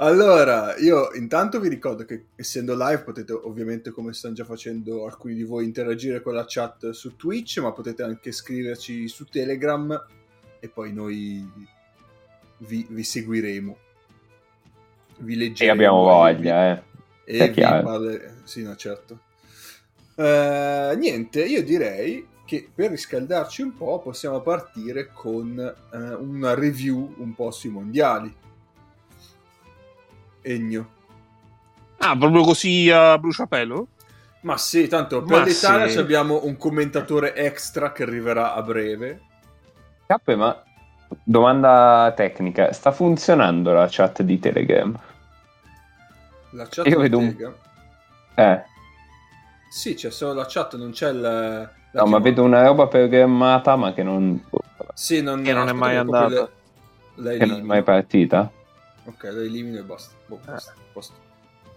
Allora, io intanto vi ricordo che essendo live potete ovviamente, come stanno già facendo alcuni di voi, interagire con la chat su Twitch, ma potete anche scriverci su Telegram e poi noi vi, vi seguiremo. Vi leggeremo. E abbiamo voglia, eh. E vi parle... Sì, no, certo. Uh, niente, io direi che per riscaldarci un po' possiamo partire con uh, una review un po' sui mondiali. Egno. Ah, proprio così a bruciapelo? Ma sì, tanto per Ma l'Italia sì. abbiamo un commentatore extra che arriverà a breve. Cappe, ma domanda tecnica, sta funzionando la chat di Telegram? La chat Io vedo Telegram? Un... Eh. Sì, c'è solo la chat, non c'è il... no, chiamata. ma vedo una roba programmata, ma che non... Sì, non, che non è mai andata. Le... Che non è mai partita? Ok, lo elimino e basta. Boh, eh. basta. basta.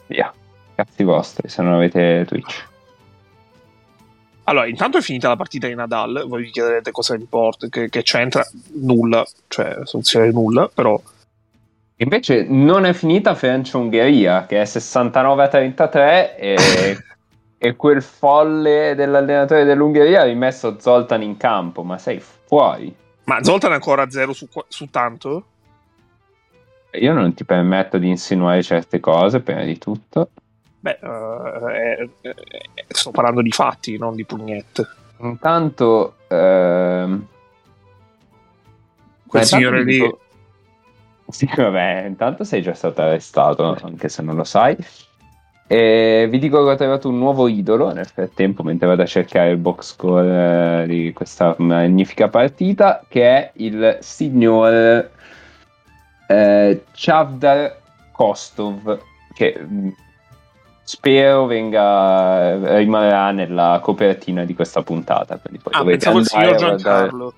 Via. Cazzi vostri, se non avete Twitch. Allora, intanto è finita la partita di Nadal, voi vi chiederete cosa importa, che, che c'entra, nulla, cioè funziona nulla, però... Invece non è finita Francia-Ungheria, che è 69-33 e, e quel folle dell'allenatore dell'Ungheria ha rimesso Zoltan in campo, ma sei fuori. Ma Zoltan è ancora a zero su, su tanto? Io non ti permetto di insinuare certe cose, prima di tutto. Beh, uh, eh, eh, sto parlando di fatti, non di pugnette. Intanto, ehm... quel signore lì. Dico... Sì, vabbè, intanto sei già stato arrestato, anche se non lo sai. E vi dico che ho trovato un nuovo idolo nel frattempo, mentre vado a cercare il box score eh, di questa magnifica partita, che è il signor eh, Chavdar Kostov, che mm, spero venga, rimarrà nella copertina di questa puntata. Quindi poi ah, pensavo il signor Giancarlo.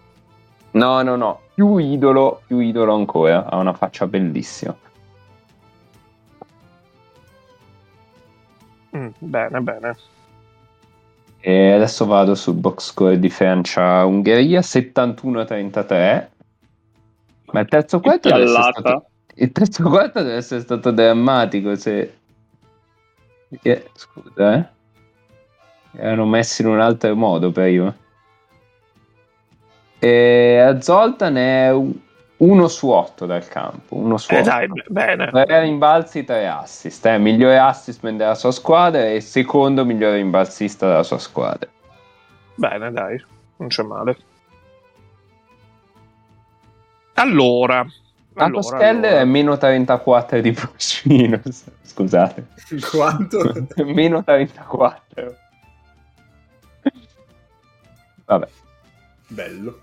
No, no, no, più idolo, più idolo ancora, ha una faccia bellissima. Mm, bene, bene. E adesso vado sul box score di Francia-Ungheria 71-33 ma il terzo quarto deve essere stato, il terzo quarto deve essere stato drammatico se... Perché, scusa, eh? Erano messi in un altro modo prima. E a Zoltan è uno su otto dal campo. Uno su eh dai, bene. Tre rimbalzi, tre assist. Eh. Migliore assist della sua squadra e secondo migliore rimbalzista della sua squadra. Bene, dai, non c'è male. Allora, la allora, Costello allora. è meno 34 di Procino, scusate. Quanto? meno 34. Vabbè. Bello.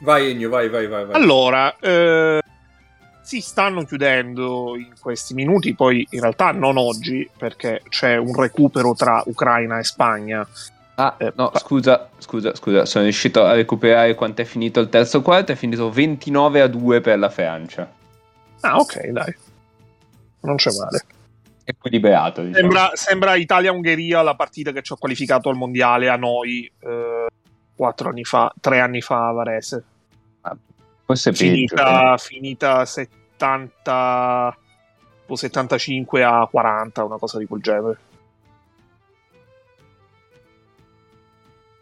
Vai Ennio, vai, vai, vai. vai. Allora, eh, si stanno chiudendo in questi minuti, poi in realtà non oggi, perché c'è un recupero tra Ucraina e Spagna Ah, eh, no, scusa, scusa, scusa, sono riuscito a recuperare quanto è finito il terzo quarto, è finito 29 a 2 per la Francia. Ah, ok, dai. Non c'è male. Equilibrato, diciamo. Sembra, sembra Italia-Ungheria la partita che ci ha qualificato al mondiale a noi eh, quattro anni fa, tre anni fa a Varese. Ah, forse finita, peggio, finita 70 o 75 a 40, una cosa di quel genere.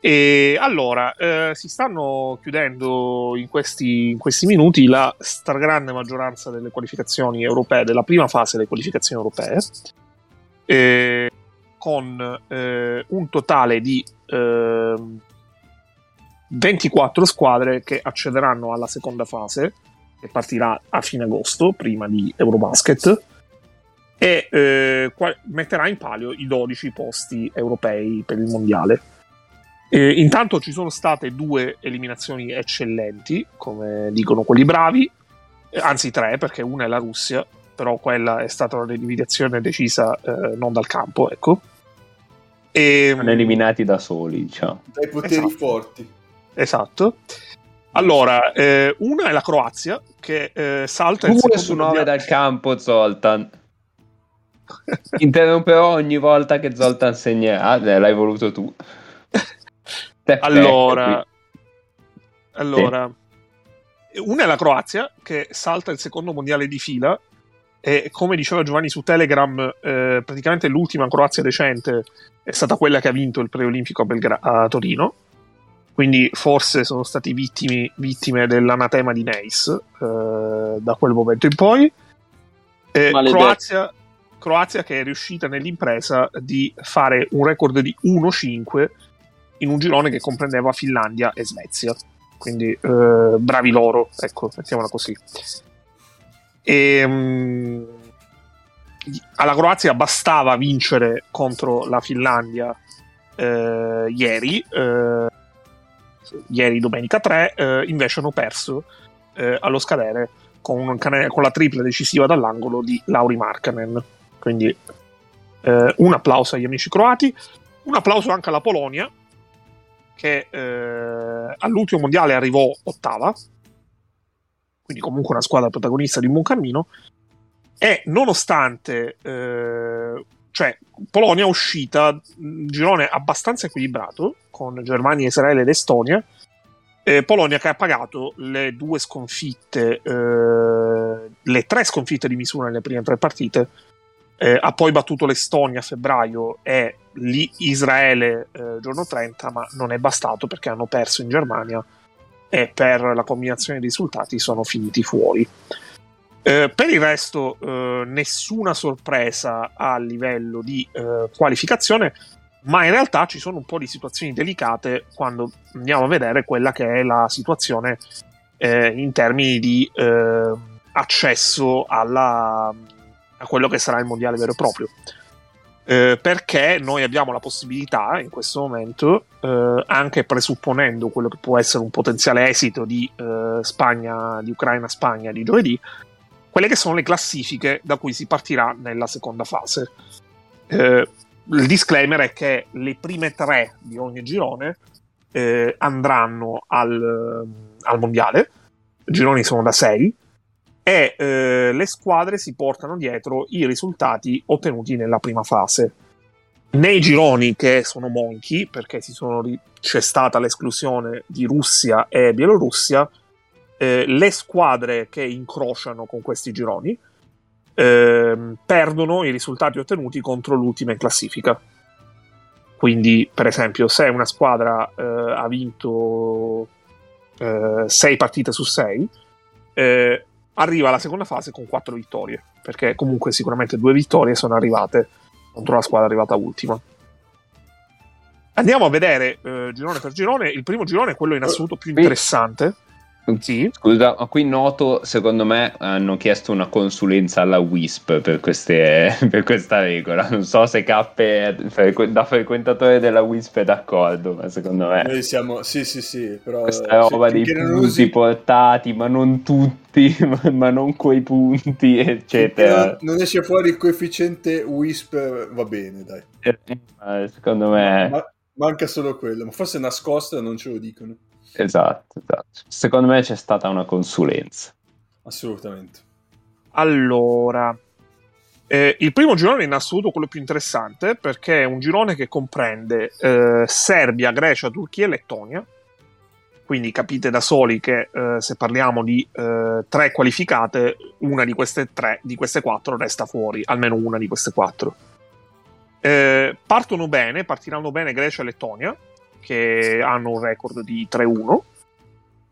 E allora, eh, si stanno chiudendo in questi, in questi, minuti la stragrande maggioranza delle qualificazioni europee, della prima fase delle qualificazioni europee, eh, con eh, un totale di 24 ehm, squadre che accederanno alla seconda fase, che partirà a fine agosto, prima di Eurobasket, e eh, metterà in palio i 12 posti europei per il mondiale eh, intanto ci sono state due eliminazioni eccellenti, come dicono quelli bravi, eh, anzi tre, perché una è la Russia, però quella è stata un'eliminazione decisa eh, non dal campo, ecco. E, Sono eliminati da soli, diciamo. Dai poteri esatto. forti. Esatto. Allora, eh, una è la Croazia, che eh, salta... Due su nove dal campo, Zoltan. Interromperò ogni volta che Zoltan segnerà, ah, l'hai voluto tu. Allora, allora sì. Una è la Croazia, che salta il secondo mondiale di fila, e come diceva Giovanni su Telegram, eh, praticamente l'ultima Croazia recente è stata quella che ha vinto il preolimpico a, Belgra- a Torino. Quindi forse sono stati vittimi, vittime dell'anatema di Neis eh, da quel momento in poi. Eh, Croazia, Croazia che è riuscita nell'impresa di fare un record di 1-5 in un girone che comprendeva Finlandia e Svezia. Quindi eh, bravi loro, ecco, mettiamola così. E, um, alla Croazia bastava vincere contro la Finlandia eh, ieri, eh, ieri domenica 3, eh, invece hanno perso eh, allo scadere con, con, la tripla decisiva dall'angolo di Lauri Markkanen. Quindi eh, un applauso agli amici croati, un applauso anche alla Polonia che eh, all'ultimo mondiale arrivò ottava, quindi comunque una squadra protagonista di un buon cammino, e nonostante, eh, cioè Polonia uscita, un girone abbastanza equilibrato, con Germania, Israele ed Estonia, eh, Polonia che ha pagato le due sconfitte, eh, le tre sconfitte di misura nelle prime tre partite, eh, ha poi battuto l'Estonia a febbraio e lì Israele eh, giorno 30, ma non è bastato perché hanno perso in Germania e per la combinazione di risultati sono finiti fuori. Eh, per il resto, eh, nessuna sorpresa a livello di eh, qualificazione, ma in realtà ci sono un po' di situazioni delicate quando andiamo a vedere quella che è la situazione eh, in termini di accesso alla a quello che sarà il mondiale vero e proprio. Eh, perché noi abbiamo la possibilità in questo momento, eh, anche presupponendo quello che può essere un potenziale esito di eh, Spagna, di Ucraina-Spagna di giovedì, quelle che sono le classifiche da cui si partirà nella seconda fase. Eh, il disclaimer è che le prime tre di ogni girone eh, andranno al, al mondiale. I gironi sono da sei e eh, le squadre si portano dietro i risultati ottenuti nella prima fase. Nei gironi che sono monchi, perché ri- c'è stata l'esclusione di Russia e Bielorussia, eh, le squadre che incrociano con questi gironi eh, perdono i risultati ottenuti contro l'ultima in classifica. Quindi, per esempio, se una squadra eh, ha vinto 6 eh, partite su 6, eh, arriva alla seconda fase con quattro vittorie, perché comunque sicuramente due vittorie sono arrivate contro la squadra arrivata ultima. Andiamo a vedere eh, girone per girone. Il primo girone è quello in assoluto più interessante. Sì. Scusa, ma qui noto, secondo me, hanno chiesto una consulenza alla WISP per, queste, per questa regola. Non so se Cappe da frequentatore della WISP è d'accordo, ma secondo me... Noi siamo, sì sì sì, però... Questa roba dei punti usi... portati, ma non tutti, ma non quei punti, eccetera. Non, non, esce fuori il coefficiente WISP, va bene, dai. Eh, secondo me... Ma, manca solo quello, ma forse nascosta non ce lo dicono. Esatto, esatto. Secondo me c'è stata una consulenza. Assolutamente. Allora, eh, il primo girone è in assoluto quello più interessante perché è un girone che comprende eh, Serbia, Grecia, Turchia e Lettonia. Quindi capite da soli che eh, se parliamo di eh, tre qualificate, una di queste tre, di queste quattro resta fuori, almeno una di queste quattro. Eh, partono bene, partiranno bene Grecia e Lettonia, che hanno un record di 3-1.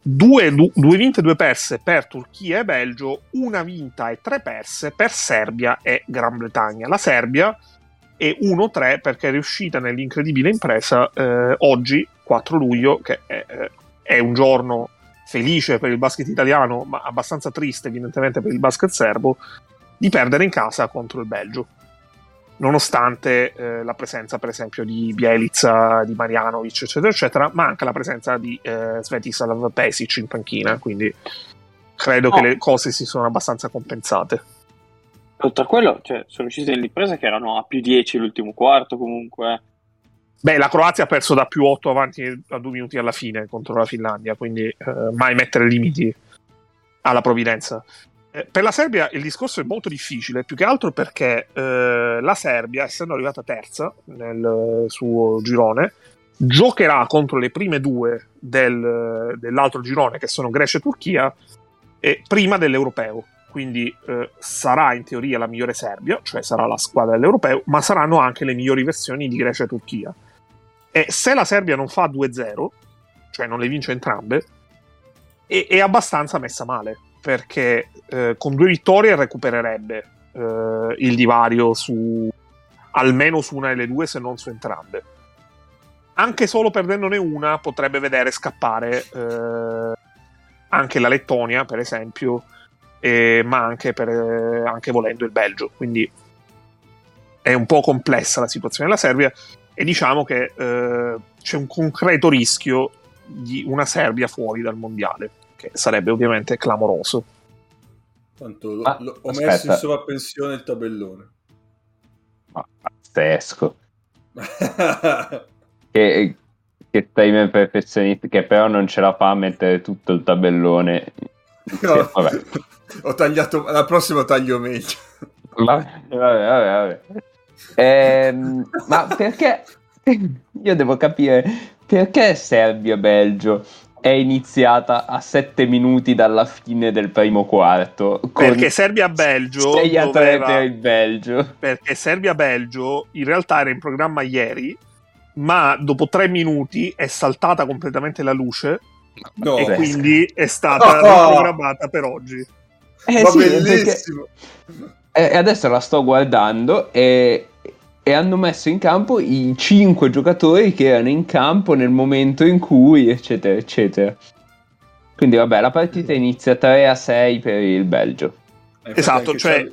Due, due, vinte e due perse per Turchia e Belgio, una vinta e tre perse per Serbia e Gran Bretagna. La Serbia è 1-3 perché è riuscita nell'incredibile impresa eh, oggi, 4 luglio, che è, è, un giorno felice per il basket italiano, ma abbastanza triste evidentemente per il basket serbo, di perdere in casa contro il Belgio nonostante eh, la presenza per esempio di Bielitsa, di Marianovic eccetera eccetera ma anche la presenza di eh, Svetislav Pesic in panchina quindi credo no. che le cose si sono abbastanza compensate oltre a quello cioè, sono uscite delle imprese che erano a più 10 l'ultimo quarto comunque Beh, la Croazia ha perso da più 8 avanti a due minuti alla fine contro la Finlandia, quindi eh, mai mettere limiti alla provvidenza. Eh, per la Serbia il discorso è molto difficile, più che altro perché eh, la Serbia, essendo arrivata terza nel suo girone, giocherà contro le prime due del, dell'altro girone, che sono Grecia e Turchia, e prima dell'europeo. Quindi eh, sarà in teoria la migliore Serbia, cioè sarà la squadra dell'europeo, ma saranno anche le migliori versioni di Grecia e Turchia. E se la Serbia non fa 2-0, cioè non le vince entrambe, è, è abbastanza messa male, perché eh, con due vittorie recupererebbe eh, il divario su almeno su una delle due, se non su entrambe. Anche solo perdendone una potrebbe vedere scappare eh, anche la Lettonia, per esempio, eh, ma anche, per, anche volendo il Belgio. Quindi è un po' complessa la situazione della Serbia e diciamo che eh, c'è un concreto rischio di una Serbia fuori dal mondiale, sarebbe ovviamente clamoroso. Tanto lo, ah, lo, ho aspetta. messo in sovrappensione il tabellone. Ma pazzesco. che, che time perfezionista, che però non ce la fa a mettere tutto il tabellone. No, vabbè. ho tagliato, la prossima taglio meglio. Vabbè, vabbè, vabbè. vabbè. Ehm, ma perché io devo capire perché Serbia-Belgio è iniziata a 7 minuti dalla fine del primo quarto. Perché Serbia-Belgio 6 a 3 per il Belgio. Perché Serbia-Belgio in realtà era in programma ieri, ma dopo 3 minuti è saltata completamente la luce no, e beh. quindi è stata oh. riprogrammata per oggi. Eh, Ma sì, bellissimo! Perché... E adesso la sto guardando e e hanno messo in campo i cinque giocatori che erano in campo nel momento in cui, eccetera, eccetera. Quindi, vabbè, la partita inizia 3 a 6 per il Belgio. Eh, esatto, cioè.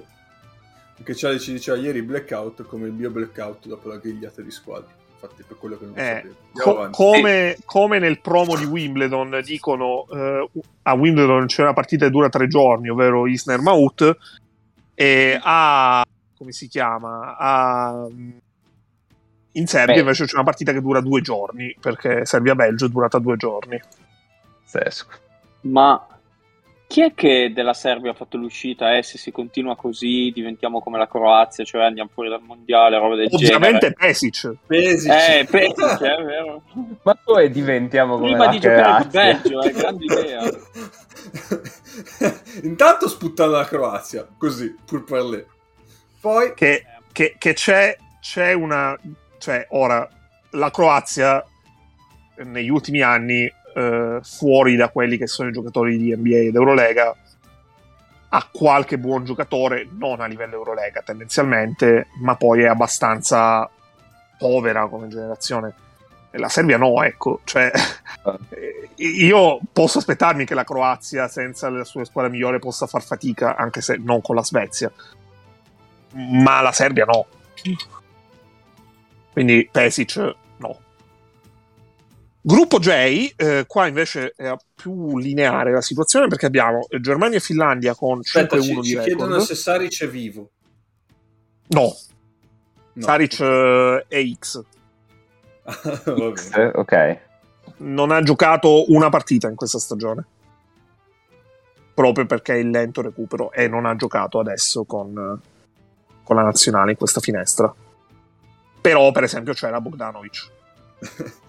Anche Charlie ci diceva ieri blackout come il mio blackout dopo la grigliata di squadra. Infatti, per quello che non eh, co- come, come, nel promo di Wimbledon dicono uh, a Wimbledon c'è una partita che dura tre giorni, ovvero Isner Maut, e a come si chiama, a... in Serbia Beh. invece c'è una partita che dura due giorni, perché Serbia-Belgio è durata due giorni. Sesco. Ma chi è che della Serbia ha fatto l'uscita? Eh, se si continua così diventiamo come la Croazia, cioè andiamo fuori dal mondiale, roba del Ovviamente genere. Pesic. Pesic. Eh, Pesic, è vero. Ma poi diventiamo come Prima la di Croazia. giocare il Belgio, è grande idea. Intanto sputtare la Croazia, così, pur per lei. Poi... Che, che, che c'è, c'è una... Cioè, ora, la Croazia negli ultimi anni, eh, fuori da quelli che sono i giocatori di NBA ed Eurolega, ha qualche buon giocatore, non a livello Eurolega tendenzialmente, ma poi è abbastanza povera come generazione. La Serbia no, ecco, cioè ah. io posso aspettarmi che la Croazia senza la sua squadra migliore possa far fatica, anche se non con la Svezia ma la Serbia no. Quindi Pesic no. Gruppo J, eh, qua invece è più lineare la situazione perché abbiamo Germania e Finlandia con 5-1 Aspetta, di ci, record. ci chiedono se Saric è vivo. No. no. Saric uh, è X. eh, ok. Non ha giocato una partita in questa stagione. Proprio perché è il lento recupero e non ha giocato adesso con con la nazionale in questa finestra. Però, per esempio, c'era Bogdanovic.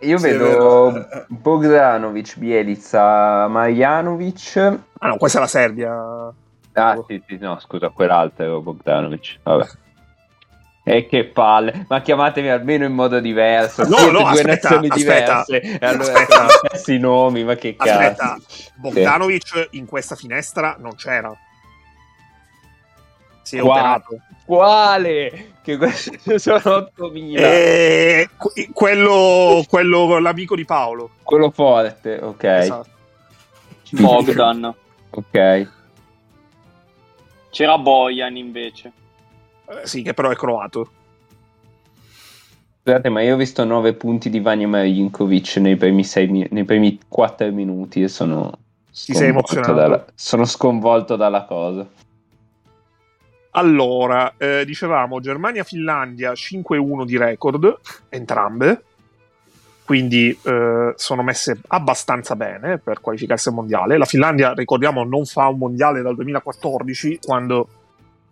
Io sì, vedo Bogdanovic, Bielica, Marjanovic. Ah no, questa è la Serbia. Ah sì, sì, no, scusa, quell'altro Bogdanovic. Vabbè. E che palle, ma chiamatemi almeno in modo diverso. No, Siete no, due aspetta, nazioni aspetta, diverse. E allora aspetta. stessi nomi, ma che aspetta, cazzo. Bogdanovic in questa finestra non c'era si è Qua- operato. Quale? Che questi sono 8000. Eh, que- quello, quello, l'amico di Paolo. Quello forte, ok. Esatto. Bogdan. Ok. C'era Bojan invece. Eh, sì, che però è croato. Scusate, ma io ho visto 9 punti di Vanya Marinkovic nei primi, sei mi- nei primi 4 minuti e sono Ti sei sconvolto emozionato? dalla- sono sconvolto dalla cosa. Allora, eh, dicevamo Germania-Finlandia 5-1 di record, entrambe. Quindi eh, sono messe abbastanza bene per qualificarsi al mondiale. La Finlandia, ricordiamo, non fa un mondiale dal 2014, quando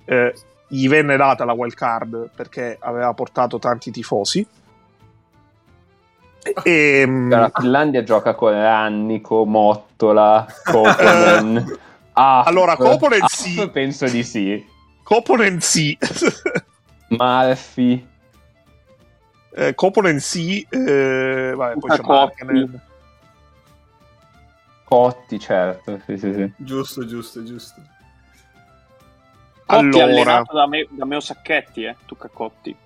eh, gli venne data la wild card perché aveva portato tanti tifosi. E, mm, La Finlandia gioca con Rannico, Mottola, Koponen. Aff, Allora, Koponen Aff, sì. Penso di sì. Koponen sì. Malfi. Eh, Koponen sì. eh, vabbè, poi c'è Cotti. Markkanen. Cotti, certo. Sì, sì, sì. giusto, giusto, giusto. Cotti Allora. allenato da, me, da Meo Sacchetti, eh, tu Cotti.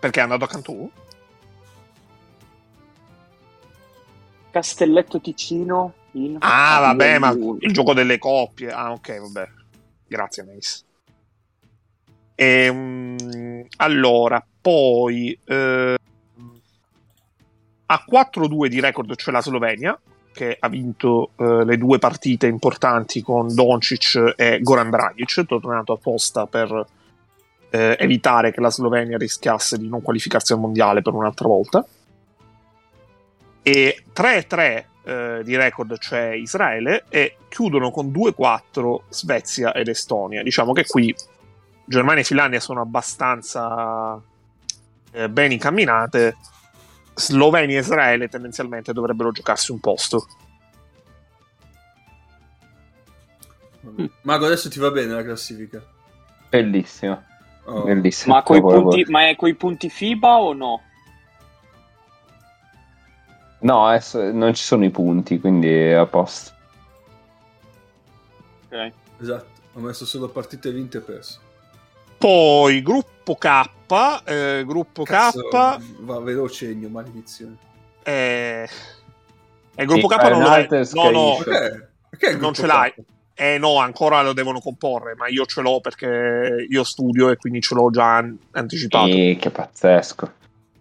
Perché è andato a Cantù? Castelletto Ticino in Ah, vabbè, ma il gioco delle coppie. Ah, ok, vabbè. Grazie, Mace. Ehm, allora, poi eh, a 4-2 di record c'è la Slovenia, che ha vinto eh, le due partite importanti con Doncic e Goran Dragic, tornato apposta per eh, evitare che la Slovenia rischiasse di non qualificarsi al mondiale per un'altra volta. E 3-3 eh, di record c'è Israele e chiudono con 2-4 Svezia ed Estonia. Diciamo che qui Germania e Finlandia sono abbastanza eh, ben incamminate. Slovenia e Israele tendenzialmente dovrebbero giocarsi un posto. Mago, adesso ti va bene la classifica? Bellissimo. Oh. Bellissimo. Ma, coi Capolavoro. punti, ma è coi punti FIBA o no? No, adesso non ci sono i punti, quindi è a posto. Ok. Esatto, ho messo solo partite vinte e perse. Poi gruppo K, eh, gruppo Cazzo, K, Va veloce, Ennio, maledizione. eh, e il gruppo Sì, K non lo Sky No, no. Perché? Perché non ce l'hai. K? Eh no, ancora lo devono comporre, ma io ce l'ho perché io studio e quindi ce l'ho già an- anticipato. E che pazzesco.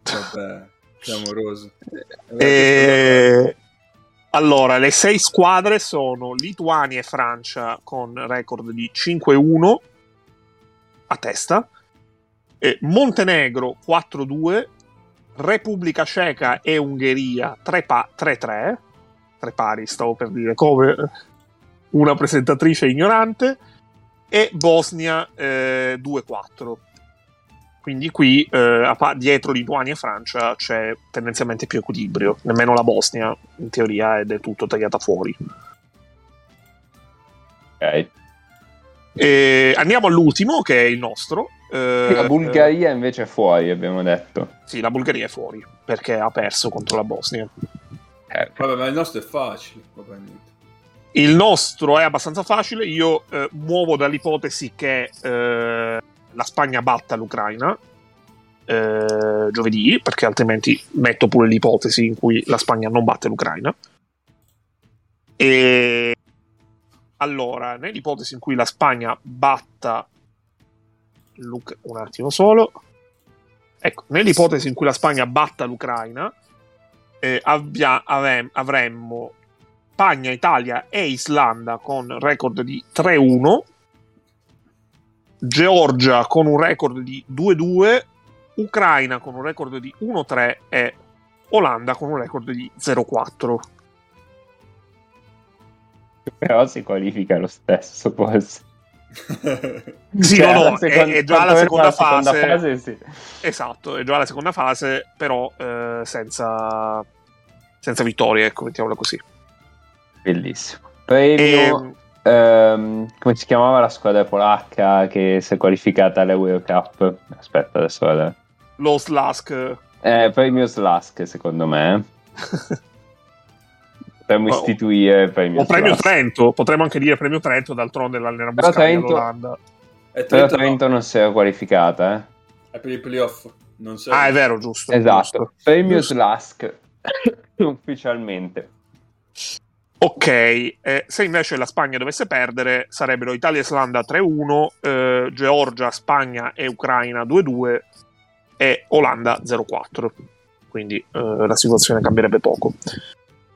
Vabbè, clamoroso. E... Allora, le sei squadre sono Lituania e Francia con record di 5-1 a testa, e Montenegro 4-2, Repubblica Ceca e Ungheria 3 pa- 3-3, tre pari stavo per dire come una presentatrice ignorante, e Bosnia eh, 2-4. Quindi qui eh, dietro Lituania e Francia c'è tendenzialmente più equilibrio. Nemmeno la Bosnia, in teoria, è del tutto tagliata fuori. Ok. E andiamo all'ultimo, che è il nostro. Eh, La Bulgaria invece è fuori, abbiamo detto. sì, la Bulgaria è fuori perché ha perso contro la Bosnia. Eh, Vabbè, ma il nostro è facile. Niente. Il nostro è abbastanza facile. Io eh, muovo dall'ipotesi che eh, la Spagna batta l'Ucraina eh, giovedì, perché altrimenti metto pure l'ipotesi in cui la Spagna non batte l'Ucraina. E allora, nell'ipotesi in cui la Spagna batta l'Uc- un attimo solo. Ecco, nell'ipotesi in cui la Spagna batta l'Ucraina, eh, abbia- avem- avremmo Spagna, Italia e Islanda con record di 3-1, Georgia con un record di 2-2, Ucraina con un record di 1-3 e Olanda con un record di 0-4. Però si qualifica lo stesso, forse. Sì, Cioè, no, no, seconda- è, è già la seconda, la seconda fase. fase, sì. Esatto, è già la seconda fase, però eh, senza, senza vittorie, ecco, mettiamola così. Bellissimo. Premio, Ehm, come si chiamava la squadra polacca che si è qualificata all'Euro Cup? Aspetta, adesso vado. lo Slask Eh, premio Slask, secondo me. Potremmo Oh. istituire il premio o premio Slask. Trento, potremmo anche dire premio Trento, d'altronde l'allena Però Trento- all'Olanda. È Però Trento, Trento non si è qualificata, eh? è per i playoff. Non so. Ah, è vero, giusto. Esatto. giusto. Premio Giusto. Slask. Ufficialmente. Ok, eh, se invece la Spagna dovesse perdere, sarebbero Italia e Islanda 3-1, eh, Georgia, Spagna e Ucraina 2-2 e Olanda 0-4. Quindi eh, la situazione cambierebbe poco.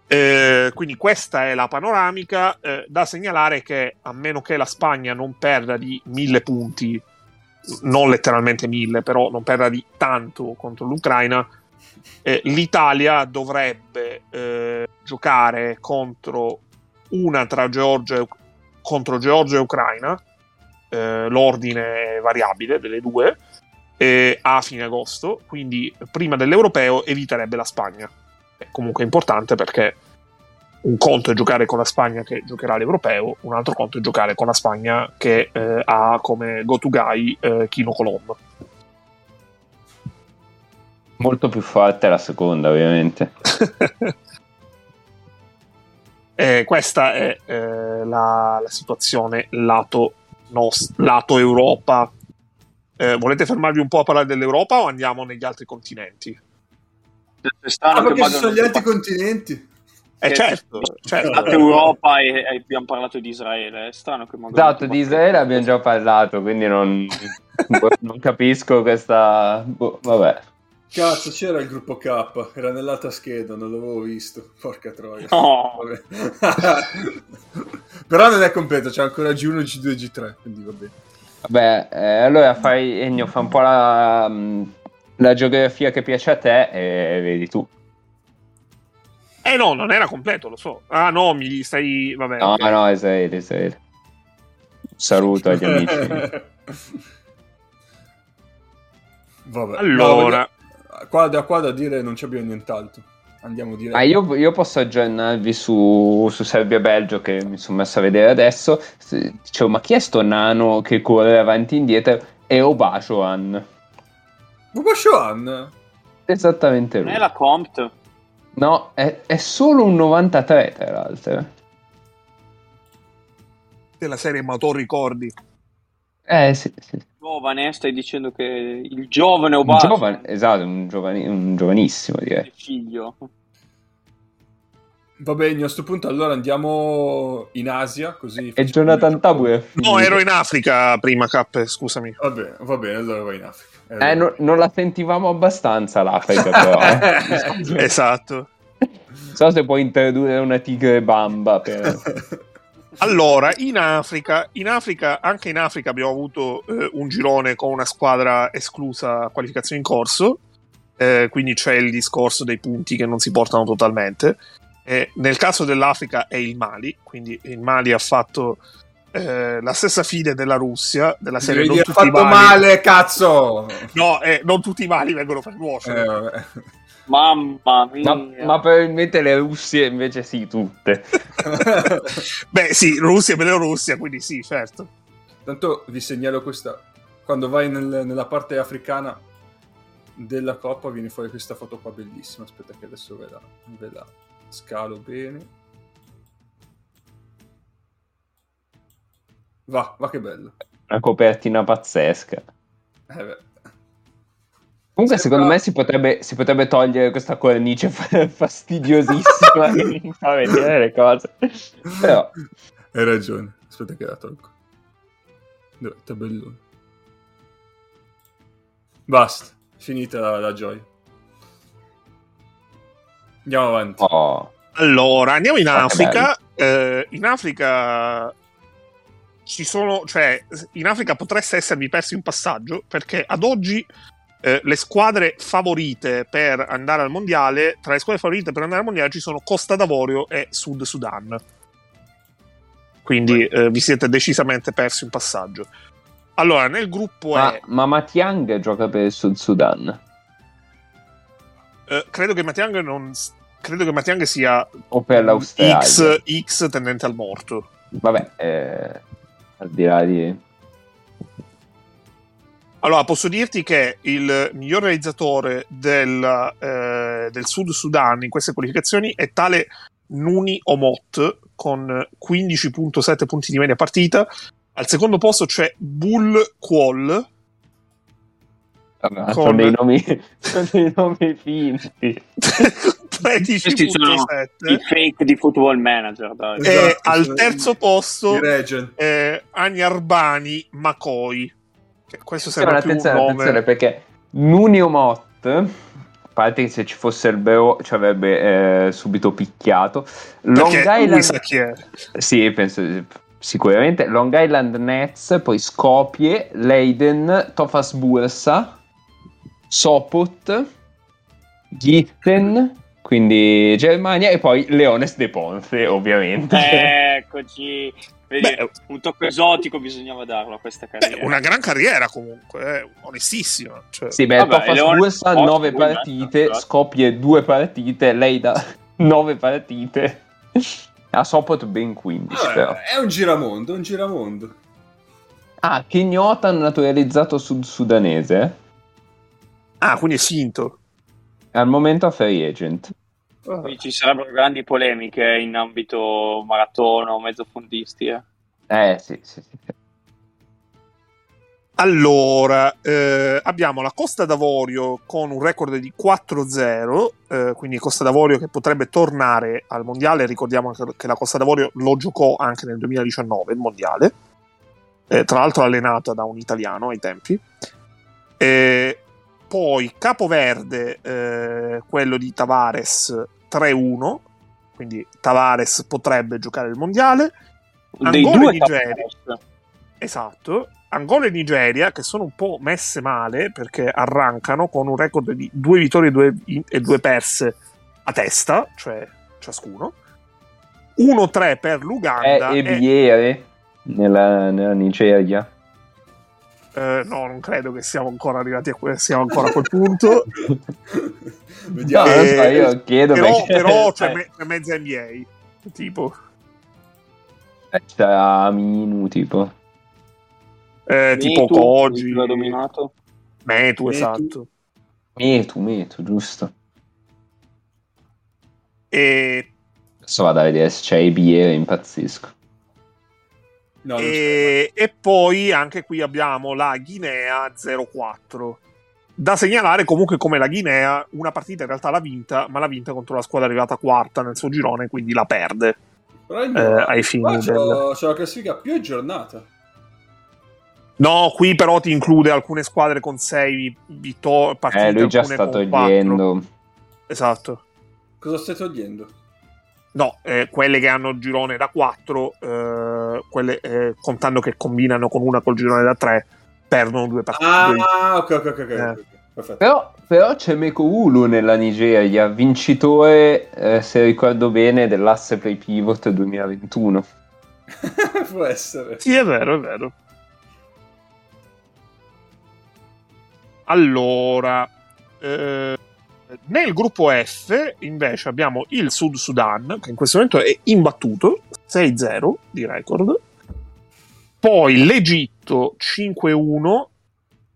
Eh, quindi questa è la panoramica. Eh, da segnalare che a meno che la Spagna non perda di mille punti, non letteralmente mille, però non perda di tanto contro l'Ucraina, eh, l'Italia dovrebbe eh, giocare contro una tra Georgia e, contro Georgia e Ucraina, eh, l'ordine variabile delle due, eh, a fine agosto, quindi prima dell'Europeo eviterebbe la Spagna. È comunque importante perché un conto è giocare con la Spagna che giocherà l'Europeo, un altro conto è giocare con la Spagna che eh, ha come go-to-guy eh, Kino Colombo. Molto più forte la seconda, ovviamente. eh, questa è eh, la, la, situazione lato, nos- lato Europa. Eh, volete fermarvi un po' a parlare dell'Europa o andiamo negli altri continenti? Ah, perché ci sono gli altri continenti? Eh, certo, certo. Lato Europa e, e, abbiamo parlato di Israele. È strano che Esatto, di Israele abbiamo già parlato, quindi non, non capisco questa... Boh, vabbè. Cazzo, c'era il gruppo K, era nell'altra scheda, non l'avevo visto. Porca troia. No. Però non è completo, c'è ancora G1, G2 e G3, quindi va bene. Vabbè, eh, allora fai, Ennio, fa un po' la, la geografia che piace a te e vedi tu. Eh no, non era completo, lo so. Ah no, mi stai... Vabbè. No, okay. no, Israele, Israele. Saluto agli amici. Vabbè. Allora... No, qua da qua da dire non c'è abbiamo nient'altro. Andiamo dire. Ah, io, io, posso aggiornarvi su, su Serbia-Belgio che mi sono messo a vedere adesso. Dicevo, ma chi è sto nano che corre avanti e indietro? È Obashoan. Obashoan? Esattamente lui. Non è la Compt. No, è, è, solo un 93 tra l'altro. Della serie Ma tu ricordi? Eh sì, sì. Giovane, stai dicendo che il giovane Obama. Giovane, esatto, un, giovani, un giovanissimo direi. Figlio. Va bene, a questo punto allora andiamo in Asia, così... E Jonathan Tabu è No, ero in Africa prima, Cap, scusami. Va bene, va bene, allora vai in Africa. Eh, no, non la sentivamo abbastanza l'Africa però. Eh. esatto. Non so se puoi introdurre una tigre bamba per... Allora, in Africa, in Africa, anche in Africa abbiamo avuto eh, un girone con una squadra esclusa qualificazione in corso, eh, quindi c'è il discorso dei punti che non si portano totalmente. Eh, nel caso dell'Africa è il Mali, quindi il Mali ha fatto eh, la stessa fine della Russia, della serie Devi non tutti i fatto mali... male, cazzo! No, eh, non tutti i mali vengono per nuocere. Eh, vabbè. Mamma mia. Ma, ma, probabilmente le Russie invece sì, tutte. Beh, sì, Russia e Bielorussia, quindi sì, certo. Tanto vi segnalo questa. Quando vai nel, nella parte africana della coppa viene fuori questa foto qua bellissima. Aspetta che adesso ve la, ve la scalo bene. Va, va che bello. Una copertina pazzesca. Eh beh. Comunque, Sembra- secondo me si potrebbe, si potrebbe togliere questa cornice fa- fastidiosissima che mi fa vedere le cose. Però, Hai ragione. Aspetta che la tolgo. Dov'è? Tabellone. Basta. Finita la, la gioia. Andiamo avanti. oh, Allora, andiamo in Africa. Eh, in Africa ci sono, cioè, in Africa potreste esservi persi un passaggio perché ad oggi eh, le squadre favorite per andare al mondiale, tra le squadre favorite per andare al mondiale ci sono Costa d'Avorio e Sud Sudan. Quindi eh, vi siete decisamente persi un passaggio. Allora, nel gruppo ma, E, ma Matiang gioca per il Sud Sudan eh, credo che Matiang non. Credo che Matiang sia o per l'Australia? X, X tendente al morto. Vabbè, eh, al di là di... Allora, posso dirti che il miglior realizzatore del, eh, del Sud Sudan in queste qualificazioni è tale Nuni Omot con 15.7 punti di media partita. Al secondo posto c'è Bull Quall. Vabbè, Con- sono, dei nomi, sono dei nomi finti. Questi sono 13.7 i fake di Football Manager, dai. e Esatto, al terzo posto eh, Agnarbani Makoi. Questo Attenzione, sembra più attenzione, nome. attenzione, perché Nunio Mott, a parte che se ci fosse il Beo ci avrebbe eh, subito picchiato. Long Perché Island, sa chi è. sì, penso sicuramente. Long Island Nets, poi Skopje, Leiden, Tofas Bursa, Sopot, Gitten, Quindi Germania e poi Leones de Ponce, ovviamente. Eccoci. Vedi, Beh, un tocco esotico bisognava darlo a questa carriera. Beh, una gran carriera comunque, eh, onestissima. Cioè, Sì, beh, Vabbè, Bursa Sport, 9 lui, partite, esatto. Skopje 2 partite, lei da 9 partite. A Sopot ben 15 Vabbè, però. è un giramondo, un giramondo. Ah, Kenyotan naturalizzato sud-sudanese. Ah, quindi è finto. Al momento a free agent. Quindi ci sarebbero grandi polemiche in ambito maratona o mezzofondisti. Eh. Eh, sì, sì, sì. Allora, eh, abbiamo la Costa d'Avorio con un record di 4-0, eh, quindi Costa d'Avorio che potrebbe tornare al mondiale. Ricordiamo che, che la Costa d'Avorio lo giocò anche nel 2019, il mondiale, Eh, tra l'altro allenata da un italiano ai tempi. Poi Capoverde, eh, quello di Tavares 3-1, quindi Tavares potrebbe giocare il mondiale. Angola e Nigeria. Esatto. Angola e Nigeria, che sono un po' messe male perché arrancano con un record di due vittorie e due, e due perse a testa, cioè ciascuno. 1-3 per l'Uganda. Eh, e e- Biere nella, nella Nigeria. Eh, no, non credo che siamo ancora arrivati a, que- siamo ancora a quel punto. Vediamo. No, so, Eh, io chiedo però perché... però c'è, eh, me- c'è mezza NBA. Tipo, c'è Aminu, tipo. eh, tipo Mitu, Koji, l'ha dominato. Metu, Metu. esatto. Metu, Metu, giusto. E Adesso vado a vedere se c'è Biere, impazzisco. No, c'è. E, e poi anche qui abbiamo la Guinea 04. Da segnalare comunque come la Guinea una partita in realtà l'ha vinta, ma l'ha vinta contro la squadra arrivata quarta nel suo girone, quindi la perde. Il eh, ai fini c'ho, del- c'ho la classifica più aggiornata. No, qui però ti include alcune squadre con 6 vittorie, partite, Eh, lui già alcune sta togliendo. Esatto. Cosa stai togliendo? No, eh, quelle che hanno il girone da 4, quelle eh, contando che combinano con una col girone da 3, perdono due partite. Ah, ok, ok, ok. ok, Eh. ok. Perfetto. Però, però c'è Meko Ulu nella Nigeria, vincitore, eh, se ricordo bene, dell'asse play pivot 2021. Può essere. Sì, è vero, è vero. Allora, eh, nel gruppo F invece abbiamo il Sud Sudan, che in questo momento è imbattuto, 6-0 di record. Poi l'Egitto 5-1,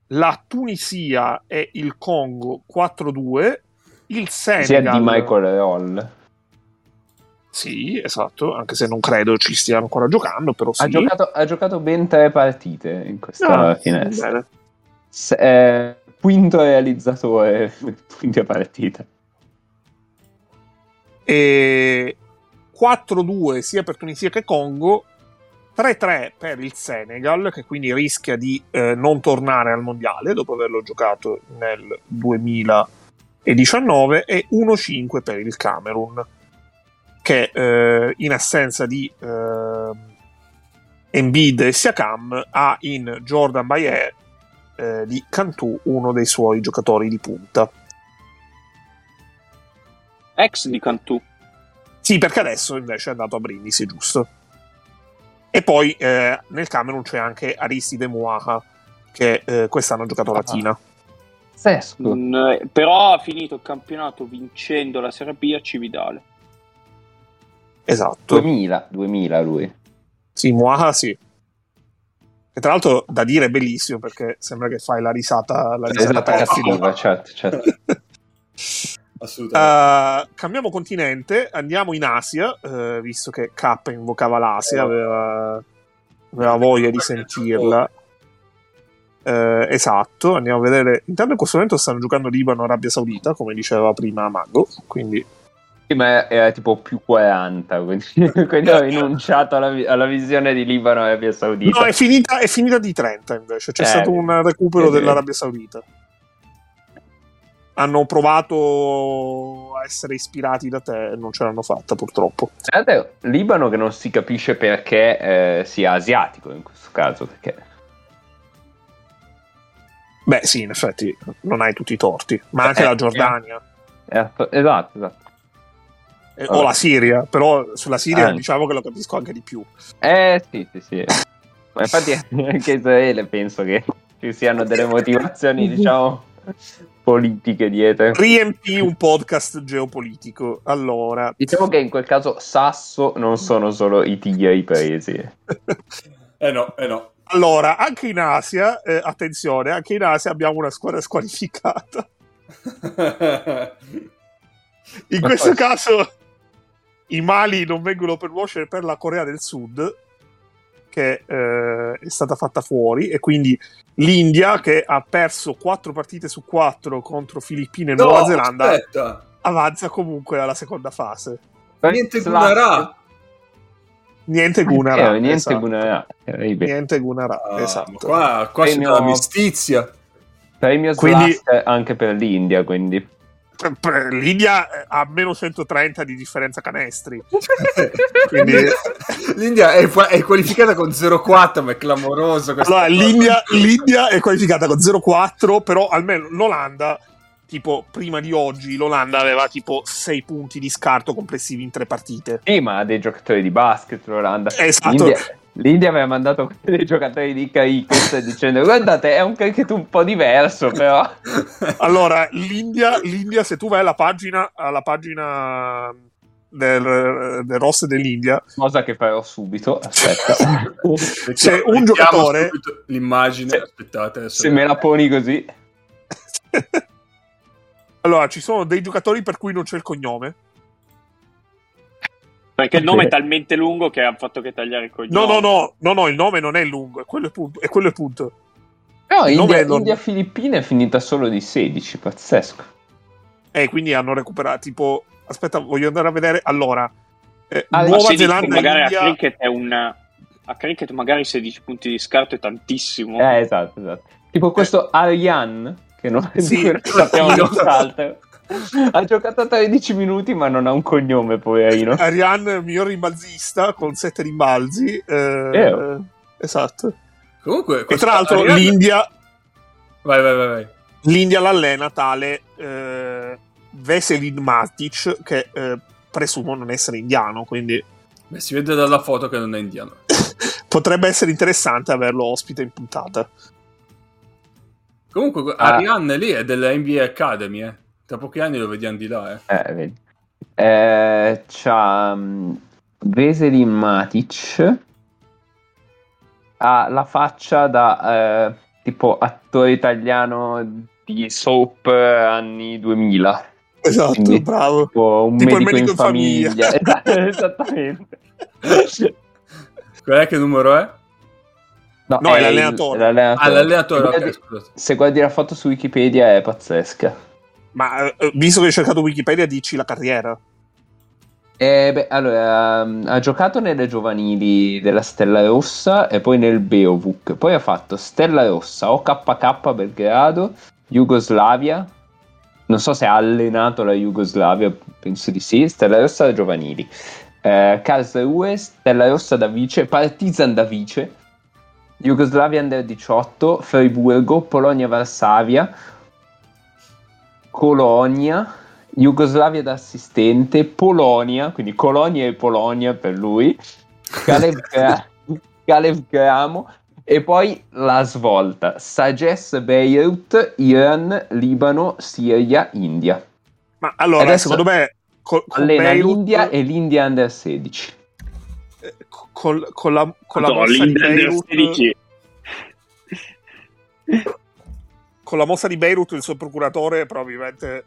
la Tunisia e il Congo 4-2, il Sia Senegal... di Michael Roll. Sì, esatto, anche se non credo ci stia ancora giocando, però sì. Ha, giocato, ha giocato ben tre partite in questa Ah, finestra. bene. Se- eh, quinto realizzatore quinta partita. e 4-2 sia per Tunisia che Congo, 3-3 per il Senegal, che quindi rischia di eh, non tornare al mondiale dopo averlo giocato nel 2019, e 1-5 per il Camerun, che eh, in assenza di eh, Embiid e Siakam ha in Jordan Bayer eh, di Cantù uno dei suoi giocatori di punta. Ex di Cantù. Sì, perché adesso invece è andato a Brindisi, giusto? E poi eh, nel Camerun c'è anche Aristide Muaha, che eh, quest'anno ha giocato a Latina. Sesco. Mm, eh, però ha finito il campionato vincendo la Serie B a Cividale. Esatto. 2000, 2000 lui. Sì, Muaha sì. E tra l'altro da dire è bellissimo perché sembra che fai la risata, la risata perfida. certo, certo. Assolutamente. Uh, cambiamo continente, andiamo in Asia, eh, visto che K invocava l'Asia, aveva, aveva voglia di sentirla. Eh, esatto, andiamo a vedere. Intanto in questo momento stanno giocando Libano e Arabia Saudita, come diceva prima Mago, quindi Sì, ma era tipo più 40, quindi, quindi ho rinunciato alla, alla visione di Libano e Arabia Saudita. No, è finita, è finita di 30 invece. C'è Eh, stato un recupero eh, dell'Arabia Saudita. Hanno provato a essere ispirati da te e non ce l'hanno fatta purtroppo. L'altro, Libano che non si capisce perché eh, sia asiatico in questo caso, perché Beh, sì, in effetti non hai tutti i torti, ma anche Eh, la Giordania. eh, esatto, esatto. Eh, o la Siria, però sulla Siria Ah. diciamo che lo capisco anche di più. Eh sì, sì, sì. Ma infatti anche Israele penso che ci siano delle motivazioni, diciamo, politiche dietro. Riempì un podcast geopolitico. Allora, Diciamo che in quel caso Sasso non sono solo i tigri presi. Eh no, eh no. allora anche in Asia, eh, attenzione, anche in Asia abbiamo una squadra squalificata. In questo caso i Mali non vengono per nuocere per la Corea del Sud, che eh, è stata fatta fuori, e quindi l'India, che ha perso 4 partite su 4 contro Filippine e No, Nuova Zelanda, aspetta. avanza comunque alla seconda fase. Niente. Gunarà. Niente Gunara. Eh, niente esatto. Gunara. Terribile. Niente Gunara, Ah, esatto. Qua, qua c'è Premio- l'amicizia. Premio Quindi- anche per l'India, quindi. L'India eh, ha meno 130 di differenza canestri. Quindi- L'India è, è qualificata con 0-4, ma è clamoroso. Allora, l'India, l'India è qualificata con 0-4, però almeno l'Olanda, tipo prima di oggi, l'Olanda aveva tipo 6 punti di scarto complessivi in tre partite. Sì, ma ha dei giocatori di basket l'Olanda. Esatto. L'India, l'India aveva mandato dei giocatori di cricket dicendo guardate è un cricket un po' diverso però. Allora, l'India, l'India, se tu vai alla pagina, alla pagina del, del roster dell'India, Cosa che farò subito. Aspetta. c'è un giocatore- L'immagine, Se- aspettate. Se me la poni così. allora ci sono dei giocatori per cui non c'è il cognome. Perché il nome è talmente lungo che ha fatto che tagliare il cognome. No, no, no, no, no, il nome non è lungo, è quello il punto. È quello il punto. No, Il India, è non- India Filippine è finita solo di 16, pazzesco. E quindi hanno recuperato, tipo, aspetta, voglio andare a vedere. Allora, eh, Ah, Nuova 16 Zelanda, magari India, a cricket è un... A cricket magari 16 punti di scarto è tantissimo. Eh, esatto, esatto. Tipo questo Aryan, che non, Sì. di cui non sappiamo nient'altro. Ha giocato 13 minuti ma non ha un cognome, poverino. Ariane, miglior rimbalzista con 7 rimbalzi. eh, Vero. esatto. Comunque, E tra l'altro Ariane- l'India, Vai, vai, vai, vai. l'India l'allena tale eh, Veselin Matic, che eh, presumo non essere indiano, quindi Beh, si vede dalla foto che non è indiano. potrebbe essere interessante averlo ospite in puntata. Comunque, Ah. Ariane lì è della NBA Academy, eh. Tra pochi anni lo vediamo di là, eh. Eh, vedi. Eh, c'ha um, Veselin Matic. Ha la faccia da eh, tipo attore italiano di soap eh, anni 2000. Esatto, Quindi- bravo. Tipo un Tipo il medico, medico in in famiglia. famiglia. Esatto, Esattamente. Qual è che numero è? No, è il- l'allenatore. l'allenatore. Ah, l'allenatore, Se ok, guardi- scusate. Se guardi la foto su Wikipedia è pazzesca. Ma eh, visto che hai cercato Wikipedia, dici la carriera. Eh, beh, allora, um, ha giocato nelle giovanili della Stella Rossa e poi nel Beovuk. Poi ha fatto Stella Rossa, OKK Belgrado, Jugoslavia. Non so se ha allenato la Jugoslavia, penso di sì. Stella Rossa giovanili. Eh, Karlsruhe, Stella Rossa da vice, Partizan da vice, Jugoslavia Under 18, Friburgo, Polonia Varsavia, Colonia, Jugoslavia da assistente, Polonia, quindi Colonia e Polonia per lui, Kalev, Kalev Gramo e poi la svolta, Sages Beirut, Iran, Libano, Siria, India. Ma allora, Adesso secondo me, col, con Allena Beirut, l'India e l'India Under 16. eh, col- con la, con la Madonna, mossa di l'India Beirut, 16. con la mossa di Beirut, il suo procuratore probabilmente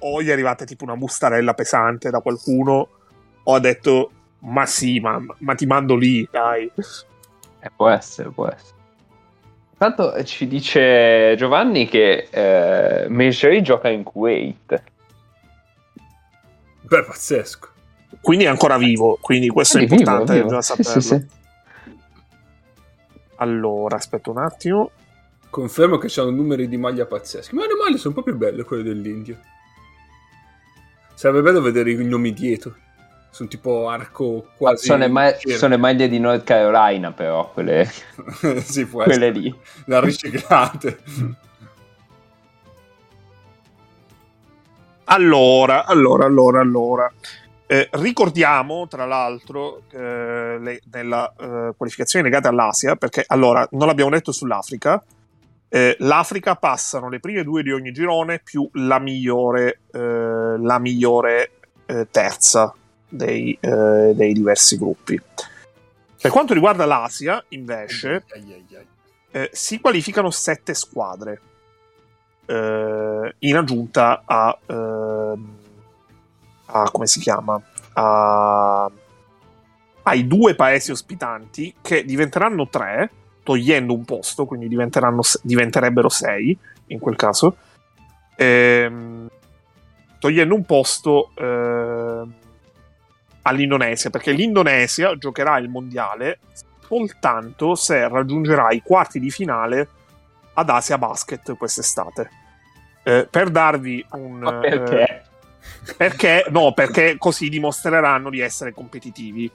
o gli è arrivata tipo una bustarella pesante da qualcuno, o ha detto: Ma sì, ma, ma ti mando lì, dai. Eh, può essere, può essere. Intanto eh, ci dice Giovanni che eh, Mejri gioca in Kuwait. Beh, pazzesco. Quindi è ancora vivo, quindi questo è Quindi vivo, importante vivo. già Sì, saperlo. sì, sì. Allora, aspetta un attimo. Confermo che c'hanno numeri di maglia pazzeschi. Ma le maglie sono un po' più belle quelle dell'India. Sarebbe bello vedere i nomi dietro. Sono tipo arco quasi. Sono le, ma- sono le maglie di North Carolina, però, quelle, sì, può quelle essere. lì. Da riciclate. Allora, allora, allora, allora. Eh, ricordiamo, tra l'altro, eh, le, nella eh, qualificazione legata all'Asia, perché allora non l'abbiamo detto sull'Africa, eh, l'Africa passano le prime due di ogni girone più la migliore, eh, la migliore eh, terza dei, dei, diversi gruppi. Per quanto riguarda l'Asia, invece, si qualificano sette squadre in aggiunta a ehm, a come si chiama? A, ai due paesi ospitanti che diventeranno tre, togliendo un posto, quindi diventerebbero sei in quel caso, ehm, togliendo un posto eh, all'Indonesia, perché l'Indonesia giocherà il mondiale soltanto se raggiungerà i quarti di finale ad Asia Basket quest'estate. Eh, per darvi un... Ma perché? Eh, perché? No, perché così dimostreranno di essere competitivi.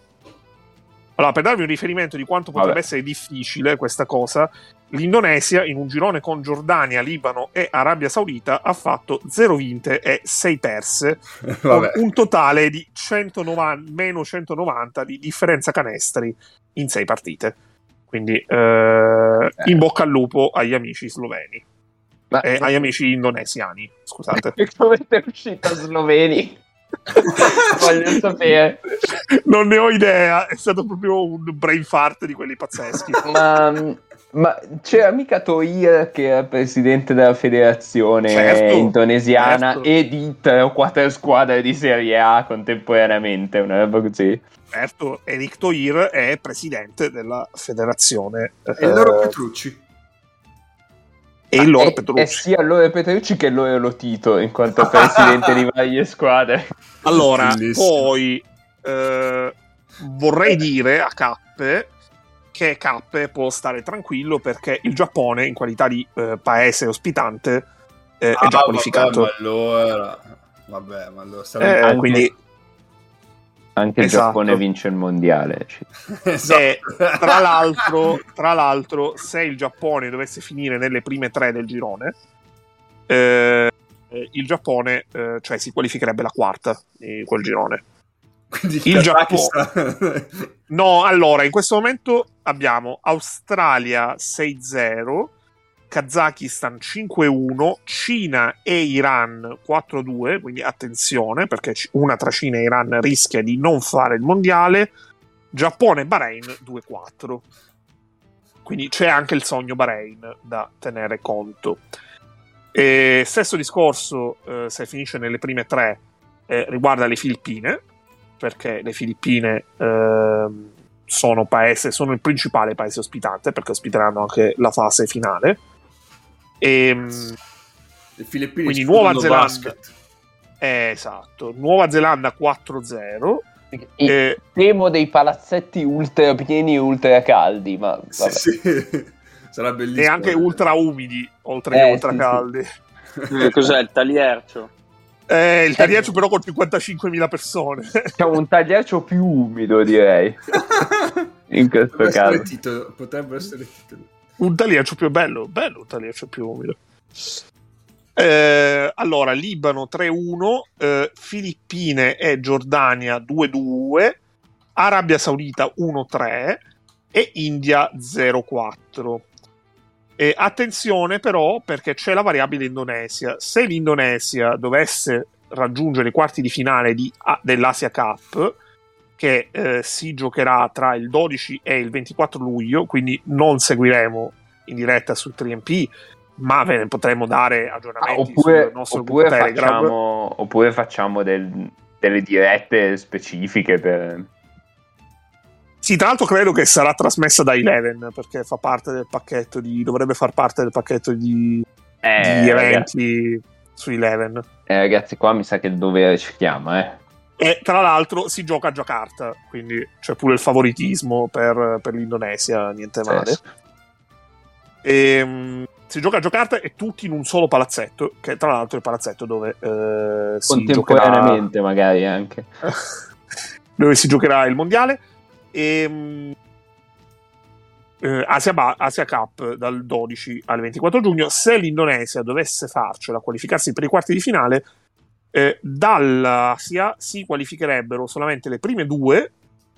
Allora, per darvi un riferimento di quanto potrebbe Vabbè. essere difficile questa cosa, l'Indonesia in un girone con Giordania, Libano e Arabia Saudita ha fatto 0 vinte e 6 perse, con un totale di 190, meno 190 di differenza canestri in 6 partite. Quindi eh, eh. in bocca al lupo agli amici sloveni. Ma... Eh, agli amici indonesiani, scusate. Come è uscita sloveni? Voglio sapere. Non ne ho idea, è stato proprio un brain fart di quelli pazzeschi. Ma, ma c'era mica Toir che era presidente della federazione certo, indonesiana certo. e di tre o quattro squadre di Serie A contemporaneamente, una roba così. Certo, Eric Toir è presidente della federazione. E eh, loro Petrucci e il loro è, Petrucci. È sia loro Petrucci che loro Lotito in quanto presidente di varie squadre. Allora, poi eh, vorrei dire a Cappe che Cappe può stare tranquillo perché il Giappone in qualità di eh, paese ospitante eh, ah, è già qualificato. Vabbè, ma allora, vabbè, ma allora eh, quindi anche il esatto. Giappone vince il mondiale. esatto. e, tra, l'altro, tra l'altro, se il Giappone dovesse finire nelle prime tre del girone, eh, il Giappone eh, cioè, si qualificherebbe la quarta di quel girone. Quindi il Giappone. no, allora, in questo momento abbiamo Australia 6-0 Kazakistan 5-1, Cina e Iran 4-2, quindi attenzione perché una tra Cina e Iran rischia di non fare il mondiale, Giappone e Bahrain 2-4. Quindi c'è anche il sogno Bahrain da tenere conto. E stesso discorso, eh, se finisce nelle prime tre, eh, riguarda le Filippine, perché le Filippine eh, sono, paese, sono il principale paese ospitante, perché ospiteranno anche la fase finale e, ehm, Le Filippine quindi Nuova Zelanda. Eh, esatto, Nuova Zelanda 4-0. Eh, temo dei palazzetti ultra pieni e ultra caldi, ma sì, sì. sarà bellissimo. E anche ultra umidi, oltre eh, che ultra sì, caldi. Eh, cos'è il tagliercio? Eh, il tagliercio però con 55.000 persone. Diciamo un tagliercio più umido, direi. In questo potrebbe caso. Essere titolo, potrebbe essere il titolo un tagliaccio più bello, bello un tagliaccio più umido. Eh, allora, Libano 3-1, eh, Filippine e Giordania 2-2, Arabia Saudita 1-3 e India 0-4. E attenzione però perché c'è la variabile Indonesia. Se l'Indonesia dovesse raggiungere i quarti di finale di, dell'Asia Cup, che eh, si giocherà tra il 12 e il 24 luglio, quindi non seguiremo in diretta su 3MP, ma ve ne potremo dare aggiornamenti ah, oppure, sul nostro oppure facciamo, oppure facciamo del, delle dirette specifiche per... Sì, tra l'altro credo che sarà trasmessa da Eleven perché fa parte del pacchetto di. dovrebbe far parte del pacchetto di, eh, di eventi ragazzi. su Eleven. Eh, ragazzi, qua mi sa che il dovere ci chiama, eh. E tra l'altro si gioca a Jakarta, quindi c'è pure il favoritismo per, per l'Indonesia, niente male. Sì. E, um, si gioca a Jakarta e tutti in un solo palazzetto, che tra l'altro è il palazzetto dove eh, si Contemporaneamente giocherà... magari anche. dove si giocherà il mondiale. E, um, eh, Asia, ba- Asia, Cup dal 12 al 24 giugno. Se l'Indonesia dovesse farcela qualificarsi per i quarti di finale, Eh, dall'Asia si qualificherebbero solamente le prime due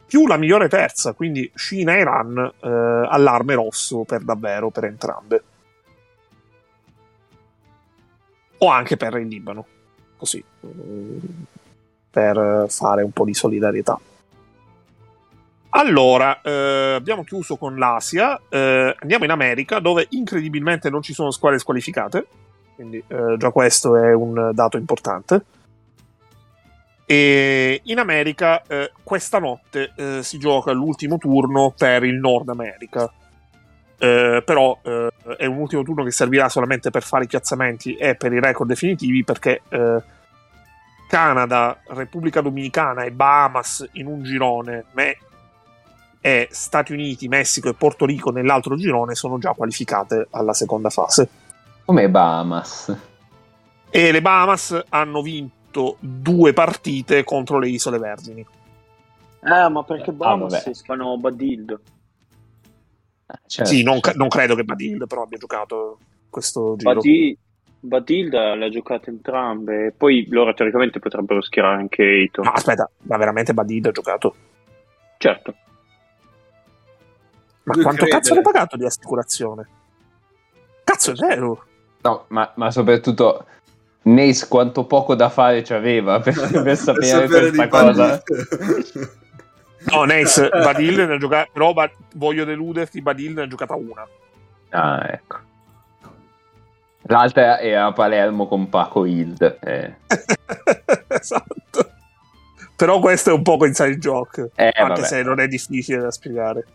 più la migliore terza, quindi Cina e Iran eh, allarme rosso per davvero per entrambe. O anche per il Libano, così, mm, per fare un po' di solidarietà. Allora, eh, abbiamo chiuso con l'Asia, eh, andiamo in America dove incredibilmente non ci sono squadre squalificate, quindi eh, già questo è un dato importante. E in America eh, questa notte eh, si gioca l'ultimo turno per il Nord America. Eh, però eh, è un ultimo turno che servirà solamente per fare i piazzamenti e per i record definitivi perché eh, Canada, Repubblica Dominicana e Bahamas in un girone me- e Stati Uniti, Messico e Porto Rico nell'altro girone sono già qualificate alla seconda fase. Come Bahamas? E le Bahamas hanno vinto due partite contro le Isole Vergini. Ah, ma perché Ah, Bahamas si fanno Badildo? Certo. Sì, non, non credo che Badil però abbia giocato questo giro. Badi- Badilda le ha giocate entrambe. Poi loro teoricamente potrebbero schierare anche Eito. No, aspetta, ma veramente Badil ha giocato? Certo. Ma Due quanto credere. cazzo ha pagato di assicurazione? Cazzo, è vero. No, ma, ma soprattutto Nace quanto poco da fare ci aveva per, per sapere, questa di cosa. No, Nace, Badil ne ha giocato, però Ba- voglio deluderti, Badil ne ha giocata una. Ah, ecco. L'altra era a Palermo con Paco Hild. eh. esatto. Però questo è un poco inside joke, Eh, anche vabbè. se non è difficile da spiegare.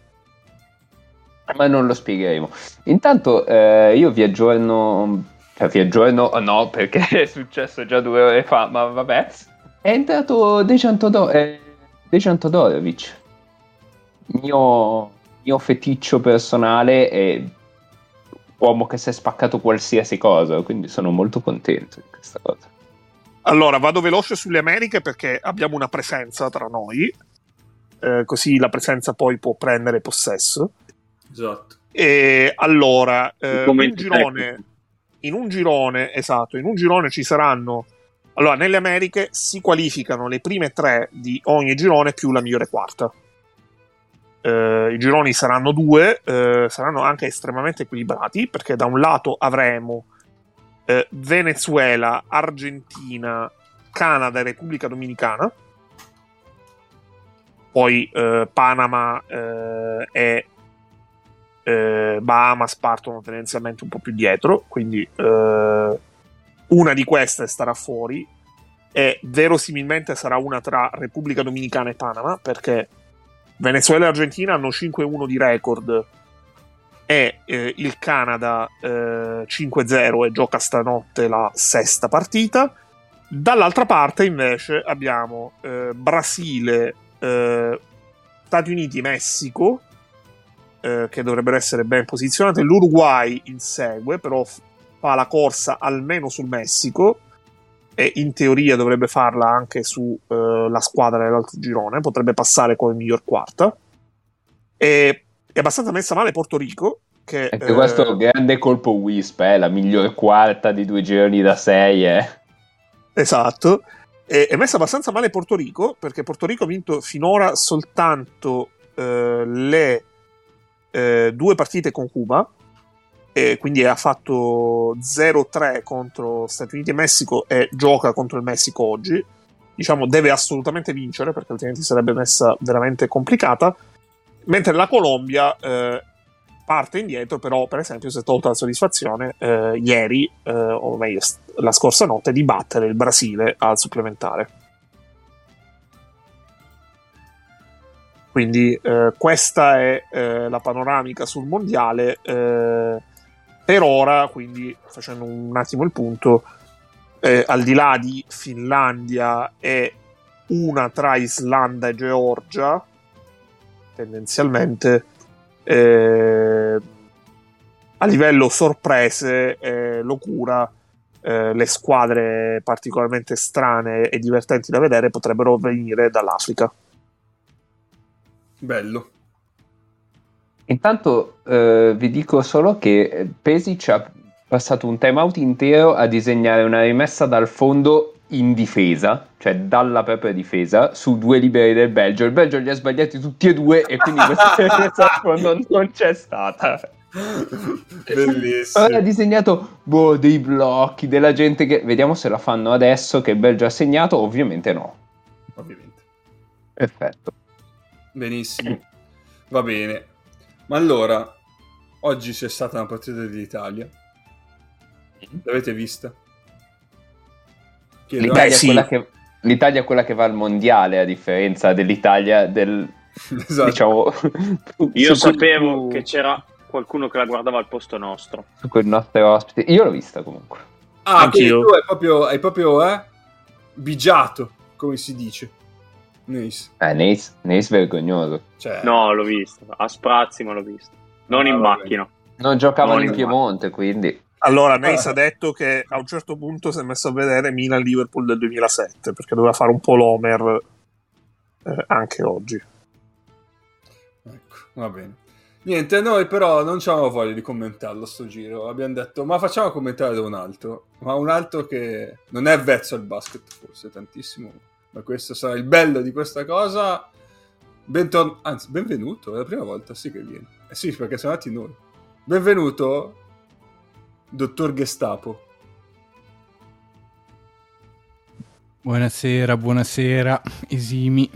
Ma non lo spiegheremo. Intanto eh, io vi aggiorno, cioè vi aggiorno, no perché è successo già due ore fa, ma vabbè. È entrato Dejan, eh, Dejan Todorovic, mio, mio feticcio personale e uomo che si è spaccato qualsiasi cosa, quindi sono molto contento di questa cosa. Allora, vado veloce sulle Americhe perché abbiamo una presenza tra noi, eh, così la presenza poi può prendere possesso. Esatto. E allora, eh, I un girone, in un girone, esatto, in un girone ci saranno. Allora, nelle Americhe si qualificano le prime tre di ogni girone più la migliore quarta. Eh, I gironi saranno due, eh, saranno anche estremamente equilibrati perché da un lato avremo eh, Venezuela, Argentina, Canada e Repubblica Dominicana. Poi eh, Panama eh, e eh, Bahamas partono tendenzialmente un po' più dietro, quindi eh, una di queste starà fuori e verosimilmente sarà una tra Repubblica Dominicana e Panama perché Venezuela e Argentina hanno 5-1 di record e eh, il Canada eh, 5-0 e gioca stanotte la sesta partita. Dall'altra parte invece abbiamo eh, Brasile, eh, Stati Uniti, Messico eh, che dovrebbero essere ben posizionate. L'Uruguay insegue, però fa la corsa almeno sul Messico e in teoria dovrebbe farla anche sulla squadra dell'altro girone, potrebbe passare come miglior quarta. E è abbastanza messa male Porto Rico. Che, Ecco, eh, questo grande colpo Wisp, eh, la miglior quarta di due gironi da sei. Eh. Esatto. E- è messa abbastanza male Porto Rico perché Porto Rico ha vinto finora soltanto eh, le eh, due partite con Cuba. E quindi ha fatto 0-3 contro Stati Uniti e Messico e gioca contro il Messico oggi. Diciamo, deve assolutamente vincere perché altrimenti sarebbe messa veramente complicata. Mentre la Colombia eh, parte indietro, però, per esempio, si è tolta la soddisfazione eh, ieri, eh, o meglio, la scorsa notte, di battere il Brasile al supplementare. Quindi eh, questa è eh, la panoramica sul mondiale. eh, per ora, quindi facendo un attimo il punto, eh, al di là di Finlandia e una tra Islanda e Georgia, tendenzialmente eh, a livello sorprese e locura eh, le squadre particolarmente strane e divertenti da vedere potrebbero venire dall'Africa. Bello. Intanto eh, vi dico solo che Pesic ha passato un timeout intero a disegnare una rimessa dal fondo in difesa, cioè dalla propria difesa, su due liberi del Belgio. Il Belgio li ha sbagliati tutti e due e quindi questa non, non c'è stata. Bellissimo. Ha disegnato boh, dei blocchi della gente che vediamo se la fanno adesso che il Belgio ha segnato. Ovviamente no. Ovviamente. Perfetto. Benissimo. Va bene. Ma allora, oggi c'è stata una partita dell'Italia. L'avete vista? Chiedo L'Italia, è sì. quella che, l'Italia è quella che va al mondiale, a differenza dell'Italia del Esatto. diciamo Io sapevo quel- che c'era qualcuno che la guardava al posto nostro. su quel nostro ospite. Io l'ho vista comunque. Ah, Anch'io. tu hai proprio, hai proprio eh, bigiato, come si dice. Nice. Eh, Nace, Nace vergognoso. Cioè, No, l'ho visto. A sprazzi, ma l'ho visto. Non Ah, in vabbè. macchina. Non giocavano Non in in Piemonte, quindi Allora, Neis ha detto che a un certo punto si è messo a vedere Milan-Liverpool del 2007 perché doveva fare un po' l'Homer eh, anche oggi. Ecco, va bene. Niente, noi però non avevamo voglia di commentarlo sto giro. Abbiamo detto, ma facciamo commentare da un altro. Ma un altro che non è vezzo al basket, forse tantissimo. Ma questo sarà il bello di questa cosa. Bentorn- anzi, benvenuto, è la prima volta sì che viene. Eh sì, perché siamo andati noi. Benvenuto, dottor Gestapo. Buonasera, buonasera, esimi,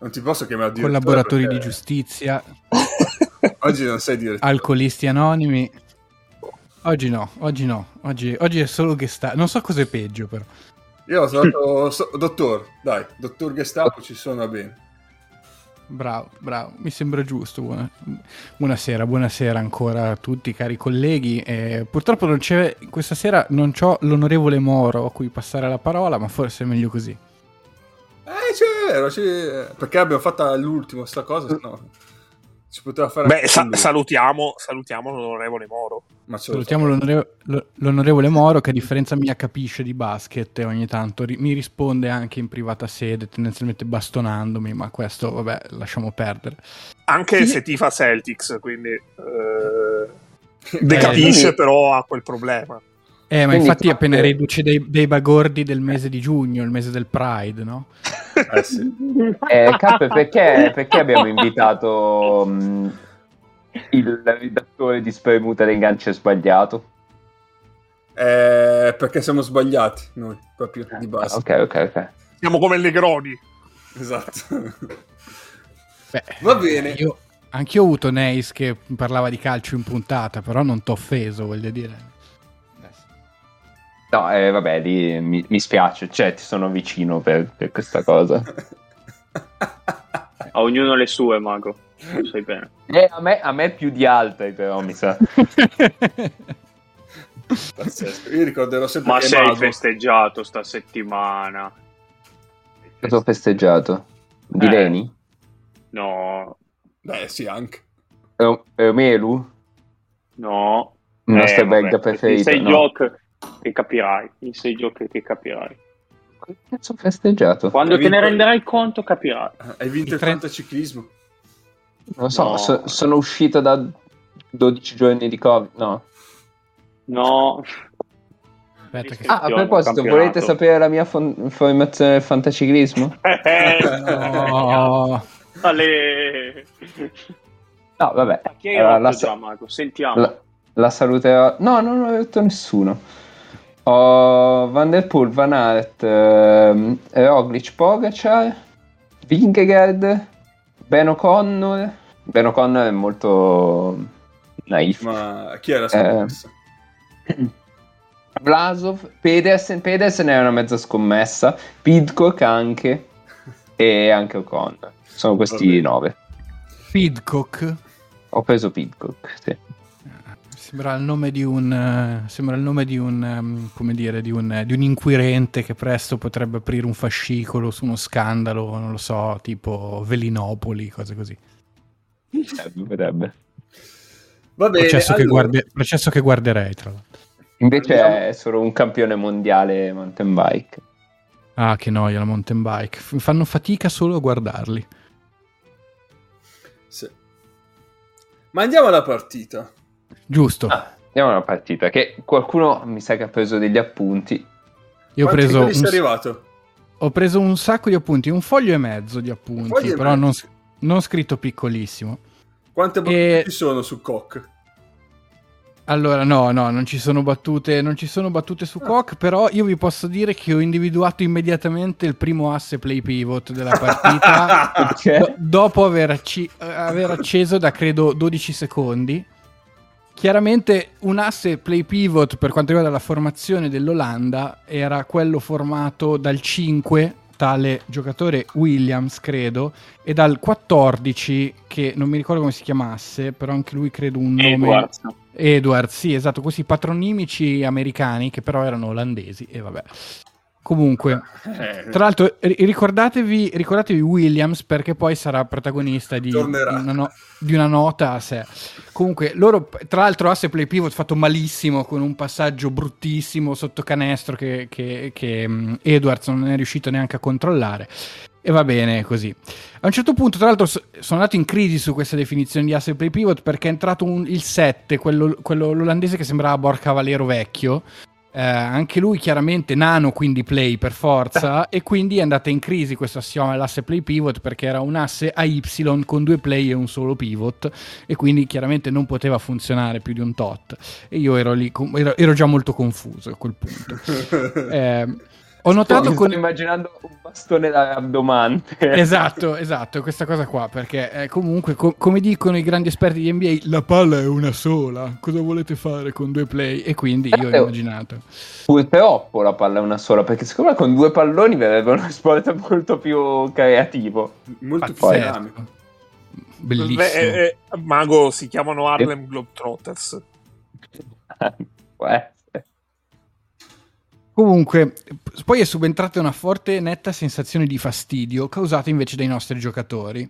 Non ti posso chiamare direttore collaboratori di perché giustizia, Oggi non sei direttore. alcolisti anonimi. Oggi no, oggi no, oggi, oggi è solo sta... Non so cosa è peggio però. Io ho stato... so- dottor, dai, dottor Gestapo ci suona bene. Bravo, bravo, mi sembra giusto. Buona- Buonasera, buonasera ancora a tutti cari colleghi. Eh, purtroppo non c'è, questa sera non ho l'onorevole Moro a cui passare la parola, ma forse è meglio così. Eh, cioè, è vero, ci- perché abbiamo fatto all'ultimo sta cosa, se no si poteva fare Beh, sa- salutiamo, salutiamo l'onorevole Moro. Salutiamo l'onore- lo- l'onorevole Moro che a differenza mia capisce di basket e ogni tanto ri- mi risponde anche in privata sede, tendenzialmente bastonandomi, ma questo vabbè lasciamo perdere. Anche se tifa Celtics, quindi eh, Eh, decapisce quindi- però ha quel problema. Eh, ma Quindi infatti Cap- appena riduce dei, dei bagordi del mese di giugno, il mese del Pride, no? Eh, sì. Eh, Cap, perché, perché abbiamo invitato mh, il redattore di Spremuta del gancio sbagliato? Eh, perché siamo sbagliati noi, proprio di Ah, base. ok, ok, ok. Siamo come Negroni. Esatto. Beh, Va bene. Io, anch'io ho avuto Neis che parlava di calcio in puntata, però non t'ho offeso, voglio dire. No, eh, vabbè, lì mi, mi spiace, cioè ti sono vicino per, per questa cosa. A ognuno le sue, Mago. Lo sai bene. Eh, a, me, a me più di altre, però, mi sa. Pazzesco. Io ricorderò sempre Ma che sei Mago- festeggiato sta settimana? Cosa ho festeggiato? Di Eh. Leni? No, Beh, sì, anche. Romelu? no. Il nostro Eh, belga vabbè, preferito? In sei no. giochi che capirai. In sei giochi che capirai. Che cazzo ho festeggiato? Quando Hai te ne vinto- renderai conto, capirai. Hai vinto Il il fantaciclismo. Non so, No. so- sono uscito da 12 giorni di Covid. No. No. Aspetta che... Ah, a proposito, campionato. volete sapere la mia fon- formazione del fantaciclismo? Eh, No. Ale. No, vabbè. A chi hai Allora, la, già, sa- Mago? Sentiamo. la- la saluterò. No, non ho detto nessuno. Ho Van der Poel, Van Aert, ehm, Roglic, Pogacar, Vingegaard, Ben O'Connor. Ben O'Connor è molto naif. Ma chi era scommessa? Vlasov, Pedersen, Pedersen è una mezza scommessa, Pidcock anche e anche O'Connor. Sono questi nove. Pidcock. Ho preso Pidcock, sì. Sembra il nome di un, eh, sembra il nome di un, ehm, come dire, di un, di un inquirente che presto potrebbe aprire un fascicolo su uno scandalo, non lo so, tipo Velinopoli, cose così. Potrebbe. Va bene, Processo, che, allora, guarde- processo che guarderei, tra l'altro. Invece Andiamo. è solo un campione mondiale mountain bike. Ah, che noia la mountain bike. F- fanno fatica solo a guardarli. sì. Ma andiamo alla partita. Giusto. Ah, andiamo alla partita. Che qualcuno mi sa che ha preso degli appunti. Io ho preso, un, sei arrivato? ho preso un sacco di appunti, un foglio e mezzo di appunti, però non, non scritto piccolissimo. Quante battute E- ci sono su Koch? Allora, no, no, non ci sono battute, non ci sono battute su Koch, però io vi posso dire che ho individuato immediatamente il primo asse play pivot della partita do- dopo aver, acci- eh, aver acceso da credo 12 secondi. Chiaramente un asse play pivot per quanto riguarda la formazione dell'Olanda era quello formato dal 5, tale giocatore Williams, credo, e dal 14 che non mi ricordo come si chiamasse, però anche lui credo un nome Edwards. Edward, sì, esatto, questi patronimici americani che però erano olandesi e vabbè. Comunque, Eh, tra l'altro, ri- ricordatevi, ricordatevi Williams perché poi sarà protagonista di, una, no- di una nota a sé. Comunque, loro, tra l'altro, asse play pivot fatto malissimo con un passaggio bruttissimo sotto canestro che, che, che, mh, Edwards non è riuscito neanche a controllare. E va bene così. A un certo punto, tra l'altro, so- sono andato in crisi su questa definizione di asse play pivot perché è entrato un- il 7, quello, quello l'olandese che sembrava Borca Valero vecchio. Eh, anche lui chiaramente nano, quindi play per forza, e quindi è andata in crisi questo assioma dell'asse play pivot perché era un asse a Y con due play e un solo pivot, e quindi chiaramente non poteva funzionare più di un tot. E io ero lì, ero, ero già molto confuso a quel punto. Eh, ho notato Mi con... sto immaginando un bastone da rabdomante. Esatto, esatto, questa cosa qua, perché eh, comunque, co- come dicono i grandi esperti di NBA, la palla è una sola, cosa volete fare con due play? E quindi io ho Eh, immaginato. Purtroppo la palla è una sola, perché secondo me con due palloni verrebbe uno sport molto più creativo. Molto più dinamico. Bellissimo. Beh, eh, eh, Mago si chiamano Harlem Globetrotters. Può essere. Comunque, poi è subentrata una forte e netta sensazione di fastidio causata invece dai nostri giocatori.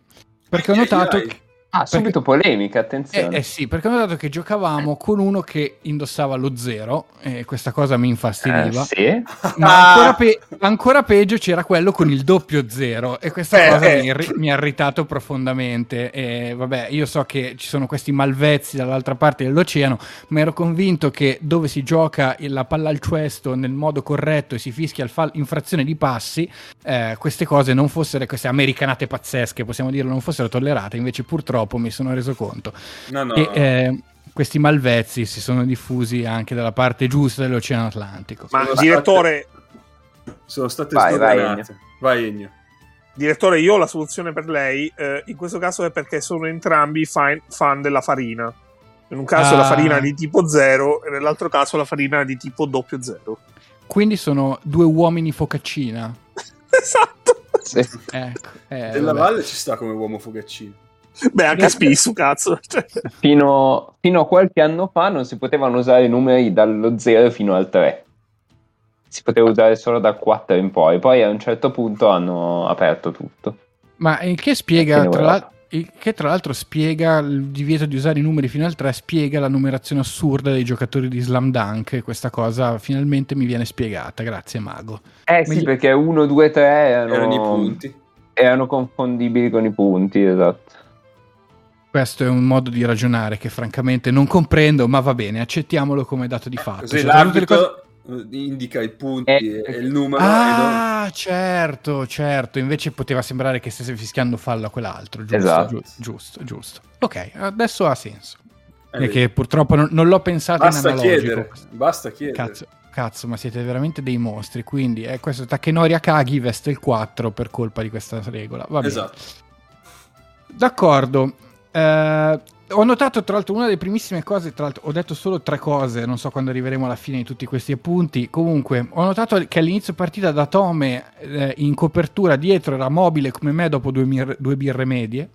Perché ho notato che... Ah, subito polemica, Eh, attenzione. eh sì, perché ho notato che giocavamo con uno che indossava lo zero e questa cosa mi Eh, infastidiva. sì. Ma ancora, pe- ancora peggio c'era quello con il doppio zero e questa Eh, cosa eh. mi, irri- mi ha irritato profondamente. E vabbè, io so che ci sono questi malvezzi dall'altra parte dell'oceano, ma ero convinto che dove si gioca la palla al cesto nel modo corretto e si fischia il fall- infrazione di passi, eh, queste cose non fossero, queste americanate pazzesche, possiamo dirlo, non fossero tollerate. Invece purtroppo mi sono reso conto No, no, e eh, questi malvezzi si sono diffusi anche dalla parte giusta dell'Oceano Atlantico. Ma Sono direttore, sono state Vai, vai, Ennio. direttore, io ho la soluzione per lei. eh, in questo caso è perché sono entrambi fan, fan della farina. In un caso Ah. la farina di tipo 0 e nell'altro caso la farina di tipo doppio 0. Quindi sono due uomini focaccina. esatto. Sì. Ecco, eh, Della vabbè. Valle ci sta come uomo fogaccino. Beh, anche Spissu, cazzo. Cioè, Fino, fino a qualche anno fa non si potevano usare i numeri dallo 0 fino al 3. Si poteva usare solo dal 4 in poi. Poi a un certo punto hanno aperto tutto. Ma il che spiega, tra Europa. l'al- il che tra l'altro spiega il divieto di usare i numeri fino al 3, spiega la numerazione assurda dei giocatori di Slam Dunk. Questa cosa finalmente mi viene spiegata. Grazie, Mago. Eh sì, Meglio- perché 1, 2, 3 erano, Erano i punti. erano confondibili con i punti, esatto. Questo è un modo di ragionare che francamente non comprendo, ma va bene, accettiamolo come dato di fatto. Così Cioè, cose- l'arbitro eh, indica i punti Eh, e il numero. Ah, certo, certo. Invece poteva sembrare che stesse fischiando fallo a quell'altro. Giusto, Esatto. giu- giusto, giusto. Ok, adesso ha senso. non- eh, Perché che purtroppo non, non l'ho pensato basta in analogico. chiedere. Basta chiedere. Cazzo, cazzo, ma siete veramente dei mostri. Quindi, eh, questo Takenori Akagi veste il 4 per colpa di questa regola. Va bene. Esatto. D'accordo. Eh, ho notato, tra l'altro, una delle primissime cose. Tra l'altro, ho detto solo tre cose. Non so quando arriveremo alla fine di tutti questi appunti. Comunque, ho notato che all'inizio partita da Tome eh, in copertura dietro era mobile come me dopo due, mir- due birre medie.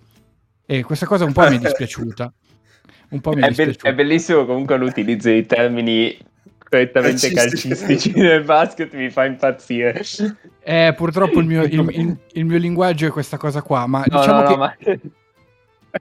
E questa cosa un po' mi è dispiaciuta. Un po' mi è, È, be- dispiaciuta. è bellissimo comunque l'utilizzo di termini correttamente Calcistici. calcistici nel basket, mi fa impazzire. Eh, purtroppo il mio, il- il- il mio linguaggio è questa cosa qua. Ma No, diciamo no, che, no, ma...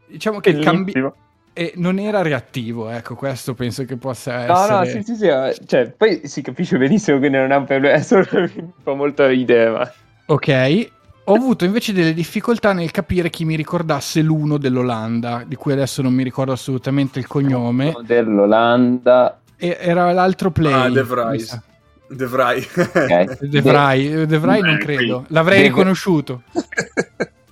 diciamo che il cambi- Bellissimo. eh, non era reattivo. Ecco, questo penso che possa No, essere. no, sì, sì, sì, eh, cioè, poi si capisce benissimo che non è un problema, è solo mi fa molto ridere, ma... Ok. Ho avuto invece delle difficoltà nel capire chi mi ricordasse l'uno dell'Olanda, di cui adesso non mi ricordo assolutamente il cognome. Dell'Olanda... E era l'altro play. Ah, De sa. De Vrij. Ok. De Vrij, De Vrij non credo. L'avrei Deve- riconosciuto.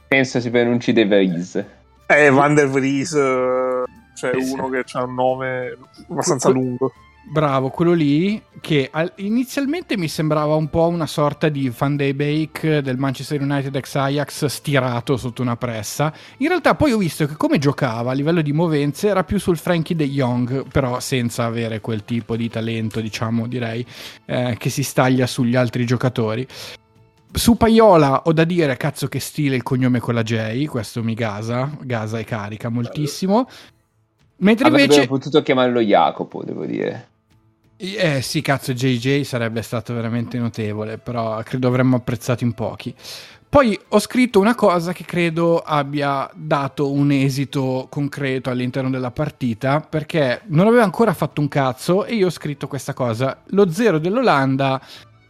Penso si pronunci De Vries. Eh, Van der Vries, eh, c'è Eh, sì. uno che ha un nome abbastanza lungo. Bravo, quello lì che al- inizialmente mi sembrava un po' una sorta di Van de Beek del Manchester United ex Ajax stirato sotto una pressa. In realtà poi ho visto che come giocava a livello di movenze era più sul Frankie de Jong, però senza avere quel tipo di talento, diciamo, direi, eh, che si staglia sugli altri giocatori. Su Paiola ho da dire, cazzo che stile il cognome con la J, questo mi gasa, gasa e carica moltissimo. Mentre Avrebbero invece... potuto chiamarlo Jacopo, devo dire. Eh sì, cazzo, JJ sarebbe stato veramente notevole, però credo avremmo apprezzato in pochi. Poi ho scritto una cosa che credo abbia dato un esito concreto all'interno della partita, perché non aveva ancora fatto un cazzo e io ho scritto questa cosa. Lo zero dell'Olanda,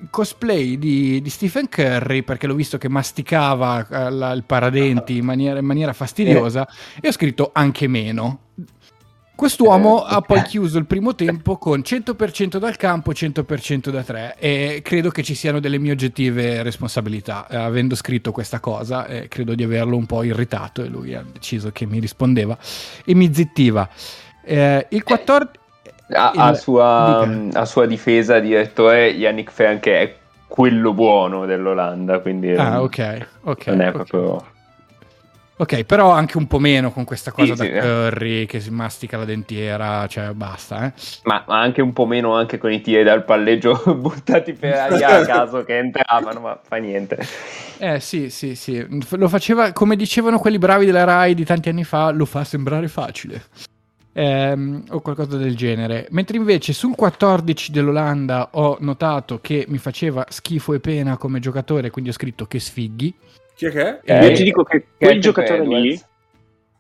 cosplay di, di Stephen Curry, perché l'ho visto che masticava eh, la- il paradenti in maniera, in maniera fastidiosa, e ho scritto anche meno. Quest'uomo Eh, ha poi eh. chiuso il primo tempo con 100% dal campo, 100% da 3 e credo che ci siano delle mie oggettive responsabilità. Eh, avendo scritto questa cosa, eh, credo di averlo un po' irritato e lui ha deciso che mi rispondeva e mi zittiva. Eh, il 14... A, il- a sua, a sua difesa, direttore Yannick Franke è quello buono dell'Olanda, quindi Ah, ehm, ok, ok. non è ok. proprio... Ok, però anche un po' meno con questa cosa Sì, da sì, eh. Curry che si mastica la dentiera, cioè basta, eh. Ma, ma anche un po' meno anche con i tiri dal palleggio buttati per aria a caso che entravano, ma fa niente. Eh sì, sì, sì, lo faceva come dicevano quelli bravi della Rai di tanti anni fa, lo fa sembrare facile. Ehm, o qualcosa del genere. Mentre invece sul 14 dell'Olanda ho notato che mi faceva schifo e pena come giocatore, quindi ho scritto che sfighi. Chi è che è? Eh, Io ti dico che quel giocatore lì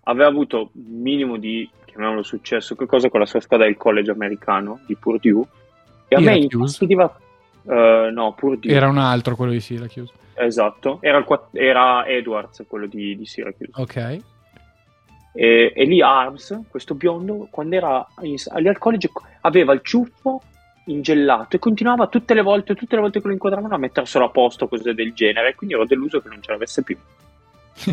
aveva avuto un minimo di, chiamiamolo successo, che cosa con la sua squadra del college americano di Purdue. E a me Syracuse? infastidiva... eh, no, Purdue. Era un altro quello di Syracuse. Esatto, era, il era Edwards, quello di, di Syracuse. Ok. E, e lì Arms, questo biondo, quando era in- al college, aveva il ciuffo ingelato e continuava tutte le volte, tutte le volte che lo inquadravano a metterselo a posto, cose del genere. Quindi ero deluso che non ce l'avesse più.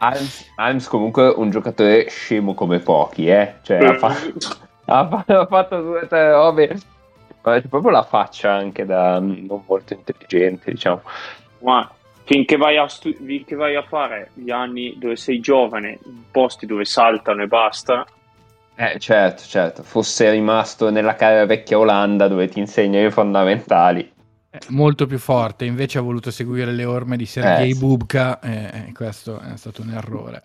Alms, Alms comunque un giocatore scemo come pochi, eh? Cioè, ha, fa- ha fa- ha fatto due tre robe. C'è proprio la faccia anche da non molto intelligente, diciamo. Ma finché vai, a stu- finché vai a fare gli anni dove sei giovane, in posti dove saltano e basta, Eh, certo, certo. Fosse rimasto nella cara vecchia Olanda dove ti insegnano i fondamentali. Eh, Molto più forte, invece ha voluto seguire le orme di Sergei Eh, sì. Bubka e e questo è stato un errore.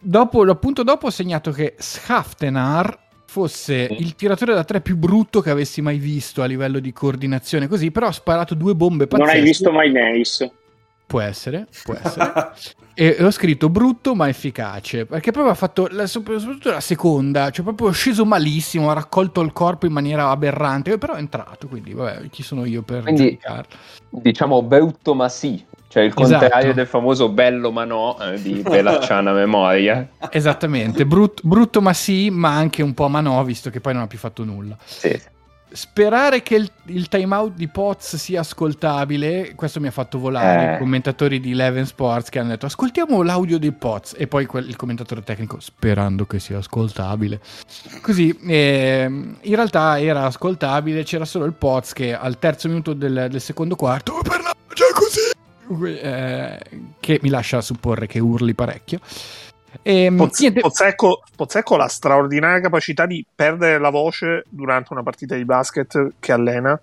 Dopo, appunto dopo ho segnato che Schaftenar fosse il tiratore da tre più brutto che avessi mai visto a livello di coordinazione così, però ha sparato due bombe pazzesche. non hai visto mai Nace. Può essere, può essere. e, e ho scritto brutto ma efficace, perché proprio ha fatto, la- soprattutto la seconda, cioè proprio sceso malissimo, ha raccolto il corpo in maniera aberrante, però è entrato, quindi vabbè, chi sono io per Quindi- giudicare? Diciamo brutto ma sì. Cioè il Esatto. contrario del famoso bello ma no eh, di Pelacciana Memoria. Esattamente, brut- brutto ma sì, ma anche un po' ma no, visto che poi non ha più fatto nulla. Sì. Sperare che il, il timeout di Poz sia ascoltabile, questo mi ha fatto volare Eh. i commentatori di Eleven Sports che hanno detto ascoltiamo l'audio di Poz e poi quel- il commentatore tecnico sperando che sia ascoltabile. Così, ehm, in realtà era ascoltabile, c'era solo il Poz che al terzo minuto del, del secondo quarto "Oh, parlava già così, eh, che mi lascia supporre che urli parecchio. Ehm, Poz- niente- Pozzecco, Pozzecco ha la straordinaria capacità di perdere la voce durante una partita di basket che allena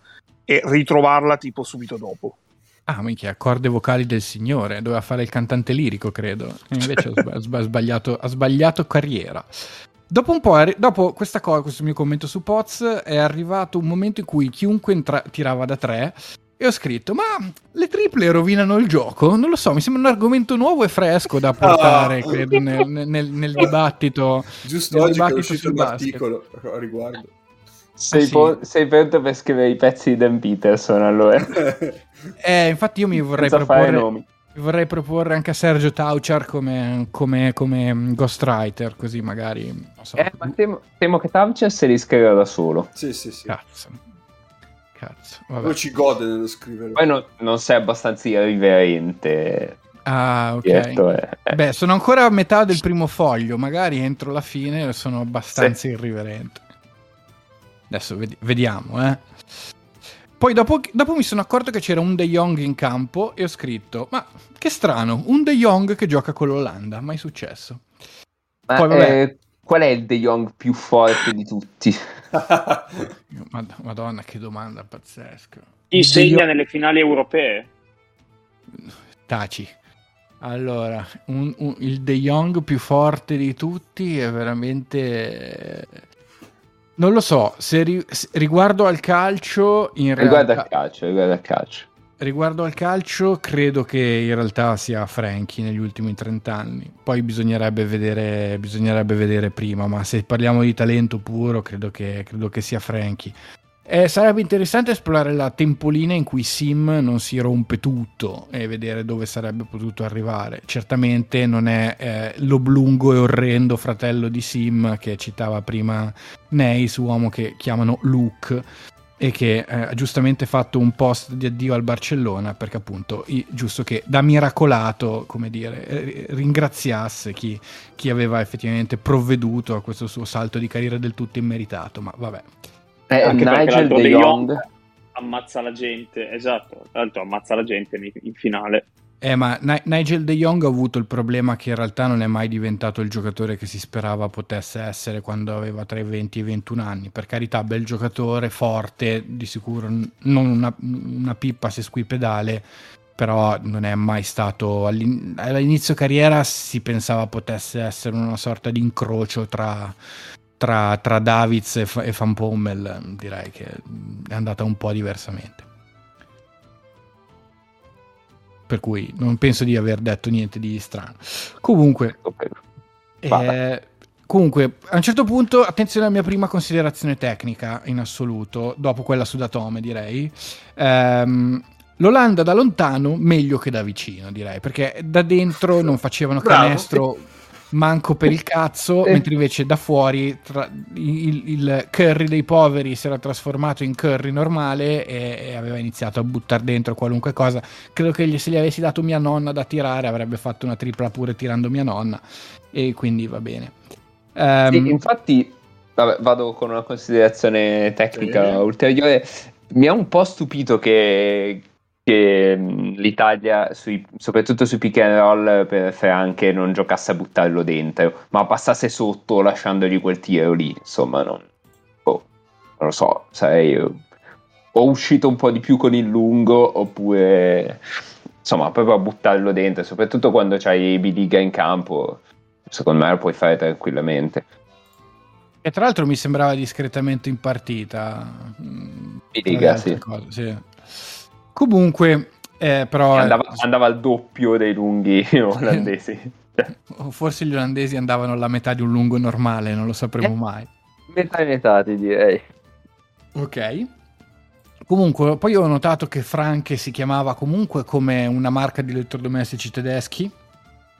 e ritrovarla tipo subito dopo. Ah, minchia, corde vocali del signore, doveva fare il cantante lirico, credo. E invece ha, sba- sba- sbagliato, ha sbagliato carriera. Dopo un po', dopo questa cosa, questo mio commento su Poz, è arrivato un momento in cui chiunque entra- tirava da tre e ho scritto, ma le triple rovinano il gioco? Non lo so, mi sembra un argomento nuovo e fresco da portare, Ah. credo, nel, nel- nel dibattito. Giusto Nel oggi che è dibattito uscito un basket. articolo a riguardo. Sei, Ah, sì. po- sei pronto per scrivere i pezzi di Dan Peterson allora? Eh, infatti io mi vorrei Senza proporre... nomi. Vorrei proporre anche a Sergio Tauchar come, come, come ghostwriter, così magari. Non so. Eh, ma temo, temo che Tavcher se li scriva da solo. sì, sì, sì. Cazzo. Cazzo. Poi Vabbè. ci gode nello scrivere. Poi non, non sei abbastanza irriverente. Ah, ok. eh. Beh, sono ancora a metà del primo foglio, magari entro la fine sono abbastanza irriverente. Adesso vedi- vediamo, eh. Poi dopo, dopo mi sono accorto che c'era un De Jong in campo e ho scritto, ma che strano, un De Jong che gioca con l'Olanda, mai successo. Ma, Poi, vabbè. eh, qual è il De Jong più forte di tutti? Mad- Madonna, che domanda pazzesca. Chi De segna Jong- nelle finali europee? Taci. Allora, un- un- il De Jong più forte di tutti è veramente... Non lo so, se ri- se- riguardo al calcio, in Riguarda realtà... il calcio, riguarda il calcio. Riguardo al calcio, credo che in realtà sia Franchi negli ultimi 30 anni. Poi bisognerebbe vedere, bisognerebbe vedere prima, ma se parliamo di talento puro, credo che, credo che sia Franchi. Eh, sarebbe interessante esplorare la tempolina in cui Sim non si rompe tutto e vedere dove sarebbe potuto arrivare. Certamente non è eh, l'oblungo e orrendo fratello di Sim che citava prima Neis, uomo che chiamano Luke e che eh, ha giustamente fatto un post di addio al Barcellona perché appunto i- giusto che da miracolato come dire eh, ringraziasse chi, chi aveva effettivamente provveduto a questo suo salto di carriera del tutto immeritato ma vabbè Eh, Anche Nigel De. Jong ammazza la gente, esatto, tra l'altro ammazza la gente in, in finale. Eh, ma Ni- Nigel De Jong ha avuto il problema che in realtà non è mai diventato il giocatore che si sperava potesse essere quando aveva tra i 20 e i 21 anni. Per carità, bel giocatore, forte, di sicuro non una, una pippa se squipedale, però non è mai stato... all'in- All'inizio carriera si pensava potesse essere una sorta di incrocio tra, tra, tra Davids e, Fa- e Van Pommel. Direi che è andata un po' diversamente. Per cui non penso di aver detto niente di strano. Comunque, eh, comunque, a un certo punto, attenzione alla mia prima considerazione tecnica in assoluto, dopo quella su Datome, direi. Ehm, L'Olanda da lontano meglio che da vicino, direi, perché da dentro non facevano Bravo. canestro manco per il cazzo, Eh. mentre invece da fuori tra- il, il curry dei poveri si era trasformato in curry normale e, e aveva iniziato a buttare dentro qualunque cosa. Credo che gli- se gli avessi dato mia nonna da tirare avrebbe fatto una tripla pure tirando mia nonna e quindi va bene. Ehm, Sì, infatti, vabbè, vado con una considerazione tecnica ulteriore. Mi ha un po' stupito che, che, l'Italia, sui- soprattutto sui pick and roll per Franche, non giocasse a buttarlo dentro, ma passasse sotto lasciandogli quel tiro lì. Insomma, non, boh, non lo so, sarei o uscito un po' di più con il lungo oppure insomma proprio a buttarlo dentro, soprattutto quando c'hai Biliga in campo. Secondo me lo puoi fare tranquillamente. E tra l'altro mi sembrava discretamente in partita. mm, Liga, altre sì. cose, sì. Comunque, eh, però... andava, andava al doppio dei lunghi olandesi. Forse gli olandesi andavano alla metà di un lungo normale, non lo sapremo Eh. mai. metà e metà, ti direi. Ok. Comunque, poi ho notato che Franke si chiamava comunque come una marca di elettrodomestici tedeschi,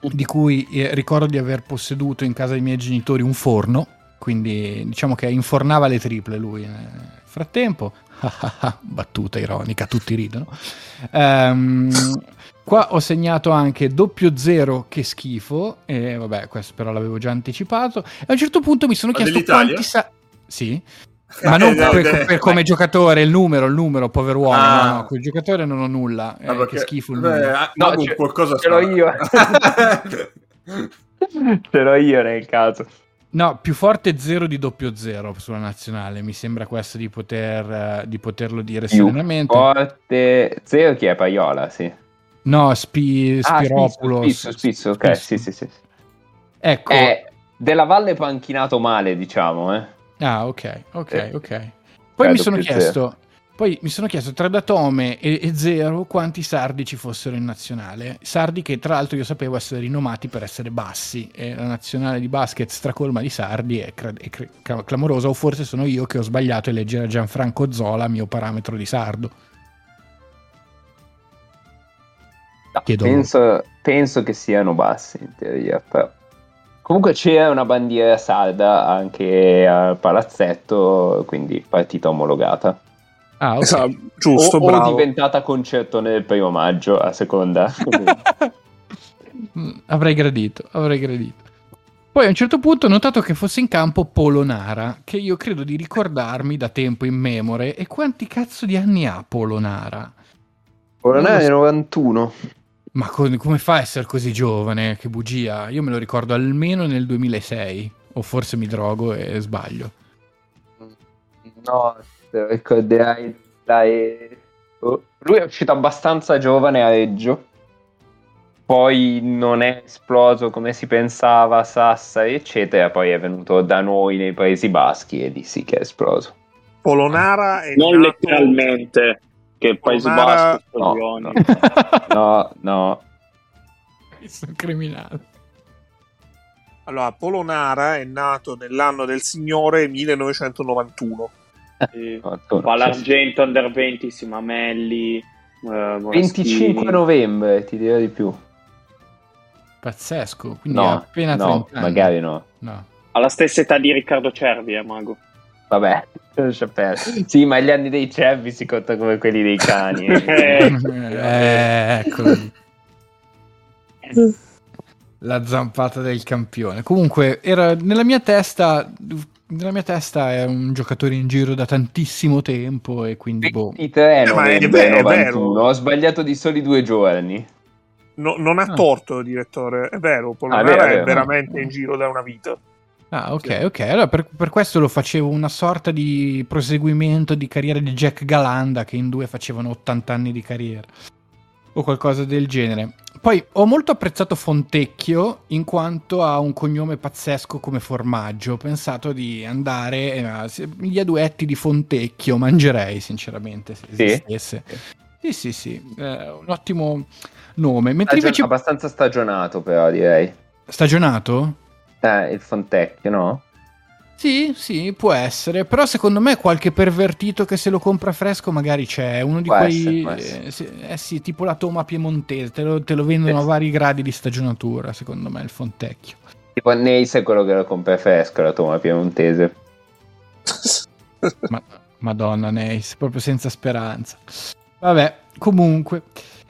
di cui eh, ricordo di aver posseduto in casa dei miei genitori un forno, quindi diciamo che infornava le triple lui. eh. Nel frattempo, battuta ironica, tutti ridono. Ehm, qua ho segnato anche doppio zero, che schifo, e vabbè, questo però l'avevo già anticipato. E a un certo punto mi sono Ma chiesto quanti sa... Sì, ma non Eh, no, per, eh, per come giocatore, il numero, il numero, povero uomo. Ah. No, no, quel giocatore non ho nulla. eh, Ah, che perché- schifo il beh, numero. ah, No, Magu ce- qualcosa ce l'ho io. Ce l'ho io nel caso. No, più forte zero di doppio zero sulla nazionale. Mi sembra questo di, poter, eh, di poterlo dire Più serenamente. forte. Zero chi è Paiola, sì. No, Spi, Ah, Spiropoulos. Spizzo, Spizzo, ok, sì, sì, sì. Ecco. È della Valle panchinato male, diciamo, eh. Ah, ok, ok, Eh. ok. Poi mi Credo sono chiesto, poi mi sono chiesto tra Datome e, e Zero quanti sardi ci fossero in nazionale. Sardi che tra l'altro io sapevo essere rinomati per essere bassi e la nazionale di basket stracolma di sardi è, cra- è cre- cla- clamorosa o forse sono io che ho sbagliato a leggere Gianfranco Zola, mio parametro di sardo. No, penso, penso che siano bassi in teoria, però. Comunque c'era una bandiera sarda anche al palazzetto, quindi partita omologata. Ah, ok. Esatto, giusto, o, o bravo. diventata concerto nel primo maggio, a seconda. Mm, avrei gradito, avrei gradito. Poi a un certo punto ho notato che fosse in campo Polonara, che io credo di ricordarmi da tempo in memore. E quanti cazzo di anni ha Polonara? Polonare è 91. Ma co- come fa a essere così giovane? Che bugia. Io me lo ricordo almeno nel 2006. O forse mi drogo e sbaglio. No, te lo ricorderai. Dai. Oh, Lui è uscito abbastanza giovane a Reggio. Poi non è esploso come si pensava a Sassari, eccetera. Poi è venuto da noi nei Paesi Baschi e lì sì che è esploso. Polonara è Non nato- letteralmente, che il Paese Polonara- Basco No, coglioni. no, no. Sono criminale. Allora, Polonara è nato nell'anno del Signore 1991. Sì. l'argento under 20, Simamelli, eh, Moraschini. 25 novembre, ti dirò di più. Pazzesco. Quindi No, appena no, 30 anni. magari no. No. Ha la stessa età di Riccardo Cervi, eh, Mago. Vabbè, lascia perdere. Sì, ma gli anni dei cervi si conta come quelli dei cani. eh. Eh, Eh, eccolo lì. La zampata del campione. Comunque, era nella mia testa. Nella mia testa è un giocatore in giro da tantissimo tempo e quindi boh. 23 Eh, ma è ve- è 91. vero. Ho sbagliato di soli due giorni. No- non ha Ah. torto, direttore. È vero, Polonara vero, è è, vero. veramente in giro da una vita. Ah, ok, ok. Allora per, per questo lo facevo una sorta di proseguimento di carriera di Jack Galanda, che in due facevano 80 anni di carriera. O qualcosa del genere. Poi ho molto apprezzato Fontecchio in quanto ha un cognome pazzesco come formaggio. Ho pensato di andare eh, a- se- gli aduetti di Fontecchio, mangerei sinceramente se Sì? esistesse. Sì, sì, sì, eh, un ottimo nome. Mentre Stagion- invece Abbastanza stagionato, però direi. stagionato? Eh, il Fontecchio, no? Sì, sì, può essere, però secondo me qualche pervertito che se lo compra fresco magari c'è, uno di Può quei... essere, essere. eh, sì, eh sì, tipo la toma piemontese, te lo, te lo vendono a vari gradi di stagionatura, secondo me, il Fontecchio. Tipo Neis è quello che lo compra fresco, la toma piemontese. Ma, Madonna Neis, proprio senza speranza. Vabbè, comunque...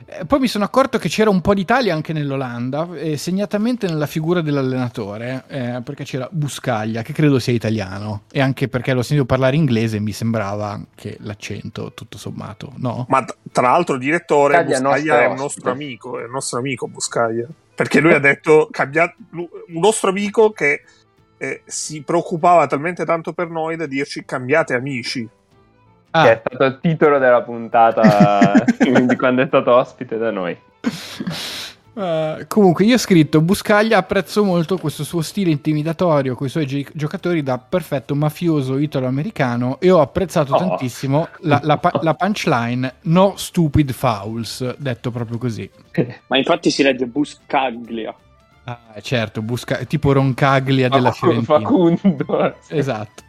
Eh, Poi mi sono accorto che c'era un po' d'Italia anche nell'Olanda, eh, segnatamente nella figura dell'allenatore, eh, perché c'era Buscaglia, che credo sia italiano, e anche perché l'ho sentito parlare inglese e mi sembrava che l'accento, tutto sommato, no? Ma tra l'altro, direttore, Buscaglia è Buscaglia è un nostro amico, è un nostro amico Buscaglia. Perché lui ha detto, cambia- lu- un nostro amico che eh, si preoccupava talmente tanto per noi da dirci cambiate amici. Che Ah, è stato il titolo della puntata di quando è stato ospite da noi. Eh, comunque, io ho scritto: Buscaglia apprezzo molto questo suo stile intimidatorio con i suoi gi- giocatori da perfetto mafioso italo-americano. E ho apprezzato Oh. tantissimo la, la pa- la punchline: No stupid fouls, detto proprio così. Ma infatti si legge Buscaglia. Ah, certo, Busca- tipo Roncaglia della Fiorentina. Facundo. Esatto.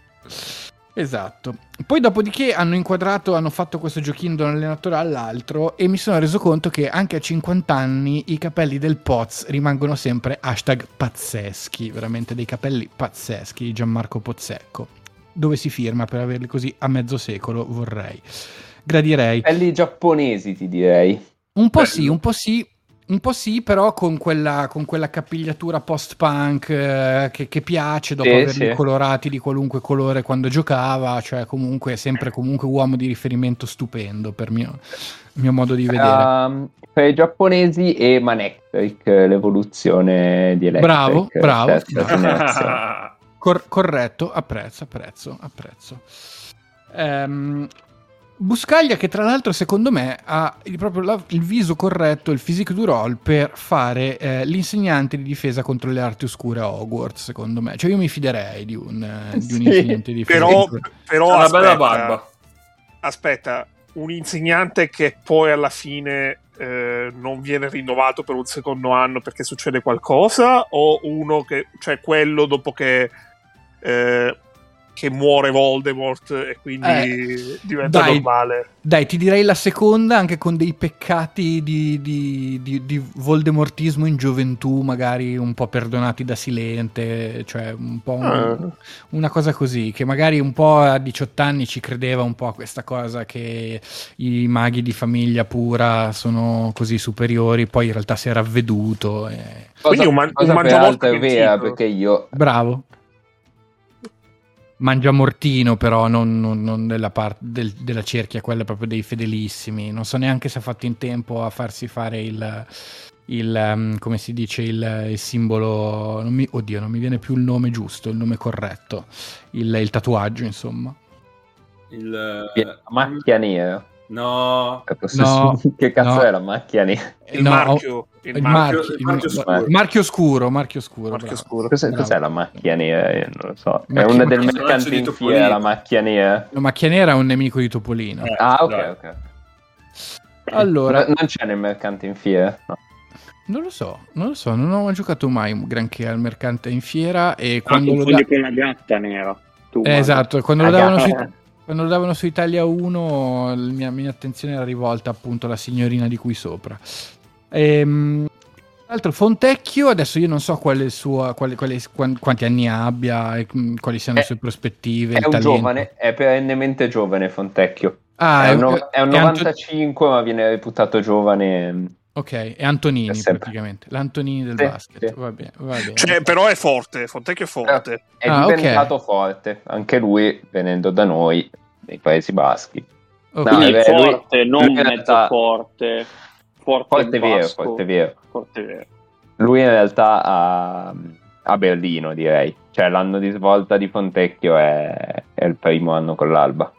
Esatto. Poi dopodiché hanno inquadrato, hanno fatto questo giochino da un allenatore all'altro e mi sono reso conto che anche a 50 anni i capelli del Poz rimangono sempre hashtag pazzeschi, veramente dei capelli pazzeschi di Gianmarco Pozzecco. Dove si firma per averli così a mezzo secolo vorrei. Gradirei. Belli giapponesi, ti direi. Un po' sì, un po' sì. Un po' sì, però con quella, con quella capigliatura post-punk eh, che, che piace dopo Sì, averli sì. colorati di qualunque colore quando giocava, cioè comunque sempre comunque uomo di riferimento stupendo per mio, mio modo di vedere. Um, per i giapponesi e Manectric, l'evoluzione di Electric. Bravo, bravo. terza generazione. Cor- corretto, apprezzo, apprezzo, apprezzo. Ehm, Buscaglia che tra l'altro secondo me ha il, proprio la- il viso corretto, il physique du role per fare eh, l'insegnante di difesa contro le arti oscure a Hogwarts, secondo me. Cioè io mi fiderei di un, eh, di un Sì. insegnante di difesa. Però, però una aspetta, bella barba. aspetta, un insegnante che poi alla fine eh, non viene rinnovato per un secondo anno perché succede qualcosa o uno che, cioè quello dopo che eh, che muore Voldemort e quindi Eh, diventa dai. normale. Dai, ti direi la seconda anche con dei peccati di, di, di, di voldemortismo in gioventù, magari un po' perdonati da Silente, cioè un po' un- Ah. una cosa così, che magari un po' a 18 anni ci credeva un po' a questa cosa che i maghi di famiglia pura sono così superiori, poi in realtà si è ravveduto. e- Quindi un man- cosa un peraltro mangiamorte è vera pentito. perché io Bravo. Mangia Mortino, però non, non- non della, par- del- della cerchia, quella proprio dei fedelissimi. Non so neanche se ha fatto in tempo a farsi fare il, il, ehm, come si dice, il, il simbolo. non mi- oddio, non mi viene più il nome giusto, il nome corretto. Il, il tatuaggio, insomma. Il, la macchia nera. No, No, che cazzo no. è la macchia nera? Il No, marchio, il Il marchio. marchio, il marchio il- scuro. marchio scuro, marchio scuro. Marchio scuro. Cos'è, cos'è la macchia nera? Io non lo so. È Macchia- una del mercante in fiera, la macchia nera. La macchia nera è un nemico di Topolino. Eh, Ah, ok, dai. ok. Allora, No- non c'è nel mercante in fiera? No. Non lo so, non lo so, non ho giocato mai granché al mercante in fiera e Ah, quando lo confondi da- con la gatta nera. Tu, Eh, esatto, quando lo davano gatta- su quando lo davano su Italia 1 la mia, mia attenzione era rivolta appunto alla signorina di qui sopra. Ehm, tra l'altro Fontecchio, adesso io non so quale il suo, quale- quale- quan- quanti anni abbia, mm, quali siano le È- sue prospettive, È il un talento. giovane, è perennemente giovane Fontecchio. Ah, è, un, no- è un è Anto- 95 ma viene reputato giovane. ok, è Antonini È praticamente, l'Antonini del Sì, basket, sì. va bene, va bene. Cioè, però è forte, Fontecchio è forte. È Ah, diventato forte, anche lui venendo da noi, nei Paesi Baschi. Ok. No, Quindi eh, lui- forte, non lui in mezzo forte. Forte, vero, forte vero. Forte vero. Lui in realtà a, a Berlino direi, cioè l'anno di svolta di Fontecchio è, è il primo anno con l'Alba.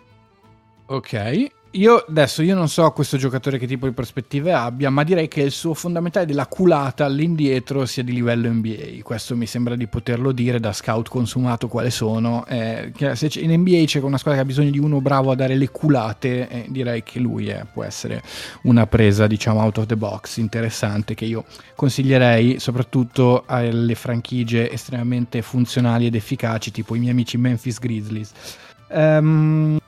Ok, io adesso io non so questo giocatore che tipo di prospettive abbia, ma direi che il suo fondamentale della culata all'indietro sia di livello NBA. Questo mi sembra di poterlo dire da scout consumato quale sono. Eh, se in NBA c'è una squadra che ha bisogno di uno bravo a dare le culate, eh, direi che lui è, può essere una presa, diciamo, out of the box interessante che io consiglierei soprattutto alle franchigie estremamente funzionali ed efficaci, tipo i miei amici Memphis Grizzlies. Ehm,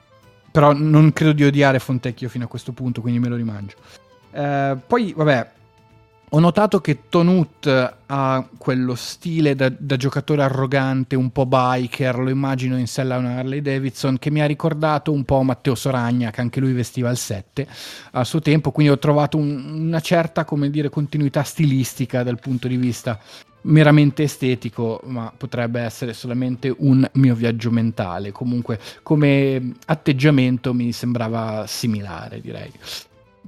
però non credo di odiare Fontecchio fino a questo punto, quindi me lo rimangio. Eh, poi, vabbè, ho notato che Tonut ha quello stile da, da giocatore arrogante, un po' biker, lo immagino in sella a Harley Davidson, che mi ha ricordato un po' Matteo Soragna, che anche lui vestiva il 7 a suo tempo, quindi ho trovato un- una certa, come dire, continuità stilistica dal punto di vista meramente estetico, ma potrebbe essere solamente un mio viaggio mentale. Comunque, come atteggiamento mi sembrava similare, direi.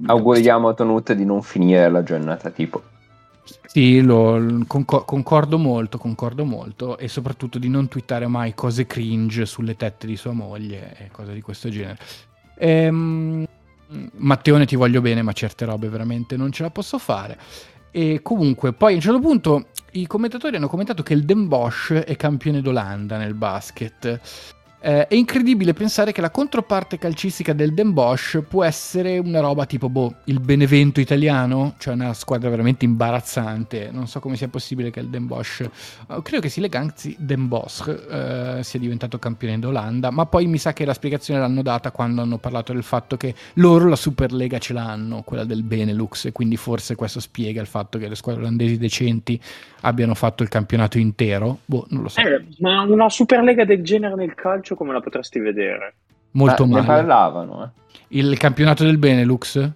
Auguriamo a Tonut di non finire la giornata tipo. Sì, lo, concor- concordo molto, concordo molto e soprattutto di non twittare mai cose cringe sulle tette di sua moglie e cose di questo genere. Ehm, Matteone ti voglio bene, ma certe robe veramente non ce la posso fare. E comunque, poi a un certo punto i commentatori hanno commentato che il Den Bosch è campione d'Olanda nel basket. Eh, è incredibile pensare che la controparte calcistica del Den Bosch può essere una roba tipo boh, il Benevento italiano, cioè una squadra veramente imbarazzante. Non so come sia possibile che il Den Bosch, eh, credo che si lega anzi Den Bosch, eh, sia diventato campione d'Olanda, ma poi mi sa che la spiegazione l'hanno data quando hanno parlato del fatto che loro la Superlega ce l'hanno, quella del Benelux, e quindi forse questo spiega il fatto che le squadre olandesi decenti abbiano fatto il campionato intero. Boh, non lo so. Eh, ma una Superlega del genere nel calcio come la potresti vedere? Molto Ah, Ne male. parlavano, eh. Il campionato del Benelux?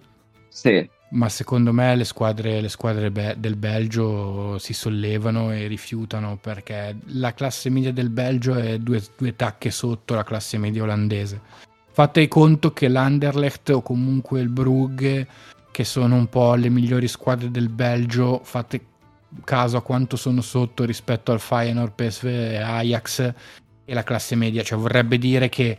Sì, Ma secondo me le squadre, le squadre be- del Belgio si sollevano e rifiutano perché la classe media del Belgio è due, due tacche sotto la classe media olandese. Fate conto che l'Anderlecht o comunque il Brugge, che sono un po' le migliori squadre del Belgio, fate caso a quanto sono sotto rispetto al Feyenoord, PSV e Ajax e la classe media. Cioè vorrebbe dire che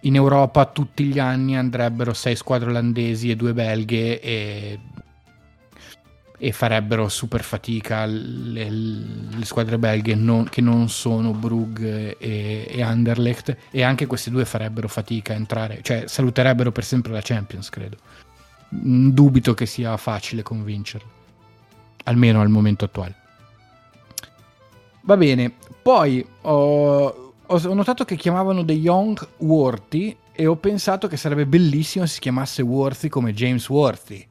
in Europa tutti gli anni andrebbero sei squadre olandesi e due belghe e, e farebbero super fatica le, le squadre belghe non- che non sono Brugge e, e Anderlecht e anche queste due farebbero fatica a entrare, cioè saluterebbero per sempre la Champions credo. Dubito che sia facile convincerli, almeno al momento attuale. Va bene, poi ho ho, notato che chiamavano The Young Worthy e ho pensato che sarebbe bellissimo se si chiamasse Worthy come James Worthy.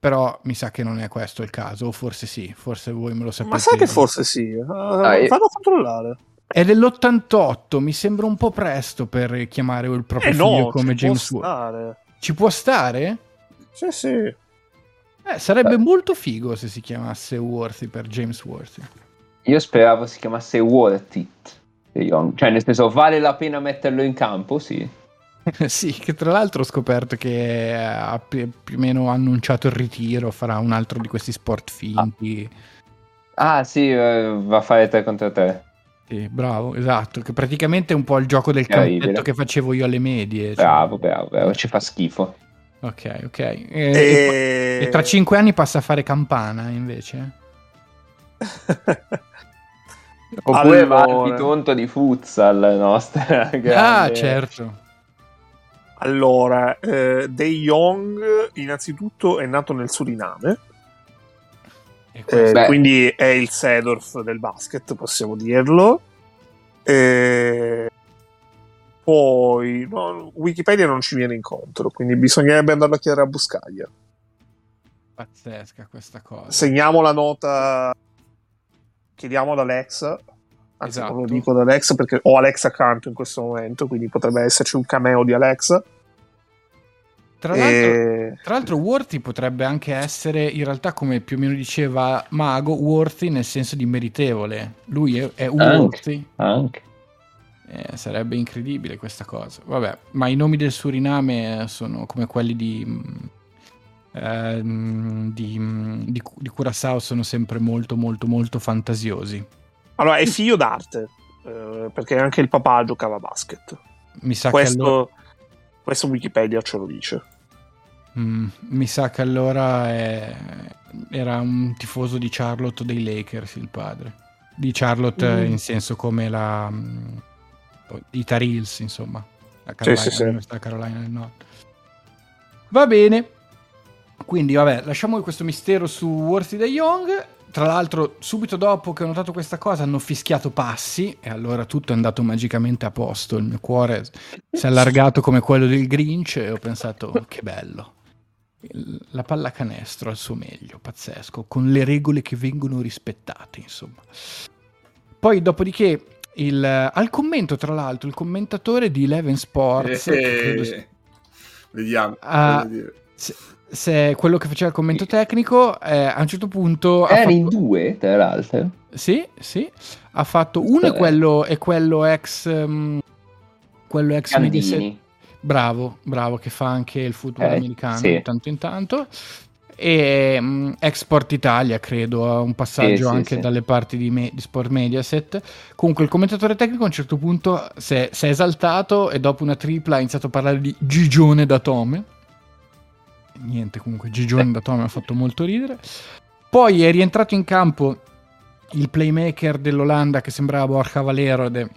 Però mi sa che non è questo il caso, o forse sì, forse voi me lo sapete. Ma sai che forse sì? Uh, a controllare. È dell'88, mi sembra un po' presto per chiamare il proprio Eh figlio no, come James Worthy. Ci può stare? Sì, sì. Eh, sarebbe Beh. molto figo se si chiamasse Worthy per James Worthy. Io speravo si chiamasse Worth It. The Young. Cioè, nel senso, vale la pena metterlo in campo? Sì. sì, che tra l'altro ho scoperto che ha più, più o meno annunciato il ritiro, farà un altro di questi sport finti. Ah, sì, eh, va a fare 3 contro 3. Sì, bravo, esatto, che praticamente è un po' il gioco del campetto che facevo io alle medie. cioè. Bravo, bravo, bravo, ci fa schifo. Ok, ok. E, E... e- e tra cinque anni passa a fare campana invece. Oppure va al Allora. bitonto di futsal nostra. Ah, grande. certo. Allora, eh, De Jong innanzitutto è nato nel Suriname, E eh, quindi è il Sedorf del basket, possiamo dirlo. Eh, poi no, Wikipedia non ci viene incontro, quindi bisognerebbe andarlo a chiedere a Buscaglia. pazzesca questa cosa. Segniamo la nota, chiediamo ad Alexa. Anzi, Esatto. non lo dico ad Alexa perché ho Alexa accanto in questo momento, quindi potrebbe esserci un cameo di Alexa. Tra l'altro, E- Tra l'altro Worthy potrebbe anche essere, in realtà come più o meno diceva Mago, Worthy nel senso di meritevole. Lui è, è worthy. Anche. Eh, sarebbe incredibile questa cosa. Vabbè, ma i nomi del Suriname sono come quelli di, ehm, di, di, di Curaçao, sono sempre molto molto molto fantasiosi. Allora, è figlio d'arte, eh, perché anche il papà giocava a basket. Mi sa, Questo, che allora, questo Wikipedia ce lo dice. mm, mi sa che allora è- era un tifoso di Charlotte dei Lakers il padre. Di Charlotte Mm. in senso come la... mm, di Tar Heels, insomma. La Sì, Carolina, sì, sì. l'Università Carolina del Nord. Va bene. Quindi, vabbè, lasciamo questo mistero su Worthy de Young. Tra l'altro, subito dopo che ho notato questa cosa, hanno fischiato passi e allora tutto è andato magicamente a posto. Il mio cuore si è allargato come quello del Grinch e ho pensato, "Oh, che bello. La pallacanestro al suo meglio, pazzesco, con le regole che vengono rispettate, insomma. Poi, dopodiché, il, al commento, tra l'altro, il commentatore di Eleven Sports, Eh, credo Vediamo. Dire. Se, se quello che faceva il commento tecnico, eh, a un certo punto Era in fatto, due, tra l'altro. sì, sì, ha fatto uno Eh. quello, è quello ex ehm, quello ex Candini. bravo, bravo che fa anche il football Eh, americano sì. di tanto in tanto e mm, Export Italia credo ha un passaggio sì, anche sì. dalle parti di, Me- di Sport Mediaset comunque il commentatore tecnico a un certo punto si è, si è esaltato e dopo una tripla ha iniziato a parlare di Gigione da Tome niente comunque Gigione da Tome ha fatto molto ridere. Poi è rientrato in campo il playmaker dell'Olanda che sembrava Borja Valero ed è,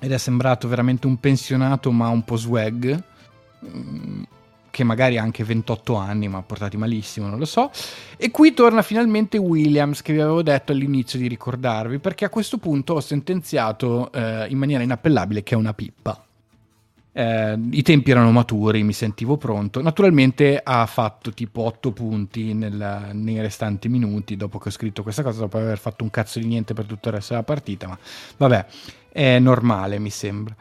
ed è sembrato veramente un pensionato ma un po' swag mm, che magari ha anche 28 anni ma portati malissimo non lo so. E qui torna finalmente Williams che vi avevo detto all'inizio di ricordarvi perché a questo punto ho sentenziato eh, in maniera inappellabile che è una pippa eh, I tempi erano maturi, mi sentivo pronto. Naturalmente ha fatto tipo 8 punti nel- nei restanti minuti dopo che ho scritto questa cosa, dopo aver fatto un cazzo di niente per tutto il resto della partita, ma vabbè, è normale mi sembra.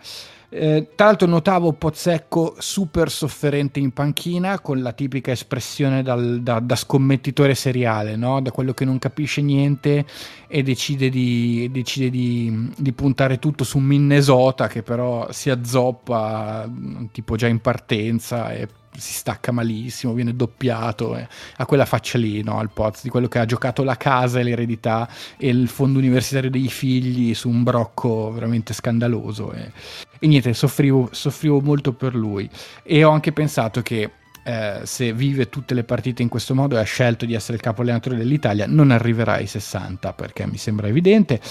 Eh, tra l'altro notavo Pozzecco super sofferente in panchina con la tipica espressione dal- da, da scommettitore seriale, no? da quello che non capisce niente e decide di, decide di, di puntare tutto su Minnesota che però si azzoppa mm, tipo già in partenza e si stacca malissimo, viene doppiato e ha quella faccia lì no, al Poz di quello che ha giocato la casa e l'eredità e il fondo universitario dei figli su un brocco veramente scandaloso e, e niente, soffrivo, soffrivo molto per lui e ho anche pensato che eh, se vive tutte le partite in questo modo e ha scelto di essere il capo allenatore dell'Italia, non arriverà ai 60 perché mi sembra evidente.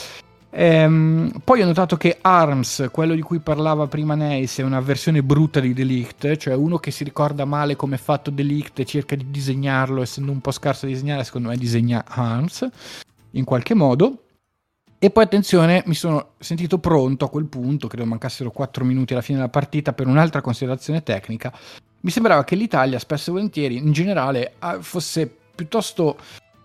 Ehm, poi ho notato che Arms, quello di cui parlava prima Neis, è una versione brutta di Delict, cioè uno che si ricorda male come è fatto Delict e cerca di disegnarlo, essendo un po' scarso a disegnare, secondo me disegna Arms in qualche modo. E poi attenzione, mi sono sentito pronto a quel punto, credo mancassero 4 minuti alla fine della partita per un'altra considerazione tecnica. Mi sembrava che l'Italia spesso e volentieri in generale ah, fosse piuttosto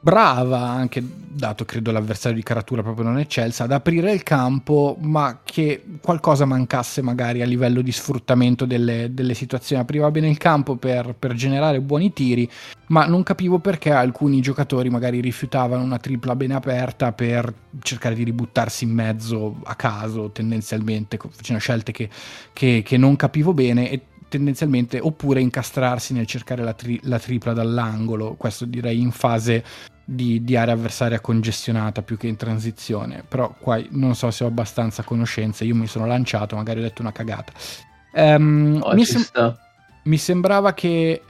brava, anche dato credo l'avversario di caratura proprio non eccelsa, ad aprire il campo, ma che qualcosa mancasse magari a livello di sfruttamento delle, delle situazioni. Apriva bene il campo per, per, generare buoni tiri, ma non capivo perché alcuni giocatori magari rifiutavano una tripla bene aperta per cercare di ributtarsi in mezzo a caso, tendenzialmente, facendo scelte che, che, che non capivo bene e tendenzialmente oppure incastrarsi nel cercare la, tri- la tripla dall'angolo, questo direi in fase di, di, area avversaria congestionata più che in transizione, però qua non so se ho abbastanza conoscenze, io mi sono lanciato, magari ho detto una cagata. Um, oh, mi, sem- mi sembrava che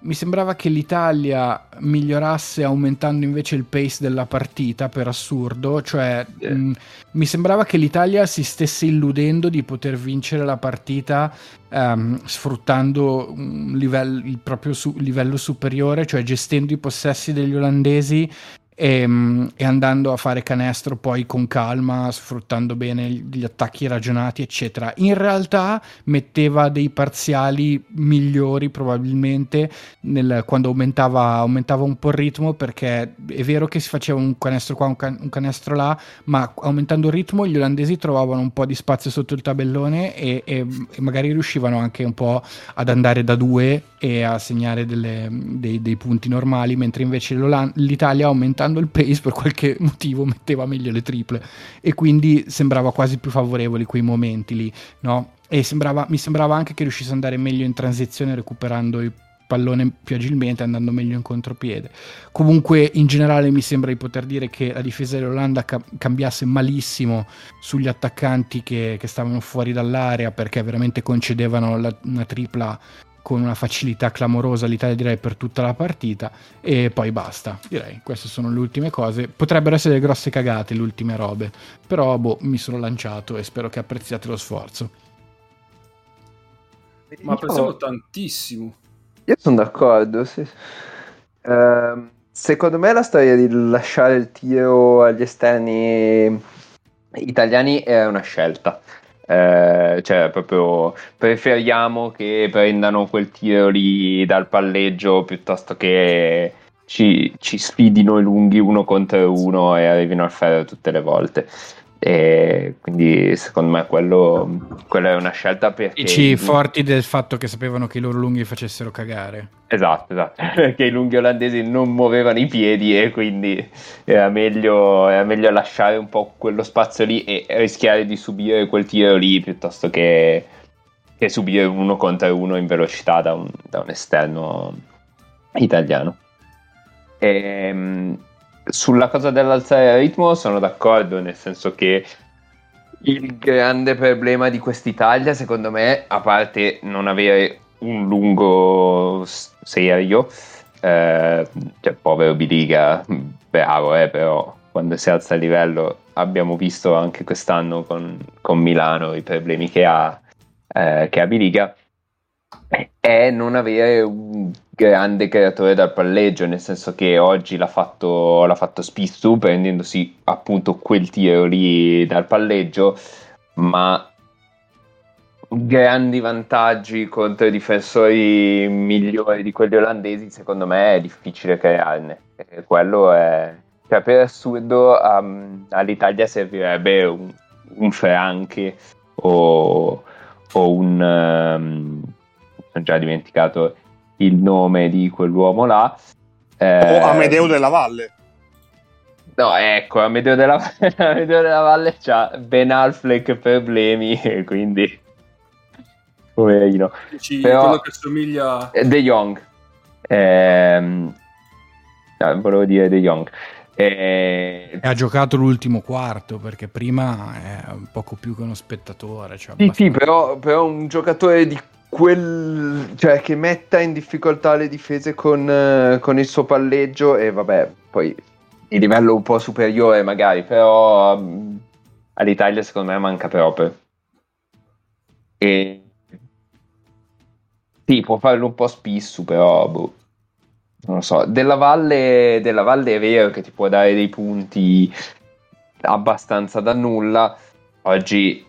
mi sembrava che l'Italia migliorasse aumentando invece il pace della partita per assurdo, cioè yeah. mh, mi sembrava che l'Italia si stesse illudendo di poter vincere la partita um, sfruttando livello, il proprio su- livello superiore, cioè gestendo i possessi degli olandesi e, ehm, e, andando a fare canestro poi con calma, sfruttando bene gli attacchi ragionati, eccetera. In realtà metteva dei parziali migliori probabilmente nel, quando aumentava, aumentava, un po' il ritmo, perché è vero che si faceva un canestro qua, un, can, un, canestro là, ma aumentando il ritmo gli olandesi trovavano un po' di spazio sotto il tabellone e, e, e magari riuscivano anche un po' ad andare da due e a segnare delle, dei, dei punti normali, mentre invece l'Italia aumentando il pace per qualche motivo metteva meglio le triple e quindi sembrava quasi più favorevoli quei momenti lì, no? E sembrava, mi sembrava anche che riuscisse ad andare meglio in transizione recuperando il pallone più agilmente andando meglio in contropiede. Comunque in generale mi sembra di poter dire che la difesa dell'Olanda ca- cambiasse malissimo sugli attaccanti che, che, stavano fuori dall'area perché veramente concedevano la, una tripla con una facilità clamorosa l'Italia direi per tutta la partita e poi basta direi. Queste sono le ultime cose. Potrebbero essere delle grosse cagate le ultime robe però boh mi sono lanciato e spero che apprezziate lo sforzo. Ma apprezziamo tantissimo. io sono d'accordo sì. uh, secondo me la storia di lasciare il tiro agli esterni italiani è una scelta eh, cioè proprio preferiamo che prendano quel tiro lì dal palleggio piuttosto che ci, ci sfidino i lunghi uno contro uno e arrivino al ferro tutte le volte. E quindi secondo me quello, quello è una scelta perché dici forti del fatto che sapevano che i loro lunghi facessero cagare. Esatto esatto. Perché i lunghi olandesi non muovevano i piedi e quindi era meglio, era meglio lasciare un po' quello spazio lì e rischiare di subire quel tiro lì piuttosto che, che subire uno contro uno in velocità da un, da un esterno italiano. E, ehm, sulla cosa dell'alzare il ritmo sono d'accordo, nel senso che il grande problema di quest'Italia, secondo me, a parte non avere un lungo serio, eh, cioè povero Biliga, bravo, eh, però quando si alza il livello abbiamo visto anche quest'anno con, con Milano i problemi che ha, eh, che ha Biliga, è non avere un grande creatore dal palleggio, nel senso che oggi l'ha fatto, l'ha fatto Spissu prendendosi appunto quel tiro lì dal palleggio, ma grandi vantaggi contro i difensori migliori di quelli olandesi, secondo me è difficile crearne. Quello è, cioè per assurdo um, all'Italia servirebbe un, un Franche o, o un... Um, sono già dimenticato il nome di quell'uomo là. Eh, o Amedeo della Valle. No, ecco, Amedeo della, Amedeo della Valle c'ha Ben Affleck problemi e quindi... Poverino. Dici Però, quello che somiglia... De Jong. Ehm, no, volevo dire De Jong. E... ha giocato l'ultimo quarto perché prima è un poco più che uno spettatore. Cioè sì, abbastanza... sì però, però, un giocatore di quel, cioè, che metta in difficoltà le difese con, eh, con, il suo palleggio e vabbè, poi di livello un po' superiore magari, però um, all'Italia secondo me manca proprio. E sì, può farlo un po' spisso, però boh, non lo so. Della valle, della valle è vero che ti può dare dei punti abbastanza da nulla. Oggi,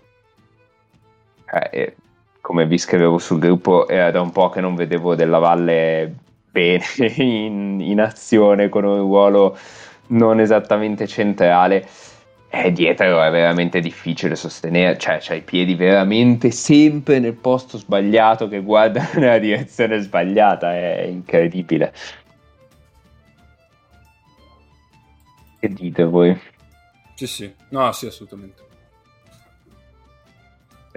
eh, come vi scrivevo sul gruppo, era da un po' che non vedevo Della Valle bene in, in azione con un ruolo non esattamente centrale. E dietro è veramente difficile sostenere, cioè c'hai i piedi veramente sempre nel posto sbagliato che guarda nella direzione sbagliata, è incredibile. Che dite voi? Sì, sì, no, sì, assolutamente.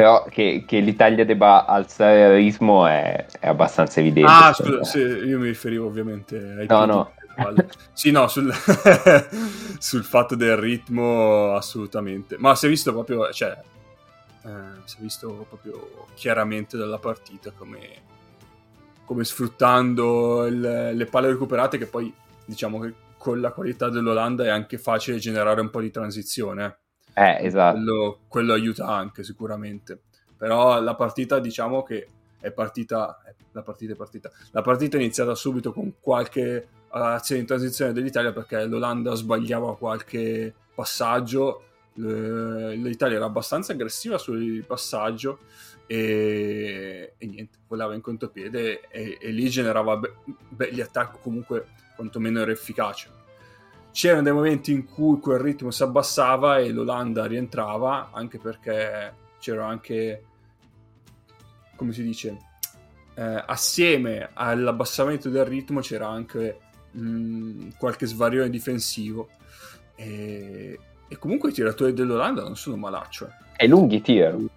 Però che, che l'Italia debba alzare il ritmo è, è abbastanza evidente. Ah, scusa, sì, io mi riferivo ovviamente ai No, no. Sì, no, sul, sul, fatto del ritmo assolutamente. Ma si è visto proprio, cioè, eh, si è visto proprio chiaramente dalla partita come, come sfruttando il, le palle recuperate che poi diciamo che con la qualità dell'Olanda è anche facile generare un po' di transizione. Eh, esatto. Quello, quello aiuta anche sicuramente. Però la partita diciamo che è partita, la partita è partita. La partita è iniziata subito con qualche azione di transizione dell'Italia perché l'Olanda sbagliava qualche passaggio, l'Italia era abbastanza aggressiva sul passaggio e, e niente, volava in contropiede e, e lì generava be- begli attacchi comunque quantomeno era efficace. C'erano dei momenti in cui quel ritmo si abbassava e l'Olanda rientrava, anche perché c'era anche, come si dice, eh, assieme all'abbassamento del ritmo c'era anche mh, mm, qualche svarione difensivo. E, e, comunque i tiratori dell'Olanda non sono malaccio. Eh. E i lunghi tirano.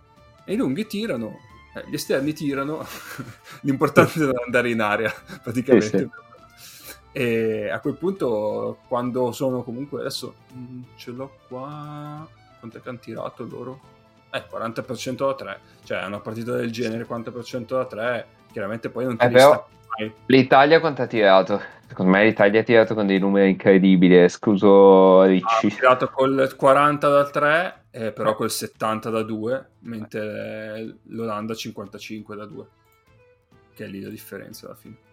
E i lunghi tirano, eh, gli esterni tirano, l'importante è andare in aria praticamente. Sì, sì. E a quel punto, quando sono comunque adesso mh, mm, ce l'ho qua. Quanto è che hanno tirato loro? Eh, 40% da 3. Cioè, una partita del genere, 40% da 3. Chiaramente poi non ti eh, però, mai. L'Italia quanto ha tirato? Secondo me l'Italia ha tirato con dei numeri incredibili, escluso Ricci. Ha tirato col 40 da 3, eh, però col 70 da 2, mentre l'Olanda 55 da 2. Che è lì la differenza alla fine.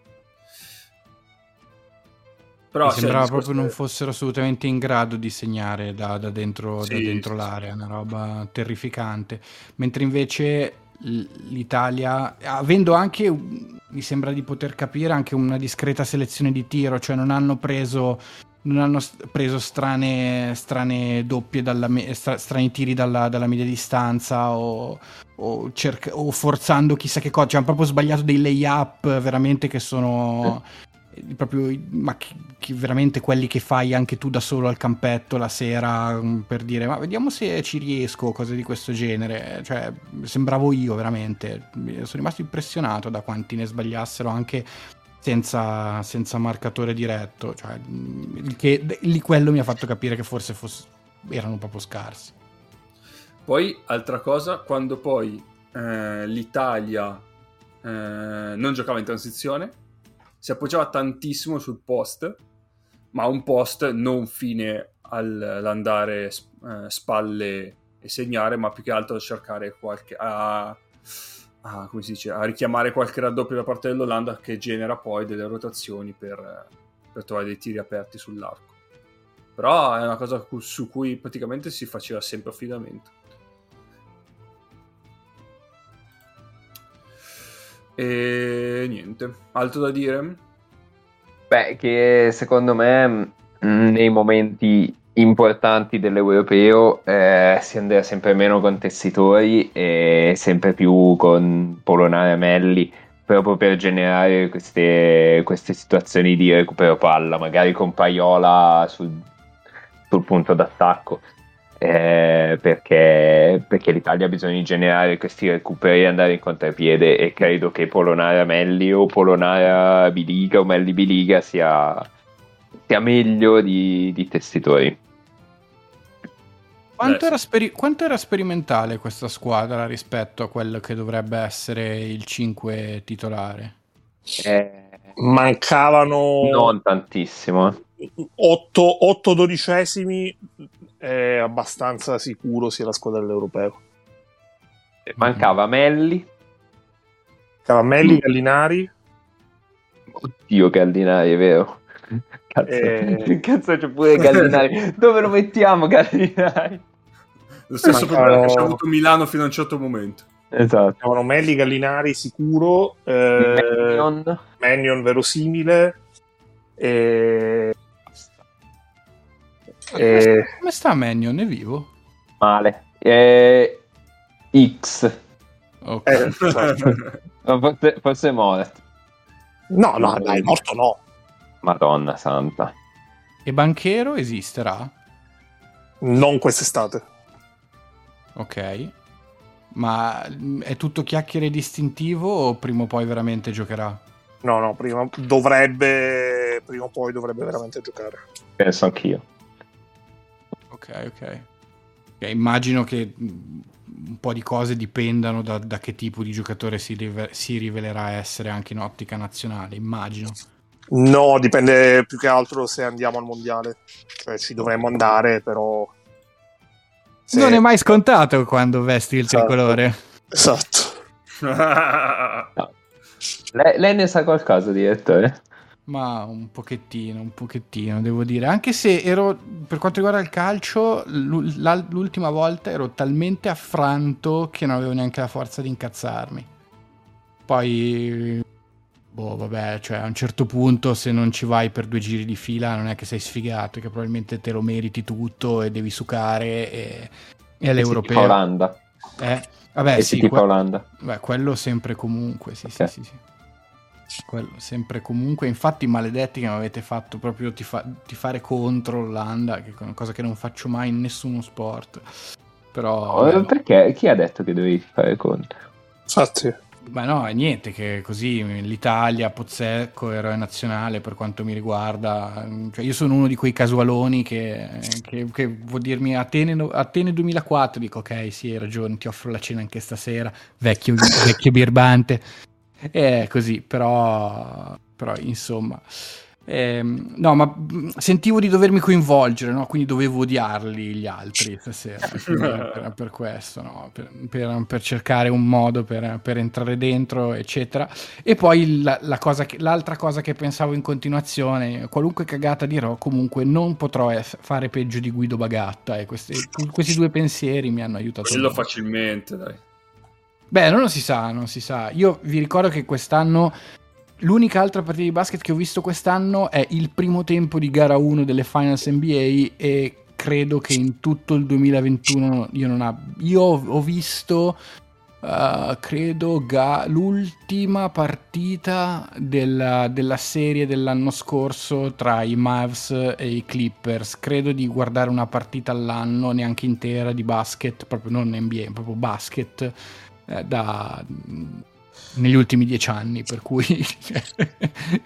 Però, Mi sembrava proprio non fossero assolutamente in grado di segnare da, da dentro, sì, da dentro sì, l'area, una roba terrificante. Mentre invece l'Italia, avendo anche, mi sembra di poter capire, anche una discreta selezione di tiro, cioè non hanno preso, non hanno preso strane, strane doppie, dalla, strani tiri dalla, dalla media distanza o, o, cerca, o, forzando chissà che cosa, cioè hanno proprio sbagliato dei lay-up veramente che sono... Eh proprio ma che veramente quelli che fai anche tu da solo al campetto la sera mm, per dire ma vediamo se ci riesco cose di questo genere. Cioè sembravo io veramente. Sono rimasto impressionato da quanti ne sbagliassero anche senza, senza marcatore diretto. Cioè, mm, che, lì quello mi ha fatto capire che forse fosse, erano proprio scarsi. Poi altra cosa quando poi eh, l'Italia eh, non giocava in transizione si appoggiava tantissimo sul post, ma un post non fine all'andare eh, spalle e segnare, ma più che altro a cercare qualche... A, a, come si dice, a richiamare qualche raddoppio da parte dell'Olanda che genera poi delle rotazioni per, per trovare dei tiri aperti sull'arco. Però è una cosa su cui praticamente si faceva sempre affidamento. E niente, altro da dire? Beh, che secondo me mm, nei momenti importanti dell'europeo eh, si andrà sempre meno con tessitori e sempre più con Polonare Melli proprio per generare queste, queste, situazioni di recupero palla, magari con Paiola sul, sul punto d'attacco eh, perché, perché, l'Italia ha bisogno di generare questi recuperi e andare in contropiede e credo che Polonara Melli o Polonara Biliga o Melli Biliga sia, sia meglio di, di testitori. Quanto era, speri- quanto era, sperimentale questa squadra rispetto a quello che dovrebbe essere il 5 titolare? Eh, Mancavano non tantissimo 8, 8 dodicesimi è abbastanza sicuro sia la squadra dell'europeo. Mancava Melli. Mancava Melli, Gallinari. Oddio, Gallinari, è vero. Cazzo, Eh. cazzo c'è pure Gallinari. Dove lo mettiamo Gallinari? Lo stesso Ma problema che c'ha avuto Milano fino a un certo momento. Esatto. Avevano Melli, Gallinari sicuro, eh, Mannion. Mannion verosimile. E... e- Come sta Mannion? È vivo? Male. Eh, X. Ok. eh, Forse, forse è morto. No, no, dai, morto no. Madonna santa. E Banchero esisterà? Non quest'estate. Ok. Ma mm, è tutto chiacchiere distintivo o prima o poi veramente giocherà? No, no, prima dovrebbe, prima o poi dovrebbe veramente giocare. Penso anch'io. Ok, ok. Ok, immagino che mm, un po' di cose dipendano da, da che tipo di giocatore si, rive- si rivelerà essere anche in ottica nazionale, immagino. No, dipende più che altro se andiamo al mondiale. Cioè, ci dovremmo andare, però. se- Non è mai scontato quando vesti il Esatto. tricolore. Esatto. Lei, lei ne sa qualcosa, direttore? Ma un pochettino, un pochettino, devo dire. Anche se ero, per quanto riguarda il calcio, l'ultima volta ero talmente affranto che non avevo neanche la forza di incazzarmi. Poi, boh, vabbè, cioè a un certo punto se non ci vai per due giri di fila non è che sei sfigato, che probabilmente te lo meriti tutto e devi sucare e, e all'europeo. Olanda. Eh, vabbè, Eh sì, tipo que- Olanda. Beh, quello sempre e comunque, sì, sì, Ok. sì, sì. Quello sempre e comunque. Infatti, maledetti che mi avete fatto proprio tifa- tifare contro l'Olanda, che è una cosa che non faccio mai in nessuno sport. Però, Oh, beh, perché? Chi ha detto che dovevi fare contro? Infatti. beh, no, è niente, che così l'Italia, Pozzecco, eroe nazionale per quanto mi riguarda. Cioè, io sono uno di quei casualoni che, che, che vuol dirmi Atene, no- Atene 2004, dico ok, sì, hai ragione, ti offro la cena anche stasera, vecchio, vecchio birbante. È così, però, però insomma. Ehm, no, ma mh, sentivo di dovermi coinvolgere, no? quindi dovevo odiarli gli altri stasera. era per questo, no? per, per- per cercare un modo per, per entrare dentro, eccetera. E poi la- la cosa che- l'altra cosa che pensavo in continuazione, qualunque cagata dirò, comunque non potrò es- fare peggio di Guido Bagatta. E questi, questi due pensieri mi hanno aiutato. Quello facilmente, dai. Beh, non si sa, non si sa. Io vi ricordo che quest'anno l'unica altra partita di basket che ho visto quest'anno è il primo tempo di gara 1 delle Finals NBA e credo che in tutto il 2021 io non abbia... Io ho visto, eh, credo, ga- l'ultima partita della, della serie dell'anno scorso tra i Mavs e i Clippers. Credo di guardare una partita all'anno, neanche intera, di basket, proprio non NBA, proprio basket eh, da, negli ultimi dieci anni, per cui...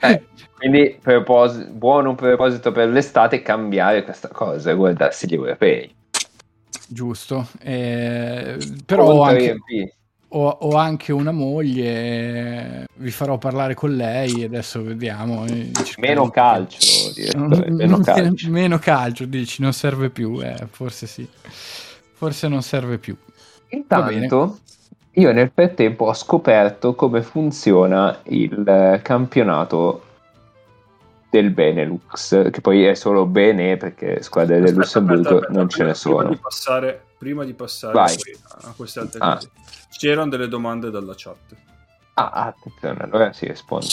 Eh, quindi propos- buono proposito per l'estate cambiare questa cosa e guardarsi gli europei. Giusto, eh, però ho anche, ho, ho anche una moglie, vi farò parlare con lei e adesso vediamo. eh, Meno calcio, direttore, meno calcio. Meno calcio, dici, non serve più, eh, forse sì, forse non serve più. Intanto, io nel frattempo ho scoperto come funziona il eh, campionato del Benelux, che poi è solo Bene perché squadre del Lussemburgo non ce prima- ne sono. Prima di passare, prima di passare a queste altre Ah. cose, c'erano delle domande dalla chat. Ah, attenzione, allora si risponde.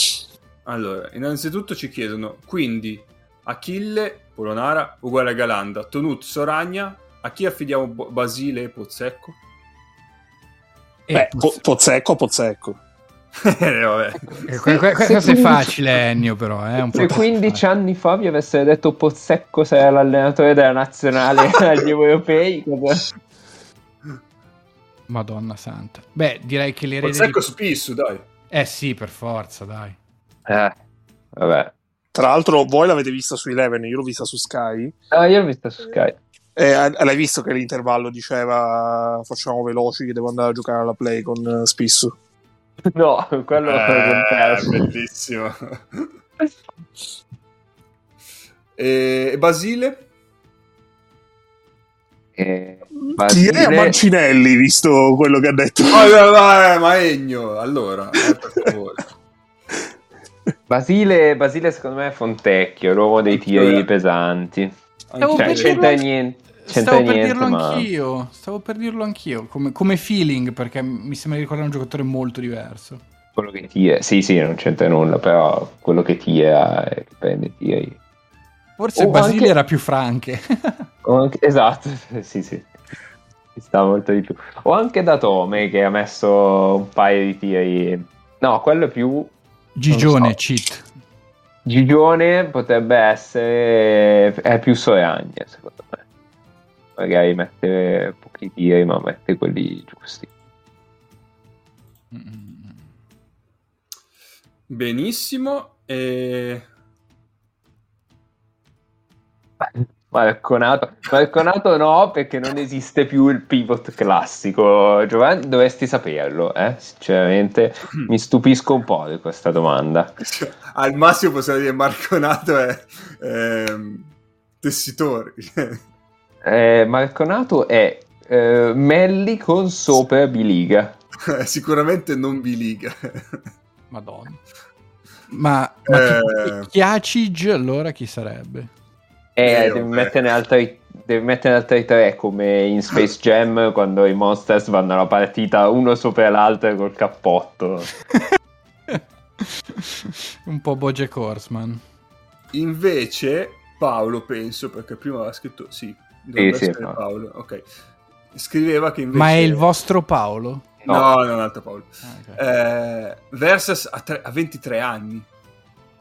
Allora, innanzitutto ci chiedono, quindi Achille, Polonara, uguale a Galanda, Tonut, Soragna, a chi affidiamo Basile e Pozzecco? E Beh, pos- po- Pozzecco, Pozzecco. Eh, vabbè. eh, que- que- questo è facile, Ennio, però. Eh, Se troppo 15 facile. anni fa vi avessero detto Pozzecco sarà l'allenatore della nazionale agli europei, cosa- Madonna santa. Beh, direi che l'erede Pozzecco di... Spissu, dai. Eh sì, per forza, dai. Eh, vabbè. Tra l'altro, voi l'avete vista su Eleven, io l'ho vista su Sky. Ah, io l'ho vista su Sky. Eh, l'hai visto che l'intervallo diceva facciamo veloci che devo andare a giocare alla play con eh, Spissu. No, quello Eh, bellissimo. e Basile? Eh, Direi a Basile- Mancinelli, visto quello che ha detto. Oh, vai, vai, ma Ennio, allora, eh, per favore. Basile, Basile secondo me è Fontecchio, l'uomo dei tiri Anche- pesanti. Stavo Cioè, per c'entra dirlo- niente. C'entra Stavo per niente, dirlo ma... anch'io. Stavo per dirlo anch'io. Come, come feeling, perché mi sembra di ricordare un giocatore molto diverso. quello che tira, sì, sì, non c'entra nulla, però quello che tira e che prende i tiri. Forse O Basile anche- era più franche. Anche- esatto, sì, sì. Ci sta molto di più. O anche da Tome che ha messo un paio di tiri. No, quello è più Gigione, so. cheat. Gigione potrebbe essere è più Soragna, secondo me. Magari mette pochi tiri, ma mette quelli giusti. Benissimo. E... Marconato. Marconato no, perché non esiste più il pivot classico. Giovanni, dovresti saperlo, eh? Sinceramente, mi stupisco un po' di questa domanda. Al massimo possiamo dire Marconato è ehm, tessitori. Eh, Marconato è eh, Melli con sopra biliga. Sicuramente non biliga. Madonna. Ma, ma Eh. chi- Chiacic allora chi sarebbe? Eh, devi vabbè. metterne altri. Devi metterne altri tre come in Space Jam quando i Monsters vanno alla partita uno sopra l'altro col cappotto. un po' Bojack Horseman. Invece Paolo, penso, perché prima aveva scritto sì, dovrebbe sì, essere no. Paolo. Ok. Scriveva che invece Ma è il vostro Paolo? No, No. no, un altro Paolo. Ah, ok. Eh, Versus a, tre- a 23 anni.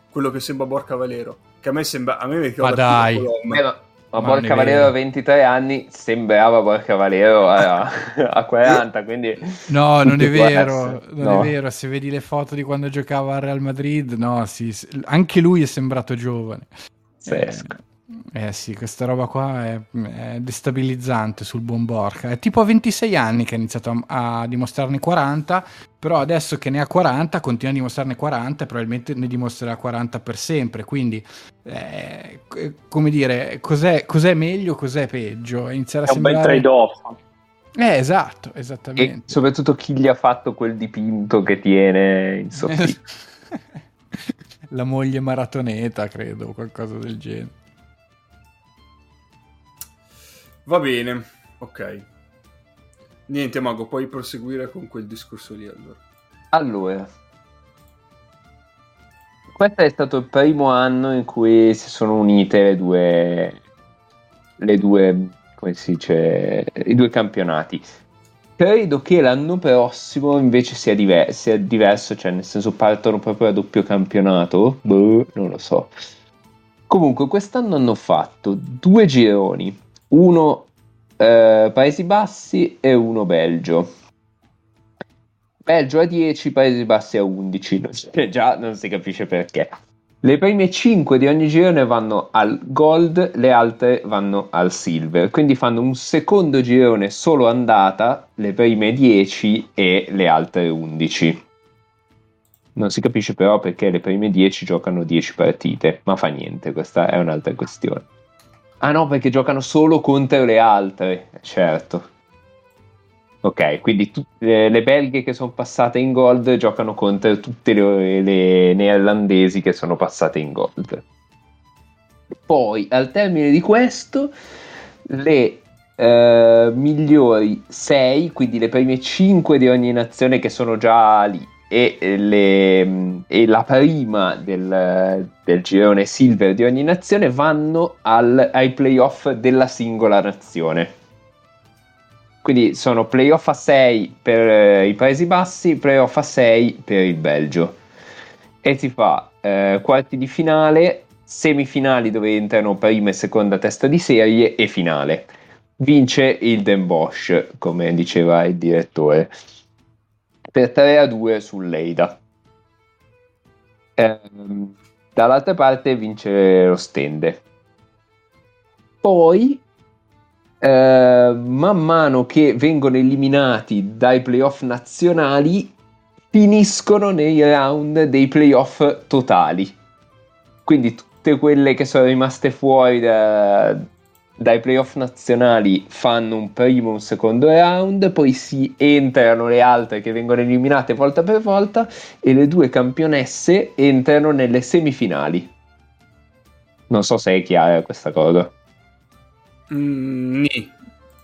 Quello che sembra Borca Valero. Che a me sembra a me mi ricorda Ma dai. Eh, ma, Borca Valero a 23 anni sembrava Borca Valero a, a 40, quindi... No, non è vero, non No. è vero. Se vedi le foto di quando giocava al Real Madrid, no, sì, sì, anche lui è sembrato giovane. Pazzesco. Eh, eh sì, questa roba qua è, è destabilizzante sul buon Borca. È tipo a 26 anni che ha iniziato a, a dimostrarne 40, però adesso che ne ha 40 continua a dimostrarne 40 e probabilmente ne dimostrerà 40 per sempre. Quindi, eh, c- come dire, cos'è, cos'è meglio, cos'è peggio? Iniziare a È un bel sembrare... trade-off. Eh, esatto, E esattamente. soprattutto chi gli ha fatto quel dipinto che tiene in soffitto. La moglie maratoneta, credo, o qualcosa del genere. Va bene, ok. Niente, Mago, puoi proseguire con quel discorso lì allora. Allora, questo è stato il primo anno in cui si sono unite le due, le due, come si dice, i due campionati. Credo che l'anno prossimo invece sia, diver- sia diverso, cioè nel senso partono proprio a doppio campionato. Boh, non lo so. Comunque, quest'anno hanno fatto due gironi, uno eh, Paesi Bassi e uno Belgio. Belgio a 10, Paesi Bassi a 11, non si- già non si capisce perché. Le prime 5 di ogni girone vanno al gold, le altre vanno al silver, quindi fanno un secondo girone solo andata, le prime 10 e le altre 11. Non si capisce però perché le prime 10 giocano 10 partite, ma fa niente, questa è un'altra questione. Ah no, perché giocano solo contro le altre, certo. Ok, quindi tutte le belghe che sono passate in gold giocano contro tutte le, le neerlandesi che sono passate in gold. Poi, al termine di questo, le eh, migliori 6, quindi le prime 5 di ogni nazione che sono già lì, e, le- e la prima del, del girone silver di ogni nazione vanno al- ai playoff della singola nazione. Quindi sono playoff a 6 per eh, i Paesi Bassi, playoff a 6 per il Belgio. E si fa eh, quarti di finale, semifinali dove entrano prima e seconda testa di serie e finale. Vince il Den Bosch, come diceva il direttore, per 3 a 2 sull'Eida. Ehm, dall'altra parte vince lo Stende. Poi eh, man mano che vengono eliminati dai playoff nazionali, finiscono nei round dei playoff totali. Quindi tutte quelle che sono rimaste fuori da- dai playoff nazionali fanno un primo e un secondo round, poi si entrano le altre che vengono eliminate volta per volta e le due campionesse entrano nelle semifinali. Non so se è chiara questa cosa. Mm.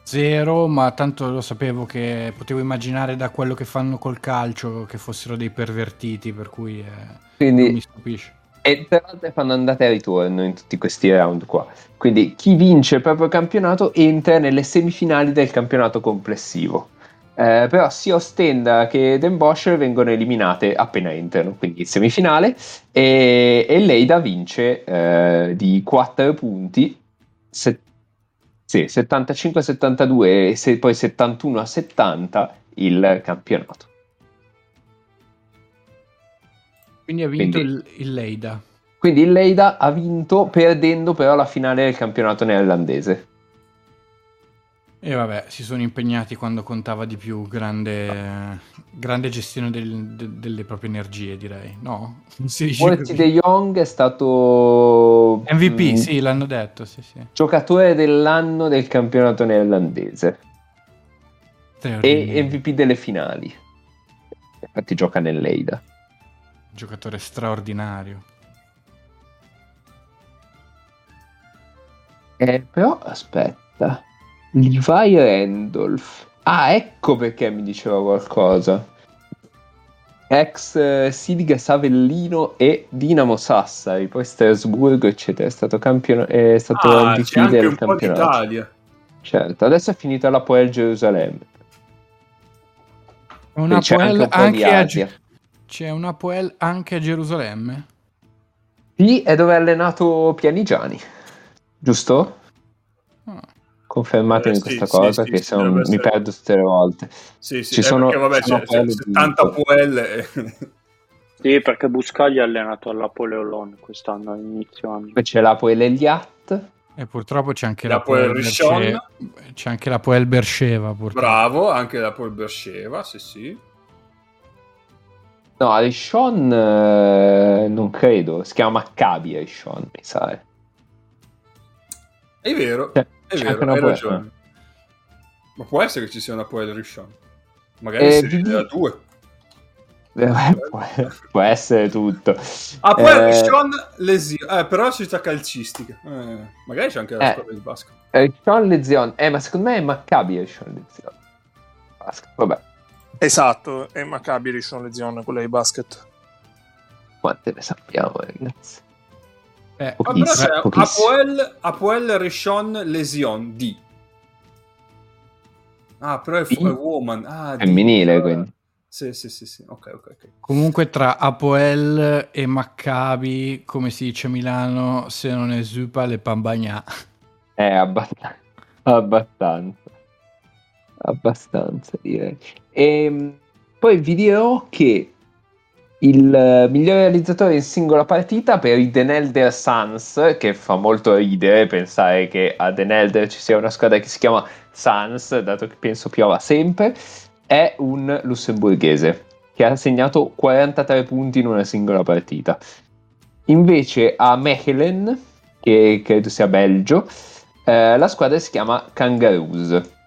Zero, ma tanto lo sapevo che potevo immaginare da quello che fanno col calcio che fossero dei pervertiti, per cui eh, Quindi non mi stupisce. E tra l'altro fanno andate e ritorno in tutti questi round qua. Quindi chi vince il proprio campionato entra nelle semifinali del campionato complessivo. Eh, però sia Ostenda che Den Bosch vengono eliminate appena entrano, quindi in semifinale. E, e Leida vince eh, di 4 punti, se- sì, 75-72 e se- poi 71-70 il campionato. Quindi ha vinto Quindi- il, il Leida. Quindi il Leida ha vinto perdendo però la finale del campionato neerlandese. E vabbè, si sono impegnati quando contava di più, grande, grande gestione del- de- delle proprie energie, direi. No? Così. De Jong è stato MVP, mm, sì, l'hanno detto, sì, sì. giocatore dell'anno del campionato neerlandese Straordinario. e MVP delle finali. Infatti gioca nell'Eida. Giocatore straordinario. Eh, però aspetta, Levi Randolph. Ah, ecco perché mi diceva qualcosa. Ex eh, Sidiga Savellino e Dinamo Sassari, poi Strasburgo, eccetera. È stato, campione, è stato Ah, c'è anche un po' campionato. d'Italia. Certo, adesso è finita la Poel Gerusalemme. Una C'è anche Poel un po' di anche a, Asia. Ge- c'è una Poel anche a Gerusalemme? Sì, è dove è allenato Pianigiani, giusto? Ah. Confermatemi Eh, sì, questa sì, cosa sì, che sì, se no dovrebbe mi essere. perdo tutte le volte. Sì, sì, Ci eh, sono- perché vabbè, sono c'è, c'è Poel 70 ovunque. Puel. e- Sì, perché Buscagli è allenato all'Apoleon quest'anno, all'inizio anno. Poi c'è la Poel Eliat. E purtroppo c'è anche La la, Poel Poel C'è anche la Poel Bersheva, purtroppo. Bravo, anche la Puel Bersheva, sì sì. No, Rishon eh, non credo, si chiama Maccabi Rishon, mi sa. eh. È vero, C'è- è vero, hai Poel. ragione. Ma può essere che ci sia una Puel Rishon. Magari Eh, si vi vede da due. Eh, può, può essere tutto. Ah, Puel Eh, Rishon Lesio. Eh, però società calcistica. Eh, magari c'è anche la Eh. squadra di basket. Rishon Lezion. Eh, ma secondo me è Maccabi Rishon Lezion. Basket, Vabbè, Esatto, e Maccabi Rishon Lezione, quella di basket. quante ne sappiamo, ragazzi. Eh, Ah, però Pochissimo, c'è pochissimo. Apoel, Apoel Rishon Lesion D. Ah, però è, fu- D? è woman. Ah, D. Femminile, Ah, quindi. Sì, sì, sì, sì. Ok, ok, ok. Comunque tra Apoel e Maccabi, come si dice a Milano, se non è Zupa le Pambagna. Eh, abbastanza. Abbastanza. Abbastanza, direi. E poi vi dirò che il eh, miglior realizzatore in singola partita per i Den Elder Suns, che fa molto ridere pensare che a Den Elder ci sia una squadra che si chiama Suns, dato che penso piova sempre, è un lussemburghese che ha segnato 43 punti in una singola partita. Invece a Mechelen, che credo sia Belgio, eh, la squadra si chiama Kangaroos.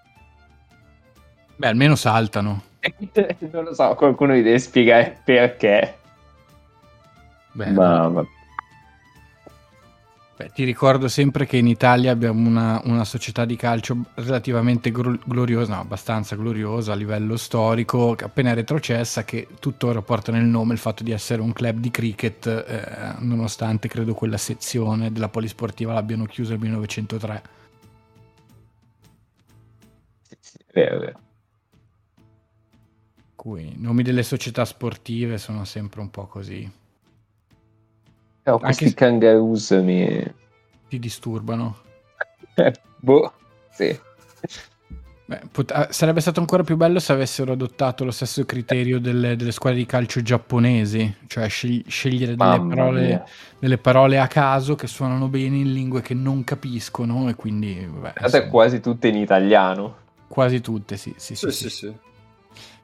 Beh, almeno saltano. non lo so, qualcuno mi deve spiegare perché. Beh, Ma, Beh, ti ricordo sempre che in Italia abbiamo una, una società di calcio relativamente gro- gloriosa, no, abbastanza gloriosa a livello storico, che appena retrocessa, che tuttora porta nel nome il fatto di essere un club di cricket, eh, nonostante credo quella sezione della polisportiva l'abbiano chiusa nel 1903. sì, sì, è vero, è vero. Cui i nomi delle società sportive sono sempre un po' così, Anche questi se- Kangaroos mi... ti disturbano. Eh, boh, sì. Beh, pot- ah, sarebbe stato ancora più bello se avessero adottato lo stesso criterio delle, delle squadre di calcio giapponesi, cioè scegli- scegliere delle parole, delle parole a caso che suonano bene in lingue che non capiscono e quindi vabbè, insomma, quasi tutte in italiano. quasi tutte, sì, sì, sì, Sì, sì, sì, sì.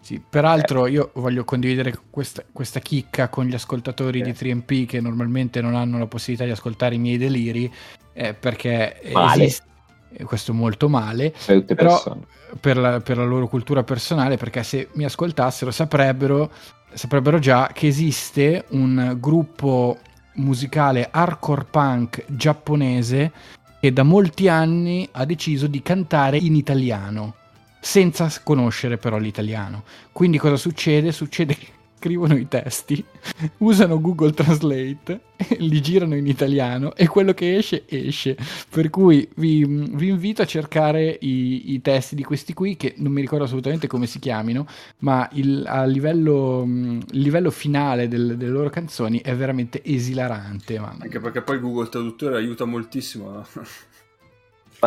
Sì. Peraltro io voglio condividere questa, questa chicca con gli ascoltatori di 3MP che normalmente non hanno la possibilità di ascoltare i miei deliri, eh, perché Male. esiste, e questo molto male, Per per la, per la loro cultura personale, perché se mi ascoltassero saprebbero, saprebbero già che esiste un gruppo musicale hardcore punk giapponese che da molti anni ha deciso di cantare in italiano, senza conoscere però l'italiano. Quindi cosa succede? Succede che scrivono i testi, usano Google Translate, li girano in italiano e quello che esce esce. Per cui vi, vi invito a cercare i, i testi di questi qui, che non mi ricordo assolutamente come si chiamino, ma il, a livello, mh, il livello finale del- delle loro canzoni è veramente esilarante. mamma. Anche perché poi Google Traduttore aiuta moltissimo. a-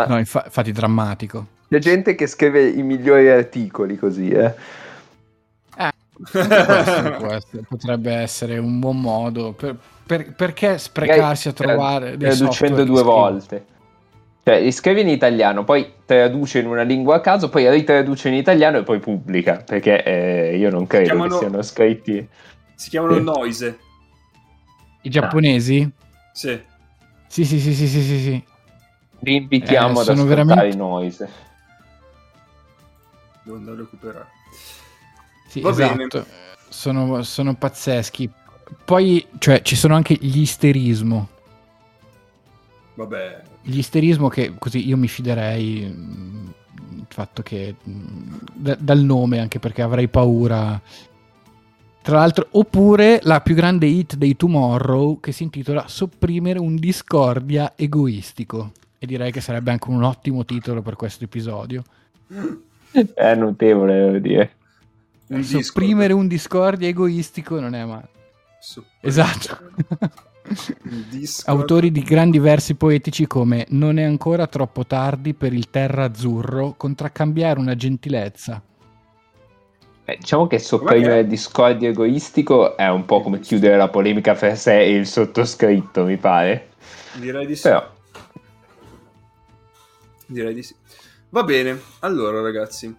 No, infa- infatti drammatico. C'è gente che scrive i migliori articoli così, eh. Anche questo essere- potrebbe essere un buon modo per- per- perché sprecarsi a trovare dei traducendo due volte. Cioè, li scrive in italiano, poi traduce in una lingua a caso, poi ritraduce in italiano e poi pubblica. Perché eh, io non credo chiamano- che siano scritti. si chiamano Sì. Noise. i giapponesi Sì. sì sì sì sì sì sì, sì. Vi invitiamo Eh, ad sono ascoltare veramente- i noise. Devo andare a recuperare. Sì, Va esatto. Sono, sono pazzeschi. Poi cioè ci sono anche gli isterismo. Vabbè. gli isterismo che così io mi fiderei mh, il fatto che mh, da- dal nome anche perché avrei paura. Tra l'altro oppure la più grande hit dei Tomorrow che si intitola sopprimere un discordia egoistico. E direi che sarebbe anche un ottimo titolo per questo episodio È notevole, devo dire. Un sopprimere un discordia egoistico non è male Su- esatto. Autori di grandi versi poetici come Non è ancora troppo tardi per il terra azzurro contraccambiare una gentilezza. Eh, diciamo che sopprimere il discordio egoistico è un po' come chiudere la polemica fra sé e il sottoscritto, mi pare. Direi di sì. Però, Direi di sì. Va bene. Allora, ragazzi.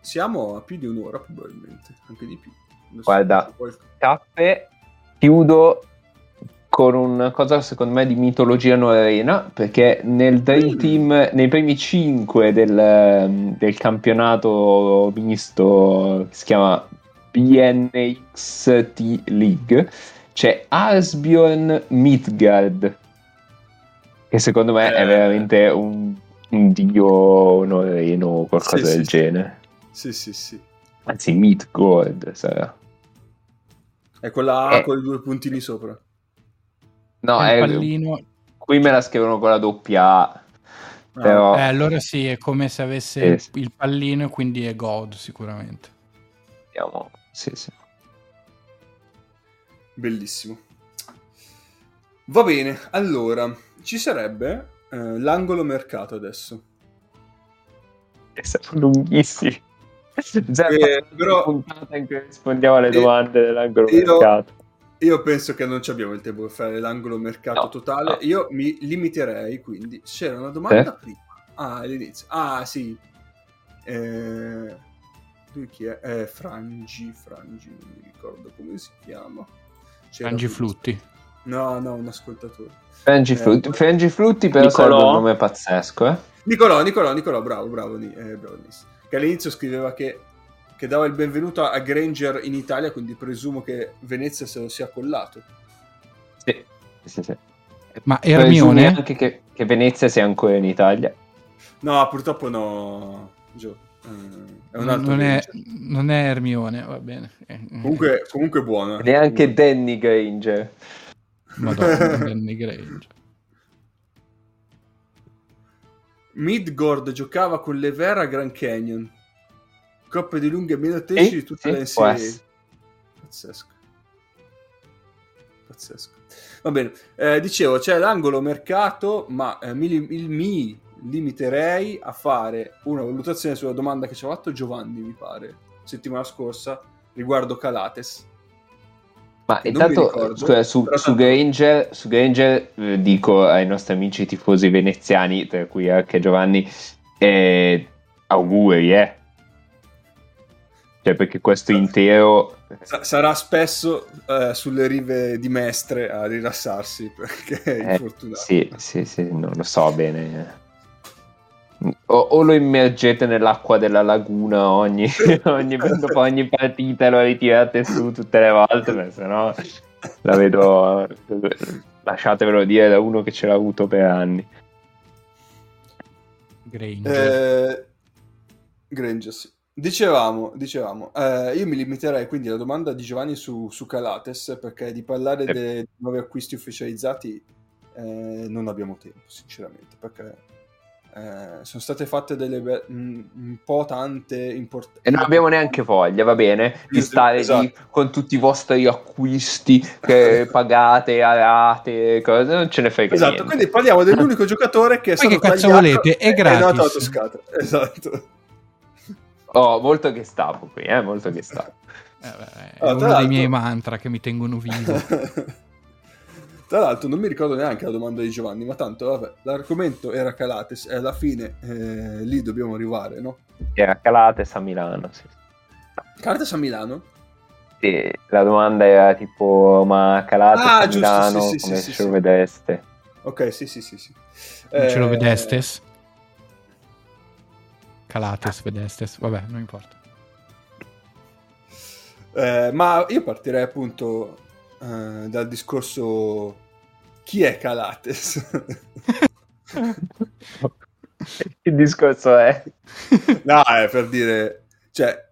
Siamo a più di un'ora, probabilmente. Anche di più. So, Guarda. tappe, chiudo con una cosa secondo me di mitologia norrena perché nel Dream Mm. Team nei primi 5 del, del campionato misto che si chiama BNXT League c'è Asbjorn Midgard che secondo me è Eh. veramente un, un dio norreno o qualcosa Sì, del sì, genere Sì, sì, sì. anzi Midgard sarà È quella A Eh. con i due puntini sopra. no È pallino. Qui me la scrivono con la doppia A, Ah, però Eh, allora sì, è come se avesse Eh, sì. il pallino e quindi è God sicuramente. vediamo. Sì, sì. Bellissimo. Va bene, allora, ci sarebbe eh, l'angolo mercato adesso. Sono lunghissimi. Già Eh, però- puntata in cui rispondiamo alle Eh, domande dell'angolo io- mercato. Io penso che non ci abbiamo il tempo per fare l'angolo mercato No, totale. no. Io mi limiterei, quindi, c'era una domanda Eh? prima. Ah, all'inizio. Ah, sì. Eh, lui chi è? Eh, Frangi, Frangi, non mi ricordo come si chiama. C'era Frangi Flutti. No, no, un ascoltatore. Frangifrutti, Eh, Frangifrutti però Nicolò? sarebbe un nome pazzesco, eh? Nicolò, Nicolò, Nicolò, bravo, bravo, eh, bravo. Che all'inizio scriveva che, che dava il benvenuto a Granger in Italia, quindi presumo che Venezia se lo sia collato. Sì, sì, sì. Ma Ermione? anche che, che Venezia sia ancora in Italia. No, purtroppo no, Gio. Eh, è un altro non, è, non è Ermione, va bene. Comunque, comunque buono. Neanche Danny Granger. Madonna, Danny Grange. Midgord giocava con le Vera a Grand Canyon. Coppe di lunghe meno tesi Sì, di la può NCAA. Pazzesco. Pazzesco. Va bene, eh, dicevo, c'è l'angolo mercato, ma eh, mi, il- mi limiterei a fare una valutazione sulla domanda che ci ha fatto Giovanni, mi pare, settimana scorsa, riguardo Calates. Ma intanto ricordo, scusa, su, però su Granger, su Granger, eh, dico ai nostri amici tifosi veneziani, tra cui anche Giovanni, eh, auguri, eh. Cioè, perché questo intero Sa- sarà spesso eh, sulle rive di Mestre a rilassarsi perché è Eh, infortunato. Sì, sì, sì, non lo so bene. O, o lo immergete nell'acqua della laguna ogni, ogni, dopo ogni partita lo ritirate su tutte le volte, perché sennò la vedo, lasciatevelo dire da uno che ce l'ha avuto per anni. Granger. Eh, Granger, sì. Dicevamo, dicevamo eh, io mi limiterei quindi alla domanda di Giovanni su, su Calates, perché di parlare Sì. dei nuovi acquisti ufficializzati eh, non abbiamo tempo, sinceramente, perché eh, sono state fatte delle be- un, un po' tante importanti. E non abbiamo neanche voglia, va bene, di stare Esatto. lì con tutti i vostri acquisti che pagate a rate, cose, non ce ne frega Esatto, niente. quindi parliamo dell'unico giocatore che è Poi stato che cazzo tagliato volete? È e gratis. Toscana. Esatto. Oh, molto che stavo qui, eh, molto che stavo. Eh, beh, è tra uno dei miei mantra che mi tengono vivo. Tra l'altro non mi ricordo neanche la domanda di Giovanni, ma tanto vabbè, l'argomento era Calates e alla fine eh, lì dobbiamo arrivare, no? Era Calates a Milano, sì. Calates a Milano? Sì, la domanda era tipo, ma Calates Ah, a giusto, Milano, sì, sì, come sì, ce sì, lo vedeste? Ok, sì, sì, sì, sì. Non ce lo Eh, vedestes? Calates, vedestes, vabbè, non importa. eh, ma io partirei appunto eh, dal discorso chi è Calates? Il discorso è... no, è per dire, cioè,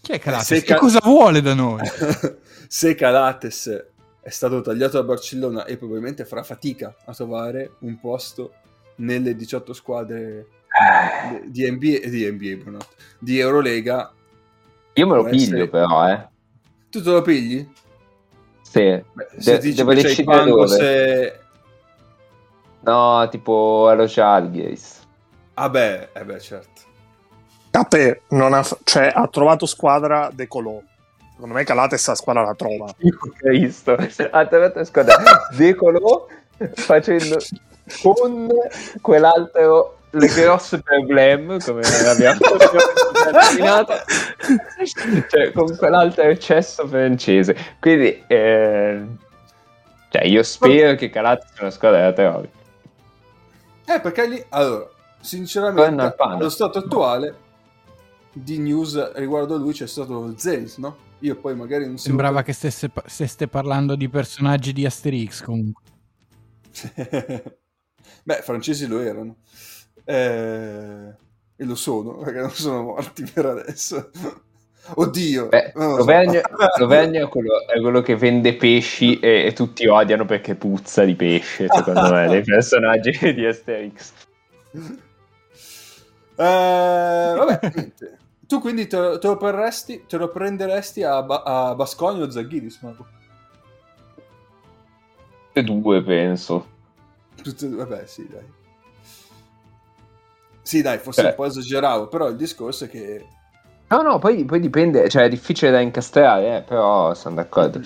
Chi è Calates? E Cal- cosa vuole da noi? se Calates è stato tagliato da Barcellona e probabilmente farà fatica a trovare un posto nelle 18 squadre di NBA, di NBA di Eurolega, Io me lo piglio essere- però, eh. tu te lo pigli? Sì. Beh, se De- dici devo che decidere Pangos dove. e... No, tipo allo Jalgates. Ah beh, eh beh, certo. Cape non ha, cioè, ha trovato squadra De Colò. Secondo me Calates la squadra la trova. Cristo. Ha trovato squadra Decolò facendo con quell'altro le grosse problem come abbiamo terminato cioè con quell'altro eccesso francese quindi eh, cioè io spero che Calate sia una squadra da trovi Eh, perché lì, allora, sinceramente, allo stato attuale di news riguardo a lui c'è stato Zenith, no? Io poi magari non Sembrava che stesse, stesse parlando di personaggi di Asterix comunque. Beh, francesi lo erano. Eh, E lo sono, perché non sono morti per adesso. Oddio. Beh, so. È, quello, è quello che vende pesci e, e tutti odiano perché puzza di pesce, secondo me, dei personaggi di Asterix. Eh, vabbè, niente. Tu quindi te, te lo prenderesti, te lo prenderesti a, a Bascogna o Zaghiris? Tutte e due, penso. Tutte e due, vabbè, sì, dai. Sì, dai, forse Cioè. un po' esageravo, però il discorso è che... No, no, poi, poi dipende, cioè è difficile da incastrare, eh, però sono d'accordo.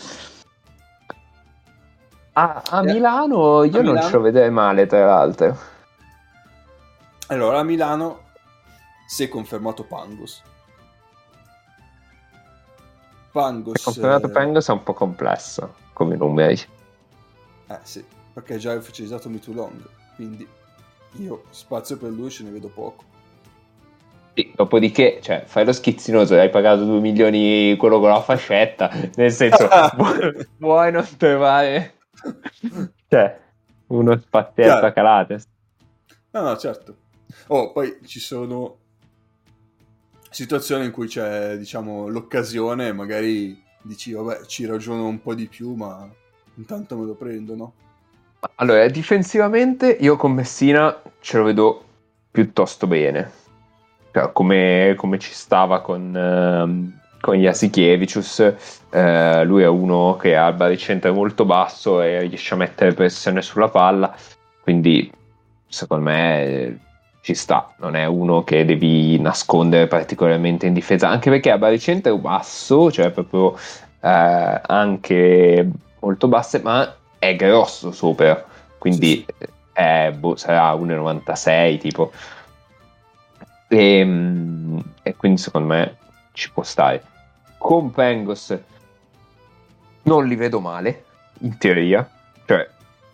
A, a Eh, Milano io a non Milano? ce lo vedrei male, tra l'altro. Allora, a Milano si è confermato Pangos. Pangos... Il campionato eh, Pengos è un po' complesso come numeri. Eh sì, perché è già ufficializzato Mitulong, quindi io spazio per lui ce ne vedo poco. Sì, dopodiché, cioè, fai lo schizzinoso, hai pagato 2 milioni quello con la fascetta, nel senso, vuoi, non trovare cioè, uno spazietto Chiaro. a Calates? No, no, certo. Oh, poi ci sono situazioni in cui c'è, diciamo, l'occasione, magari dici, vabbè, ci ragiono un po' di più, ma intanto me lo prendo, no? Allora, difensivamente io con Messina ce lo vedo piuttosto bene. Cioè, come, come ci stava con, ehm, con Jasikevicius, eh, lui è uno che ha il baricentro molto basso e riesce a mettere pressione sulla palla, quindi secondo me ci sta, non è uno che devi nascondere particolarmente in difesa, anche perché ha baricentro basso, cioè proprio eh, anche molto basse, ma è grosso sopra, quindi è, boh, sarà 1,96 tipo. E, mm, e quindi secondo me ci può stare. Con Pengos non li vedo male, in teoria, cioè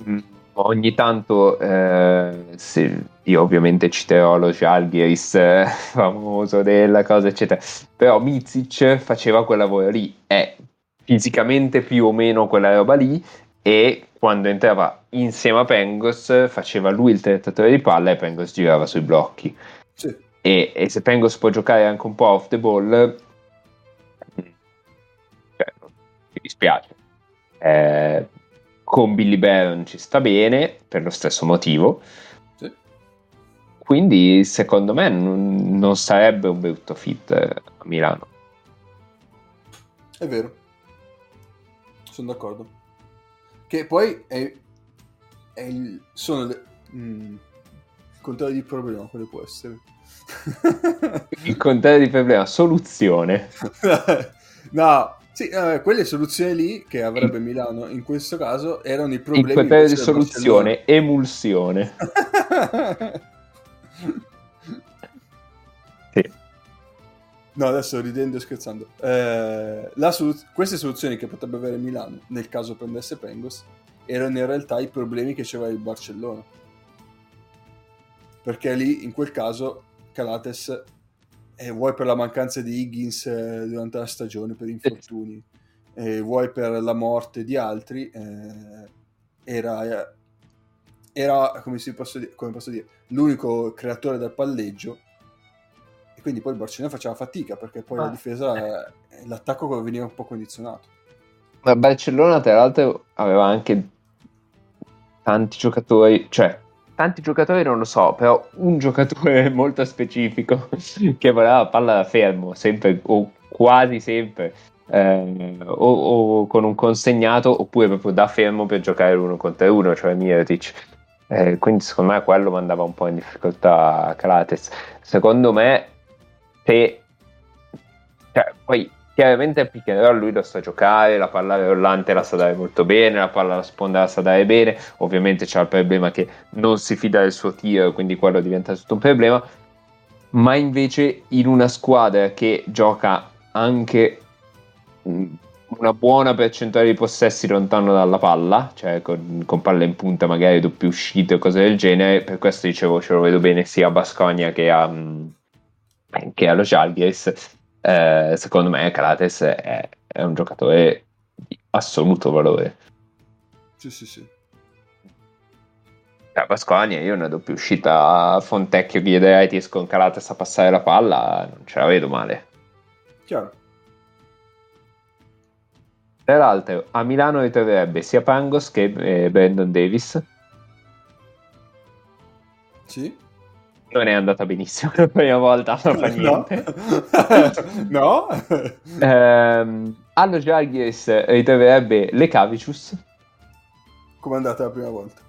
mm, ogni tanto eh, se- io ovviamente citerò lo Jalgiris eh, famoso della cosa eccetera. Però Mizic faceva quel lavoro lì. È fisicamente più o meno quella roba lì e quando entrava insieme a Pengos faceva lui il trattatore di palla e Pengos girava sui blocchi Sì. e, e se Pengos può giocare anche un po' off the ball cioè, mi dispiace Eh, con Billy Baron ci sta bene per lo stesso motivo Sì. quindi secondo me non, non sarebbe un brutto fit a Milano È vero. Sono d'accordo. Che poi è, è il, sono le, mm, il contrario di problema, quale può essere? il contrario di problema soluzione. No, sì, eh, quelle soluzioni lì che avrebbe Milano in questo caso erano i il problemi contrario di invece del soluzione emulsione No, adesso ridendo e scherzando. Eh, la solu- queste soluzioni che potrebbe avere Milano nel caso prendesse Pengos erano in realtà i problemi che c'era il Barcellona. Perché lì, in quel caso, Calates, eh, vuoi per la mancanza di Higgins eh, durante la stagione, per infortuni, vuoi per la morte di altri, eh, era, era come, si posso dire, come posso dire, l'unico creatore del palleggio e quindi poi il Barcellona faceva fatica perché poi la Ma- difesa, eh, l'attacco veniva un po' condizionato. Ma Barcellona, tra l'altro, aveva anche tanti giocatori, cioè tanti giocatori non lo so, però un giocatore molto specifico che voleva la palla da fermo, sempre o quasi sempre, eh, o, o con un consegnato oppure proprio da fermo per giocare uno contro uno, cioè Mirotic. Eh, quindi secondo me quello mandava un po' in difficoltà Calates. Secondo me, se cioè, poi chiaramente il pick and roll lui lo sa giocare, la palla rollante la sa dare molto bene, la palla alla sponda la sa dare bene, ovviamente c'ha il problema che non si fida del suo tiro, quindi quello diventa tutto un problema, ma invece in una squadra che gioca anche una buona percentuale di possessi lontano dalla palla, cioè con, con palla in punta magari doppie uscite o cose del genere, per questo dicevo ce lo vedo bene sia a Basconia che, a, mh, che allo Žalgiris, eh, secondo me Calates è, è un giocatore di assoluto valore. Sì, sì, sì. A Basconia io una doppia uscita a Fontecchio Ghiederaitis con Calates a passare la palla non ce la vedo male. Chiaro. Tra l'altro a Milano ritroverebbe sia Pangos che eh, Brandon Davis. Sì? Non è andata benissimo la prima volta, non fa No? niente. no? Ehm, allo Žalgiris ritroverebbe Lekavicius Come è andata la prima volta?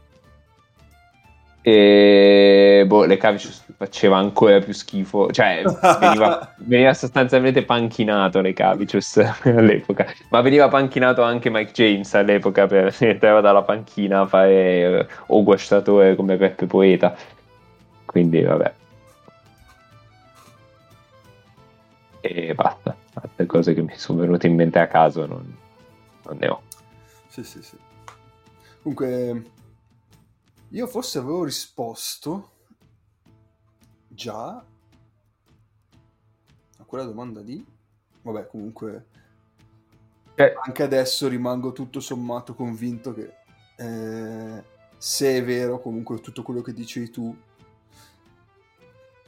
e boh, Lekavicius faceva ancora più schifo, cioè veniva, veniva sostanzialmente panchinato Lekavicius all'epoca, ma veniva panchinato anche Mike James all'epoca per entrare dalla panchina a fare eh, o guastatore come Peppe Poeta. Quindi vabbè. E basta, altre cose che mi sono venute in mente a caso non, non ne ho. Sì, sì, sì. Comunque, io forse avevo risposto già a quella domanda lì. Vabbè, comunque, Cioè, anche adesso rimango tutto sommato convinto che eh, se è vero comunque tutto quello che dicevi tu,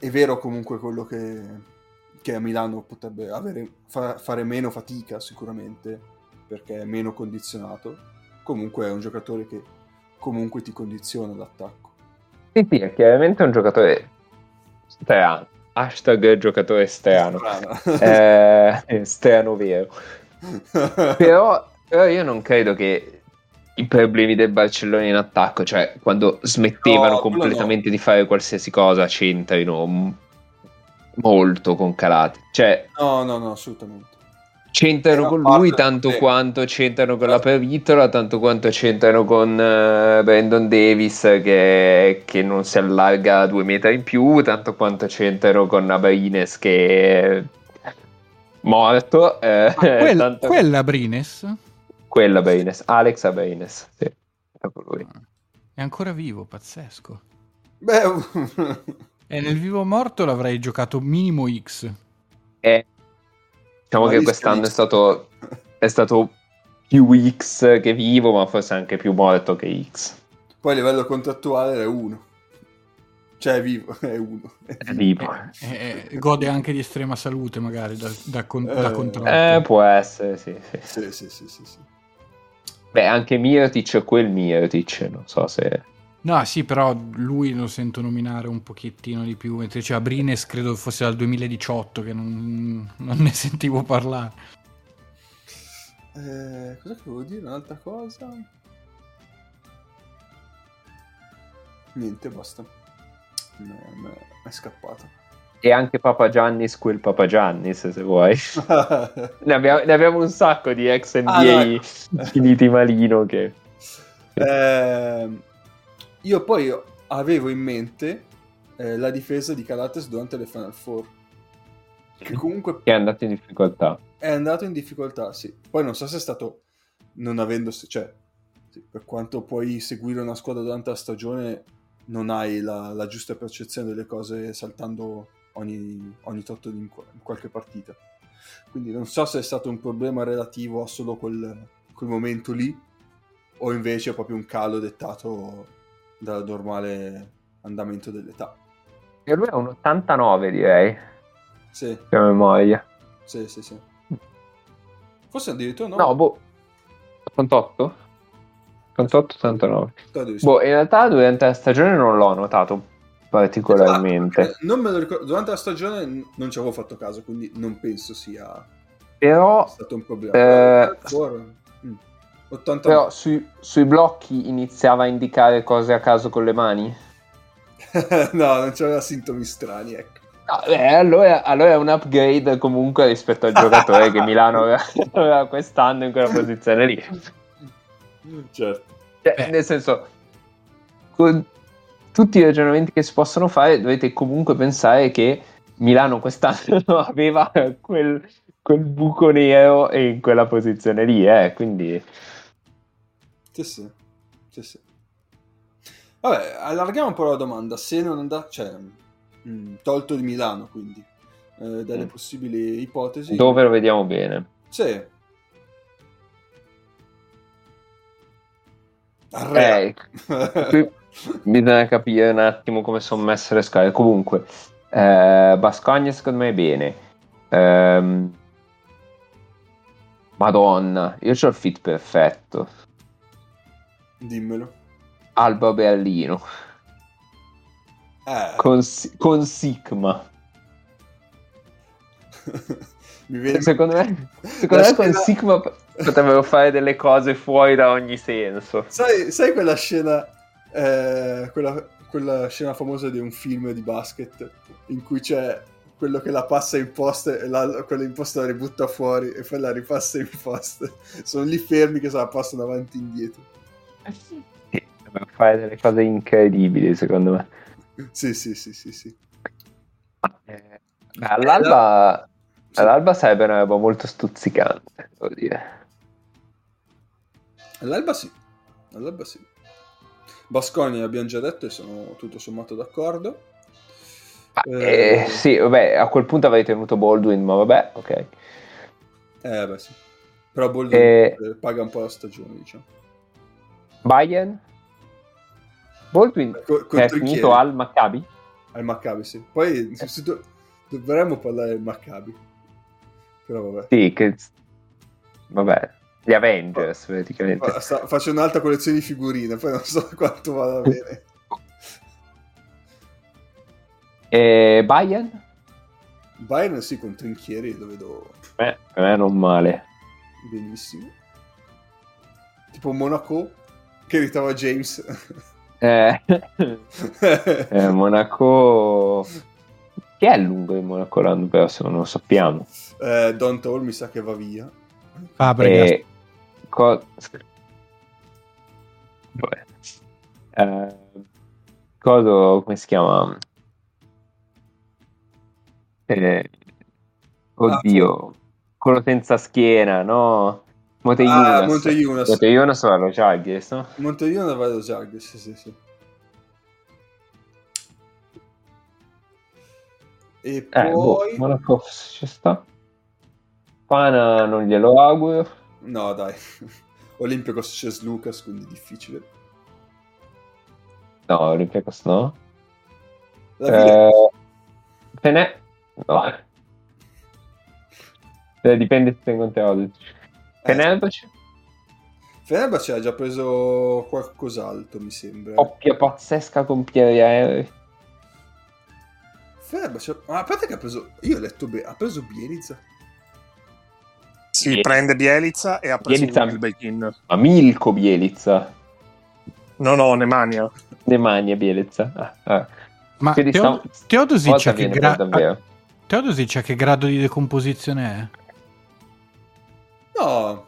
è vero comunque quello che, che a Milano potrebbe avere, fa- fare meno fatica sicuramente perché è meno condizionato. Comunque è un giocatore che comunque ti condiziona l'attacco. Sì, sì, è chiaramente un giocatore strano. Hashtag giocatore strano. eh, strano vero. Però, però io non credo che i problemi del Barcellona in attacco, cioè quando smettevano No, completamente di fare qualsiasi cosa, c'entrino m- molto con Calate. Cioè, no, no, no, assolutamente. c'entrano Era con parte lui tanto problema. quanto c'entrano con la Pervitola, tanto quanto c'entrano con eh, Brandon Davis che, che non si allarga due metri in più, tanto quanto c'entrano con Abrines che è morto. eh, Quel- tanto- quella Brines? Quella Abrines, Alex Abrines, sì, lui. È ancora vivo, pazzesco. Beh, E nel vivo morto l'avrei giocato minimo X. E diciamo Ma che quest'anno è stato, è stato più X che vivo, ma forse anche più morto che X. poi a livello contrattuale è uno. Cioè è vivo, è uno. È È vivo. E e gode anche di estrema salute, magari, da, da, con- Eh, da contratto. Eh, può essere, sì, sì. Sì, sì, sì, sì, sì. Beh, anche Mirotic è quel Mirotic, non so se... No, sì, però lui lo sento nominare un pochettino di più, mentre cioè, Brines credo fosse dal 2018 che non, non ne sentivo parlare. Eh, cosa che volevo dire? Un'altra cosa? Niente, basta. Me- me- è scappato. E anche Papa Giannis quel Papa Giannis, se vuoi. ne, abbiamo, ne abbiamo un sacco di ex NBA Ah, no, ecco. finiti malino che... Eh, io poi avevo in mente eh, la difesa di Calates durante le Final Four. Che comunque che è andato in difficoltà. è andato in difficoltà, sì. Poi non so se è stato non avendo, cioè, sì, per quanto puoi seguire una squadra durante la stagione, non hai la, la giusta percezione delle cose saltando ogni, ogni tot in, in qualche partita. Quindi non so se è stato un problema relativo a solo quel, quel momento lì, o invece è proprio un calo dettato dal normale andamento dell'età. E lui è un 89, direi, Sì, per memoria. sì, sì, sì. Forse addirittura no. No, boh. 88? 88, 89. Dove Boh, in realtà durante la stagione non l'ho notato particolarmente. Esatto, non me lo ricordo. Durante la stagione non ci avevo fatto caso, quindi non penso sia Però, stato un problema. Eh, mm, 80 però sui, sui blocchi iniziava a indicare cose a caso con le mani. no, non c'aveva sintomi strani, ecco. No, beh, allora, allora è un upgrade comunque rispetto al giocatore che Milano aveva, aveva quest'anno in quella posizione lì. Certo. Cioè, nel senso, con tutti i ragionamenti che si possono fare, dovete comunque pensare che Milano quest'anno aveva quel, quel buco nero in quella posizione lì, eh, quindi Sì, sì. Sì, sì. Vabbè, allarghiamo un po' la domanda. Se non andate, cioè, mm, tolto di Milano, quindi, eh, dalle Mm. possibili ipotesi. dove lo vediamo bene. Sì. Al Real. Eh, qui bisogna capire un attimo come sono messe le scale. Comunque, eh, Bascogna secondo me è bene. Ehm, Madonna, io ho il fit perfetto. Dimmelo. Alba Berlino Eh, con, con Sigma. mi viene... Secondo me, secondo me con scena- Sigma p- potrebbero fare delle cose fuori da ogni senso. sai, sai quella scena, eh, quella, quella scena famosa di un film di basket in cui c'è quello che la passa in post e la, quello in post la ributta fuori e poi la ripassa in post. Sono lì fermi che se la passano avanti e indietro. Sì, potrebbero fare delle cose incredibili, secondo me. Sì, sì, sì, sì, sì. Eh, beh, all'alba, Sì. all'alba sarebbe una roba molto stuzzicante, devo dire. All'alba sì. All'alba sì. Bascogna abbiamo già detto e sono tutto sommato d'accordo. Eh, Eh, sì, vabbè, a quel punto avrei tenuto Baldwin, ma vabbè, ok. Eh, beh, sì. Però Bolden Eh, eh, paga un po' la stagione, diciamo. Bayern? Baldwin Co- con è finito al Maccabi? Al Maccabi, sì. Poi do- dovremmo parlare del Maccabi. Però vabbè. Sì, che... Vabbè, gli Avengers, praticamente. Faccio un'altra collezione di figurine, poi non so quanto vada bene. E Bayern? Bayern sì, con Trinchieri lo vedo Eh, per me non male. benissimo. Tipo Monaco, che ritrova James. Eh, eh, Monaco... Chi è il lungo in Monaco l'anno prossimo? Non lo sappiamo. eh, Don Toll mi sa che va via. Fabregas. E... Co... Eh, Coso, come si chiama? Eh, oddio, quello senza schiena, no? Monteiunas. Ah, Monteiunas. Monteiunas va allo Jalgiris, no? Monteiunas va allo Zagres, sì, sì, sì. E Eh, boh, poi... Monaco ci sta. Pana non glielo auguro. No, dai. Olympiacos c'è Lucas, quindi difficile. No, Olympiacos no. La Eh, Fene... No. Eh, dipende se tengo Teodosic. Eh. Fenerbahce? Fenerbahce ha già preso qualcos'altro, mi sembra. Coppia pazzesca con Pieri Aerei. Fenerbahce... Ma a parte che ha preso... Io ho letto bene, ha preso Bielizza. Si Bielizza. prende Bielizza e ha preso Bielizza. Wilbekin. Ma Milko Bielizza. No, no, Nemanja. Nemanja Bielizza. Ah, ah. Ma Quindi Teo- Teodosic, a che gra- davvero. Teodosic a che grado di decomposizione è? No,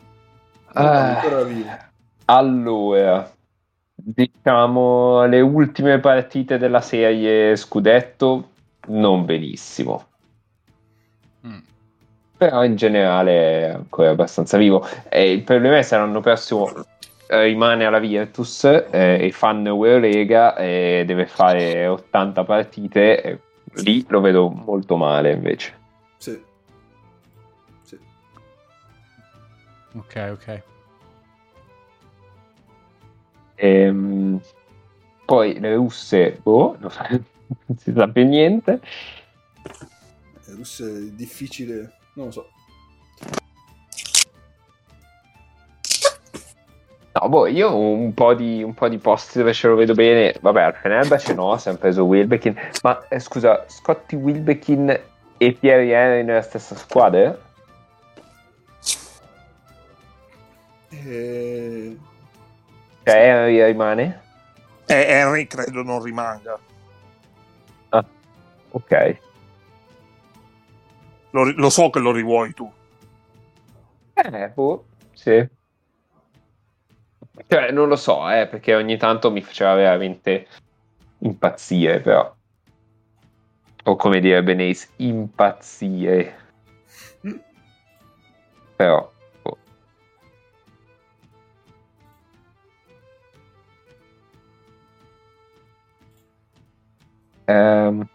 Ah. Allora, diciamo le ultime partite della serie Scudetto non benissimo. Mm. Però in generale è ancora abbastanza vivo. E il problema è se l'anno prossimo eh, rimane alla Virtus eh, e fanno Eurolega e deve fare 80 partite, lì lo vedo molto male invece. Sì. Sì. Ok, ok. Ehm, poi le russe, boh, non si sa più niente. Eh, Russo è difficile, non lo so. No, boh, io un po' di, un po' di posti dove ce lo vedo bene. Vabbè, al Fenerbahce no, si hanno preso Wilbekin. Ma eh, scusa, Scotty Wilbekin e Pierre Henry nella stessa squadra? Eh, Cioè Henry rimane? E Henry credo non rimanga. Ah, ok. Lo, lo so che lo rivuoi tu. Eh, boh, sì. Cioè, non lo so, eh, perché ogni tanto mi faceva veramente impazzire, però. O come dire Benes, impazzire. Mm. Però. Ehm,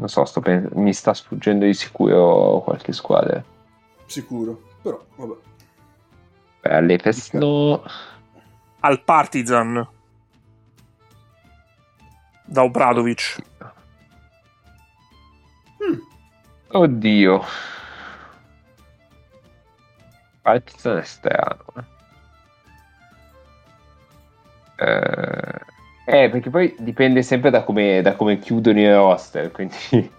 non so, sto pens- mi sta sfuggendo di sicuro qualche squadra. sicuro, però vabbè. Beh, all'Efes no. Al Partizan. Da Obradovic. Mm, Oddio. Partizan è strano. Eh. Eh, eh, perché poi dipende sempre da come, da come chiudono i roster, quindi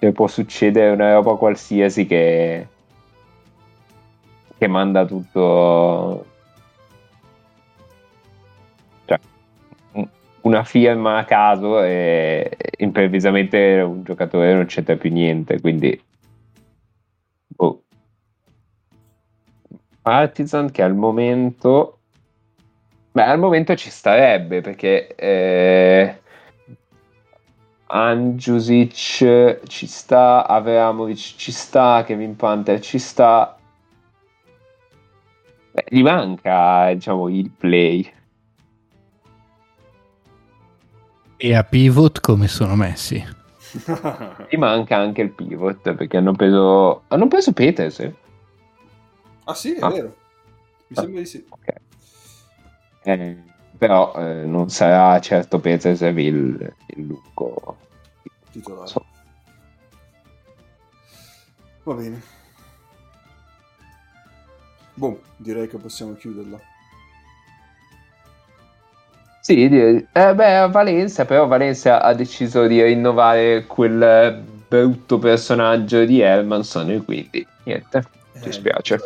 cioè, può succedere una roba qualsiasi che, che manda tutto... Cioè, un- una firma a caso e improvvisamente un giocatore non c'entra più niente, quindi... boh. Partizan che al momento... Beh, al momento ci starebbe perché eh, Andjusic ci sta, Avramovic ci sta, Kevin Panther ci sta. Beh, gli manca, diciamo, il play. E a pivot come sono messi? Gli manca anche il pivot perché hanno preso, hanno preso Peters. eh? ah sì, è Ah. vero. Mi Ah. sembra di sì. Ok. Eh, però eh, non sarà certo Peters il, il lungo. Titolare. So. Va bene. Boh, direi che possiamo chiuderla. Sì, eh, beh, a Valencia, però Valencia ha deciso di rinnovare quel brutto personaggio di Hermanson e quindi niente, Eh, spiace.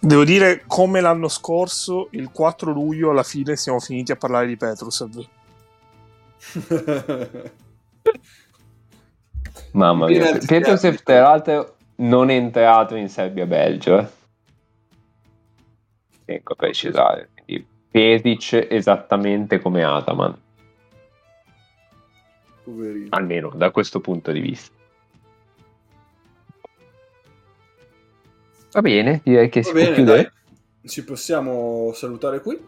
Devo dire, come l'anno scorso, il 4 luglio alla fine siamo finiti a parlare di Petrusev. Mamma mia, Petrosev tra l'altro non è entrato in Serbia-Belgio. eh. A precisare, quindi Pesic esattamente come Ataman, Poverino. almeno da questo punto di vista. Va bene, direi che Va si può bene, chiudere. dai. Ci possiamo salutare qui.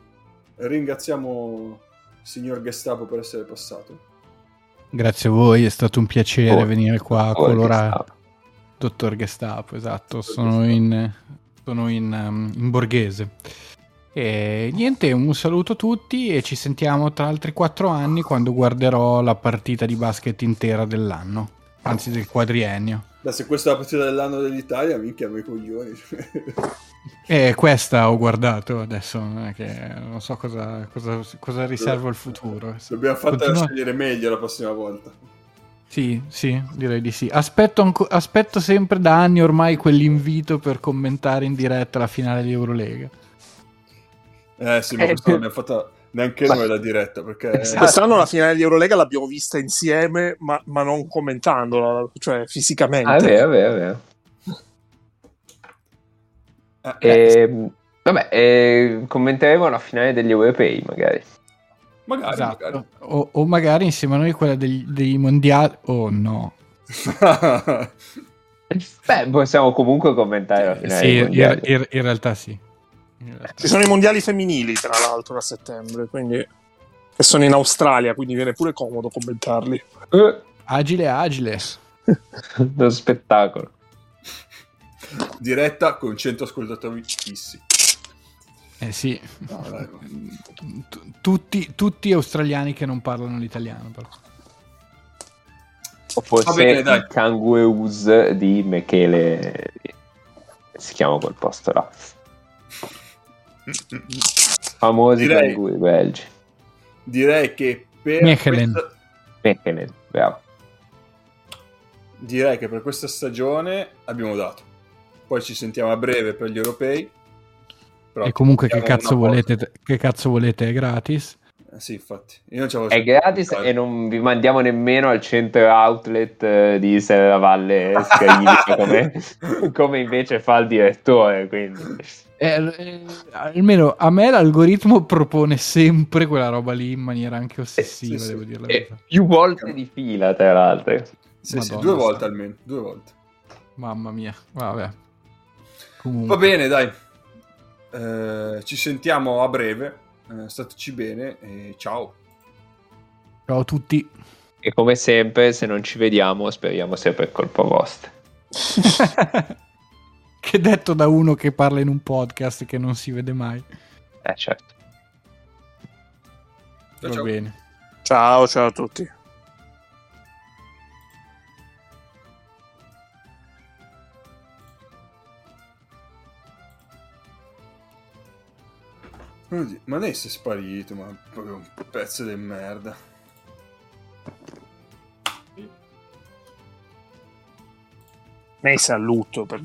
Ringraziamo il signor Gestapo per essere passato. Grazie a voi, è stato un piacere Oh, venire qua a oh, colorare. Dottor Gestapo, esatto, Dottor sono Gestapo. in, sono in, um, in borghese. E niente, un saluto a tutti e ci sentiamo tra altri quattro anni quando guarderò la partita di basket intera dell'anno, anzi del quadriennio. Beh, se questa è la partita dell'anno dell'Italia, minchia, i coglioni. E questa ho guardato adesso, non che non so cosa, cosa, cosa riserva il futuro. Dobbiamo farla Continua- scegliere meglio la prossima volta. Sì, sì, direi di sì. Aspetto, anco- aspetto sempre da anni ormai quell'invito per commentare in diretta la finale di Eurolega. Eh sì, ma Eh, questa sì. non abbiamo fatta neanche Ma- noi la diretta, perché... Esatto. Quest'anno la finale di Eurolega l'abbiamo vista insieme, ma, ma non commentandola, cioè fisicamente. Ah, è vero, è vero, è vero. Eh, Ehm, vabbè, eh, commenteremo la finale degli europei, magari. magari, Esatto. O, o magari insieme a noi quella degli- dei mondiali. Oh no. magari. Beh, possiamo comunque commentare la finale Sì, dei in, in- in realtà sì. Ci sono i mondiali femminili, tra l'altro, a settembre, quindi... che sono in Australia, quindi viene pure comodo commentarli. Eh, Agile, agile. Uno spettacolo. Diretta con 100 ascoltatori fissi. Eh sì. No, tutti, tutti australiani che non parlano l'italiano, però. O forse Va bene, dai. Kangaroos di Michele. Si chiama quel posto là. Famosi Direi- canguri belgi. Direi che per Mechelen. questa... Mechelen, bravo. direi che per questa stagione abbiamo dato. Poi ci sentiamo a breve per gli europei. Però E comunque che abbiamo cazzo, volete, che cazzo volete? È gratis. Eh, sì, infatti. È gratis e non vi mandiamo nemmeno al centro outlet eh, di Serravalle Scaglifica come, come invece fa il direttore. Quindi. Eh, eh, almeno a me l'algoritmo propone sempre quella roba lì in maniera anche ossessiva, Eh, sì, sì. devo dire la E verità. più volte di fila, tra l'altro. Sì, sì, Madonna, due volte sì. almeno. Due volte. Mamma mia, vabbè. Comunque. Va bene, dai. Eh, ci sentiamo a breve. Eh, stateci bene e ciao. Ciao a tutti. E come sempre, se non ci vediamo, speriamo sia per colpa vostra. che detto da uno che parla in un podcast che non si vede mai. Eh, certo. Ciao, Va ciao. bene. Ciao, ciao a tutti. Ma Ness è sparito, ma è proprio un pezzo di merda. Messi a lutto per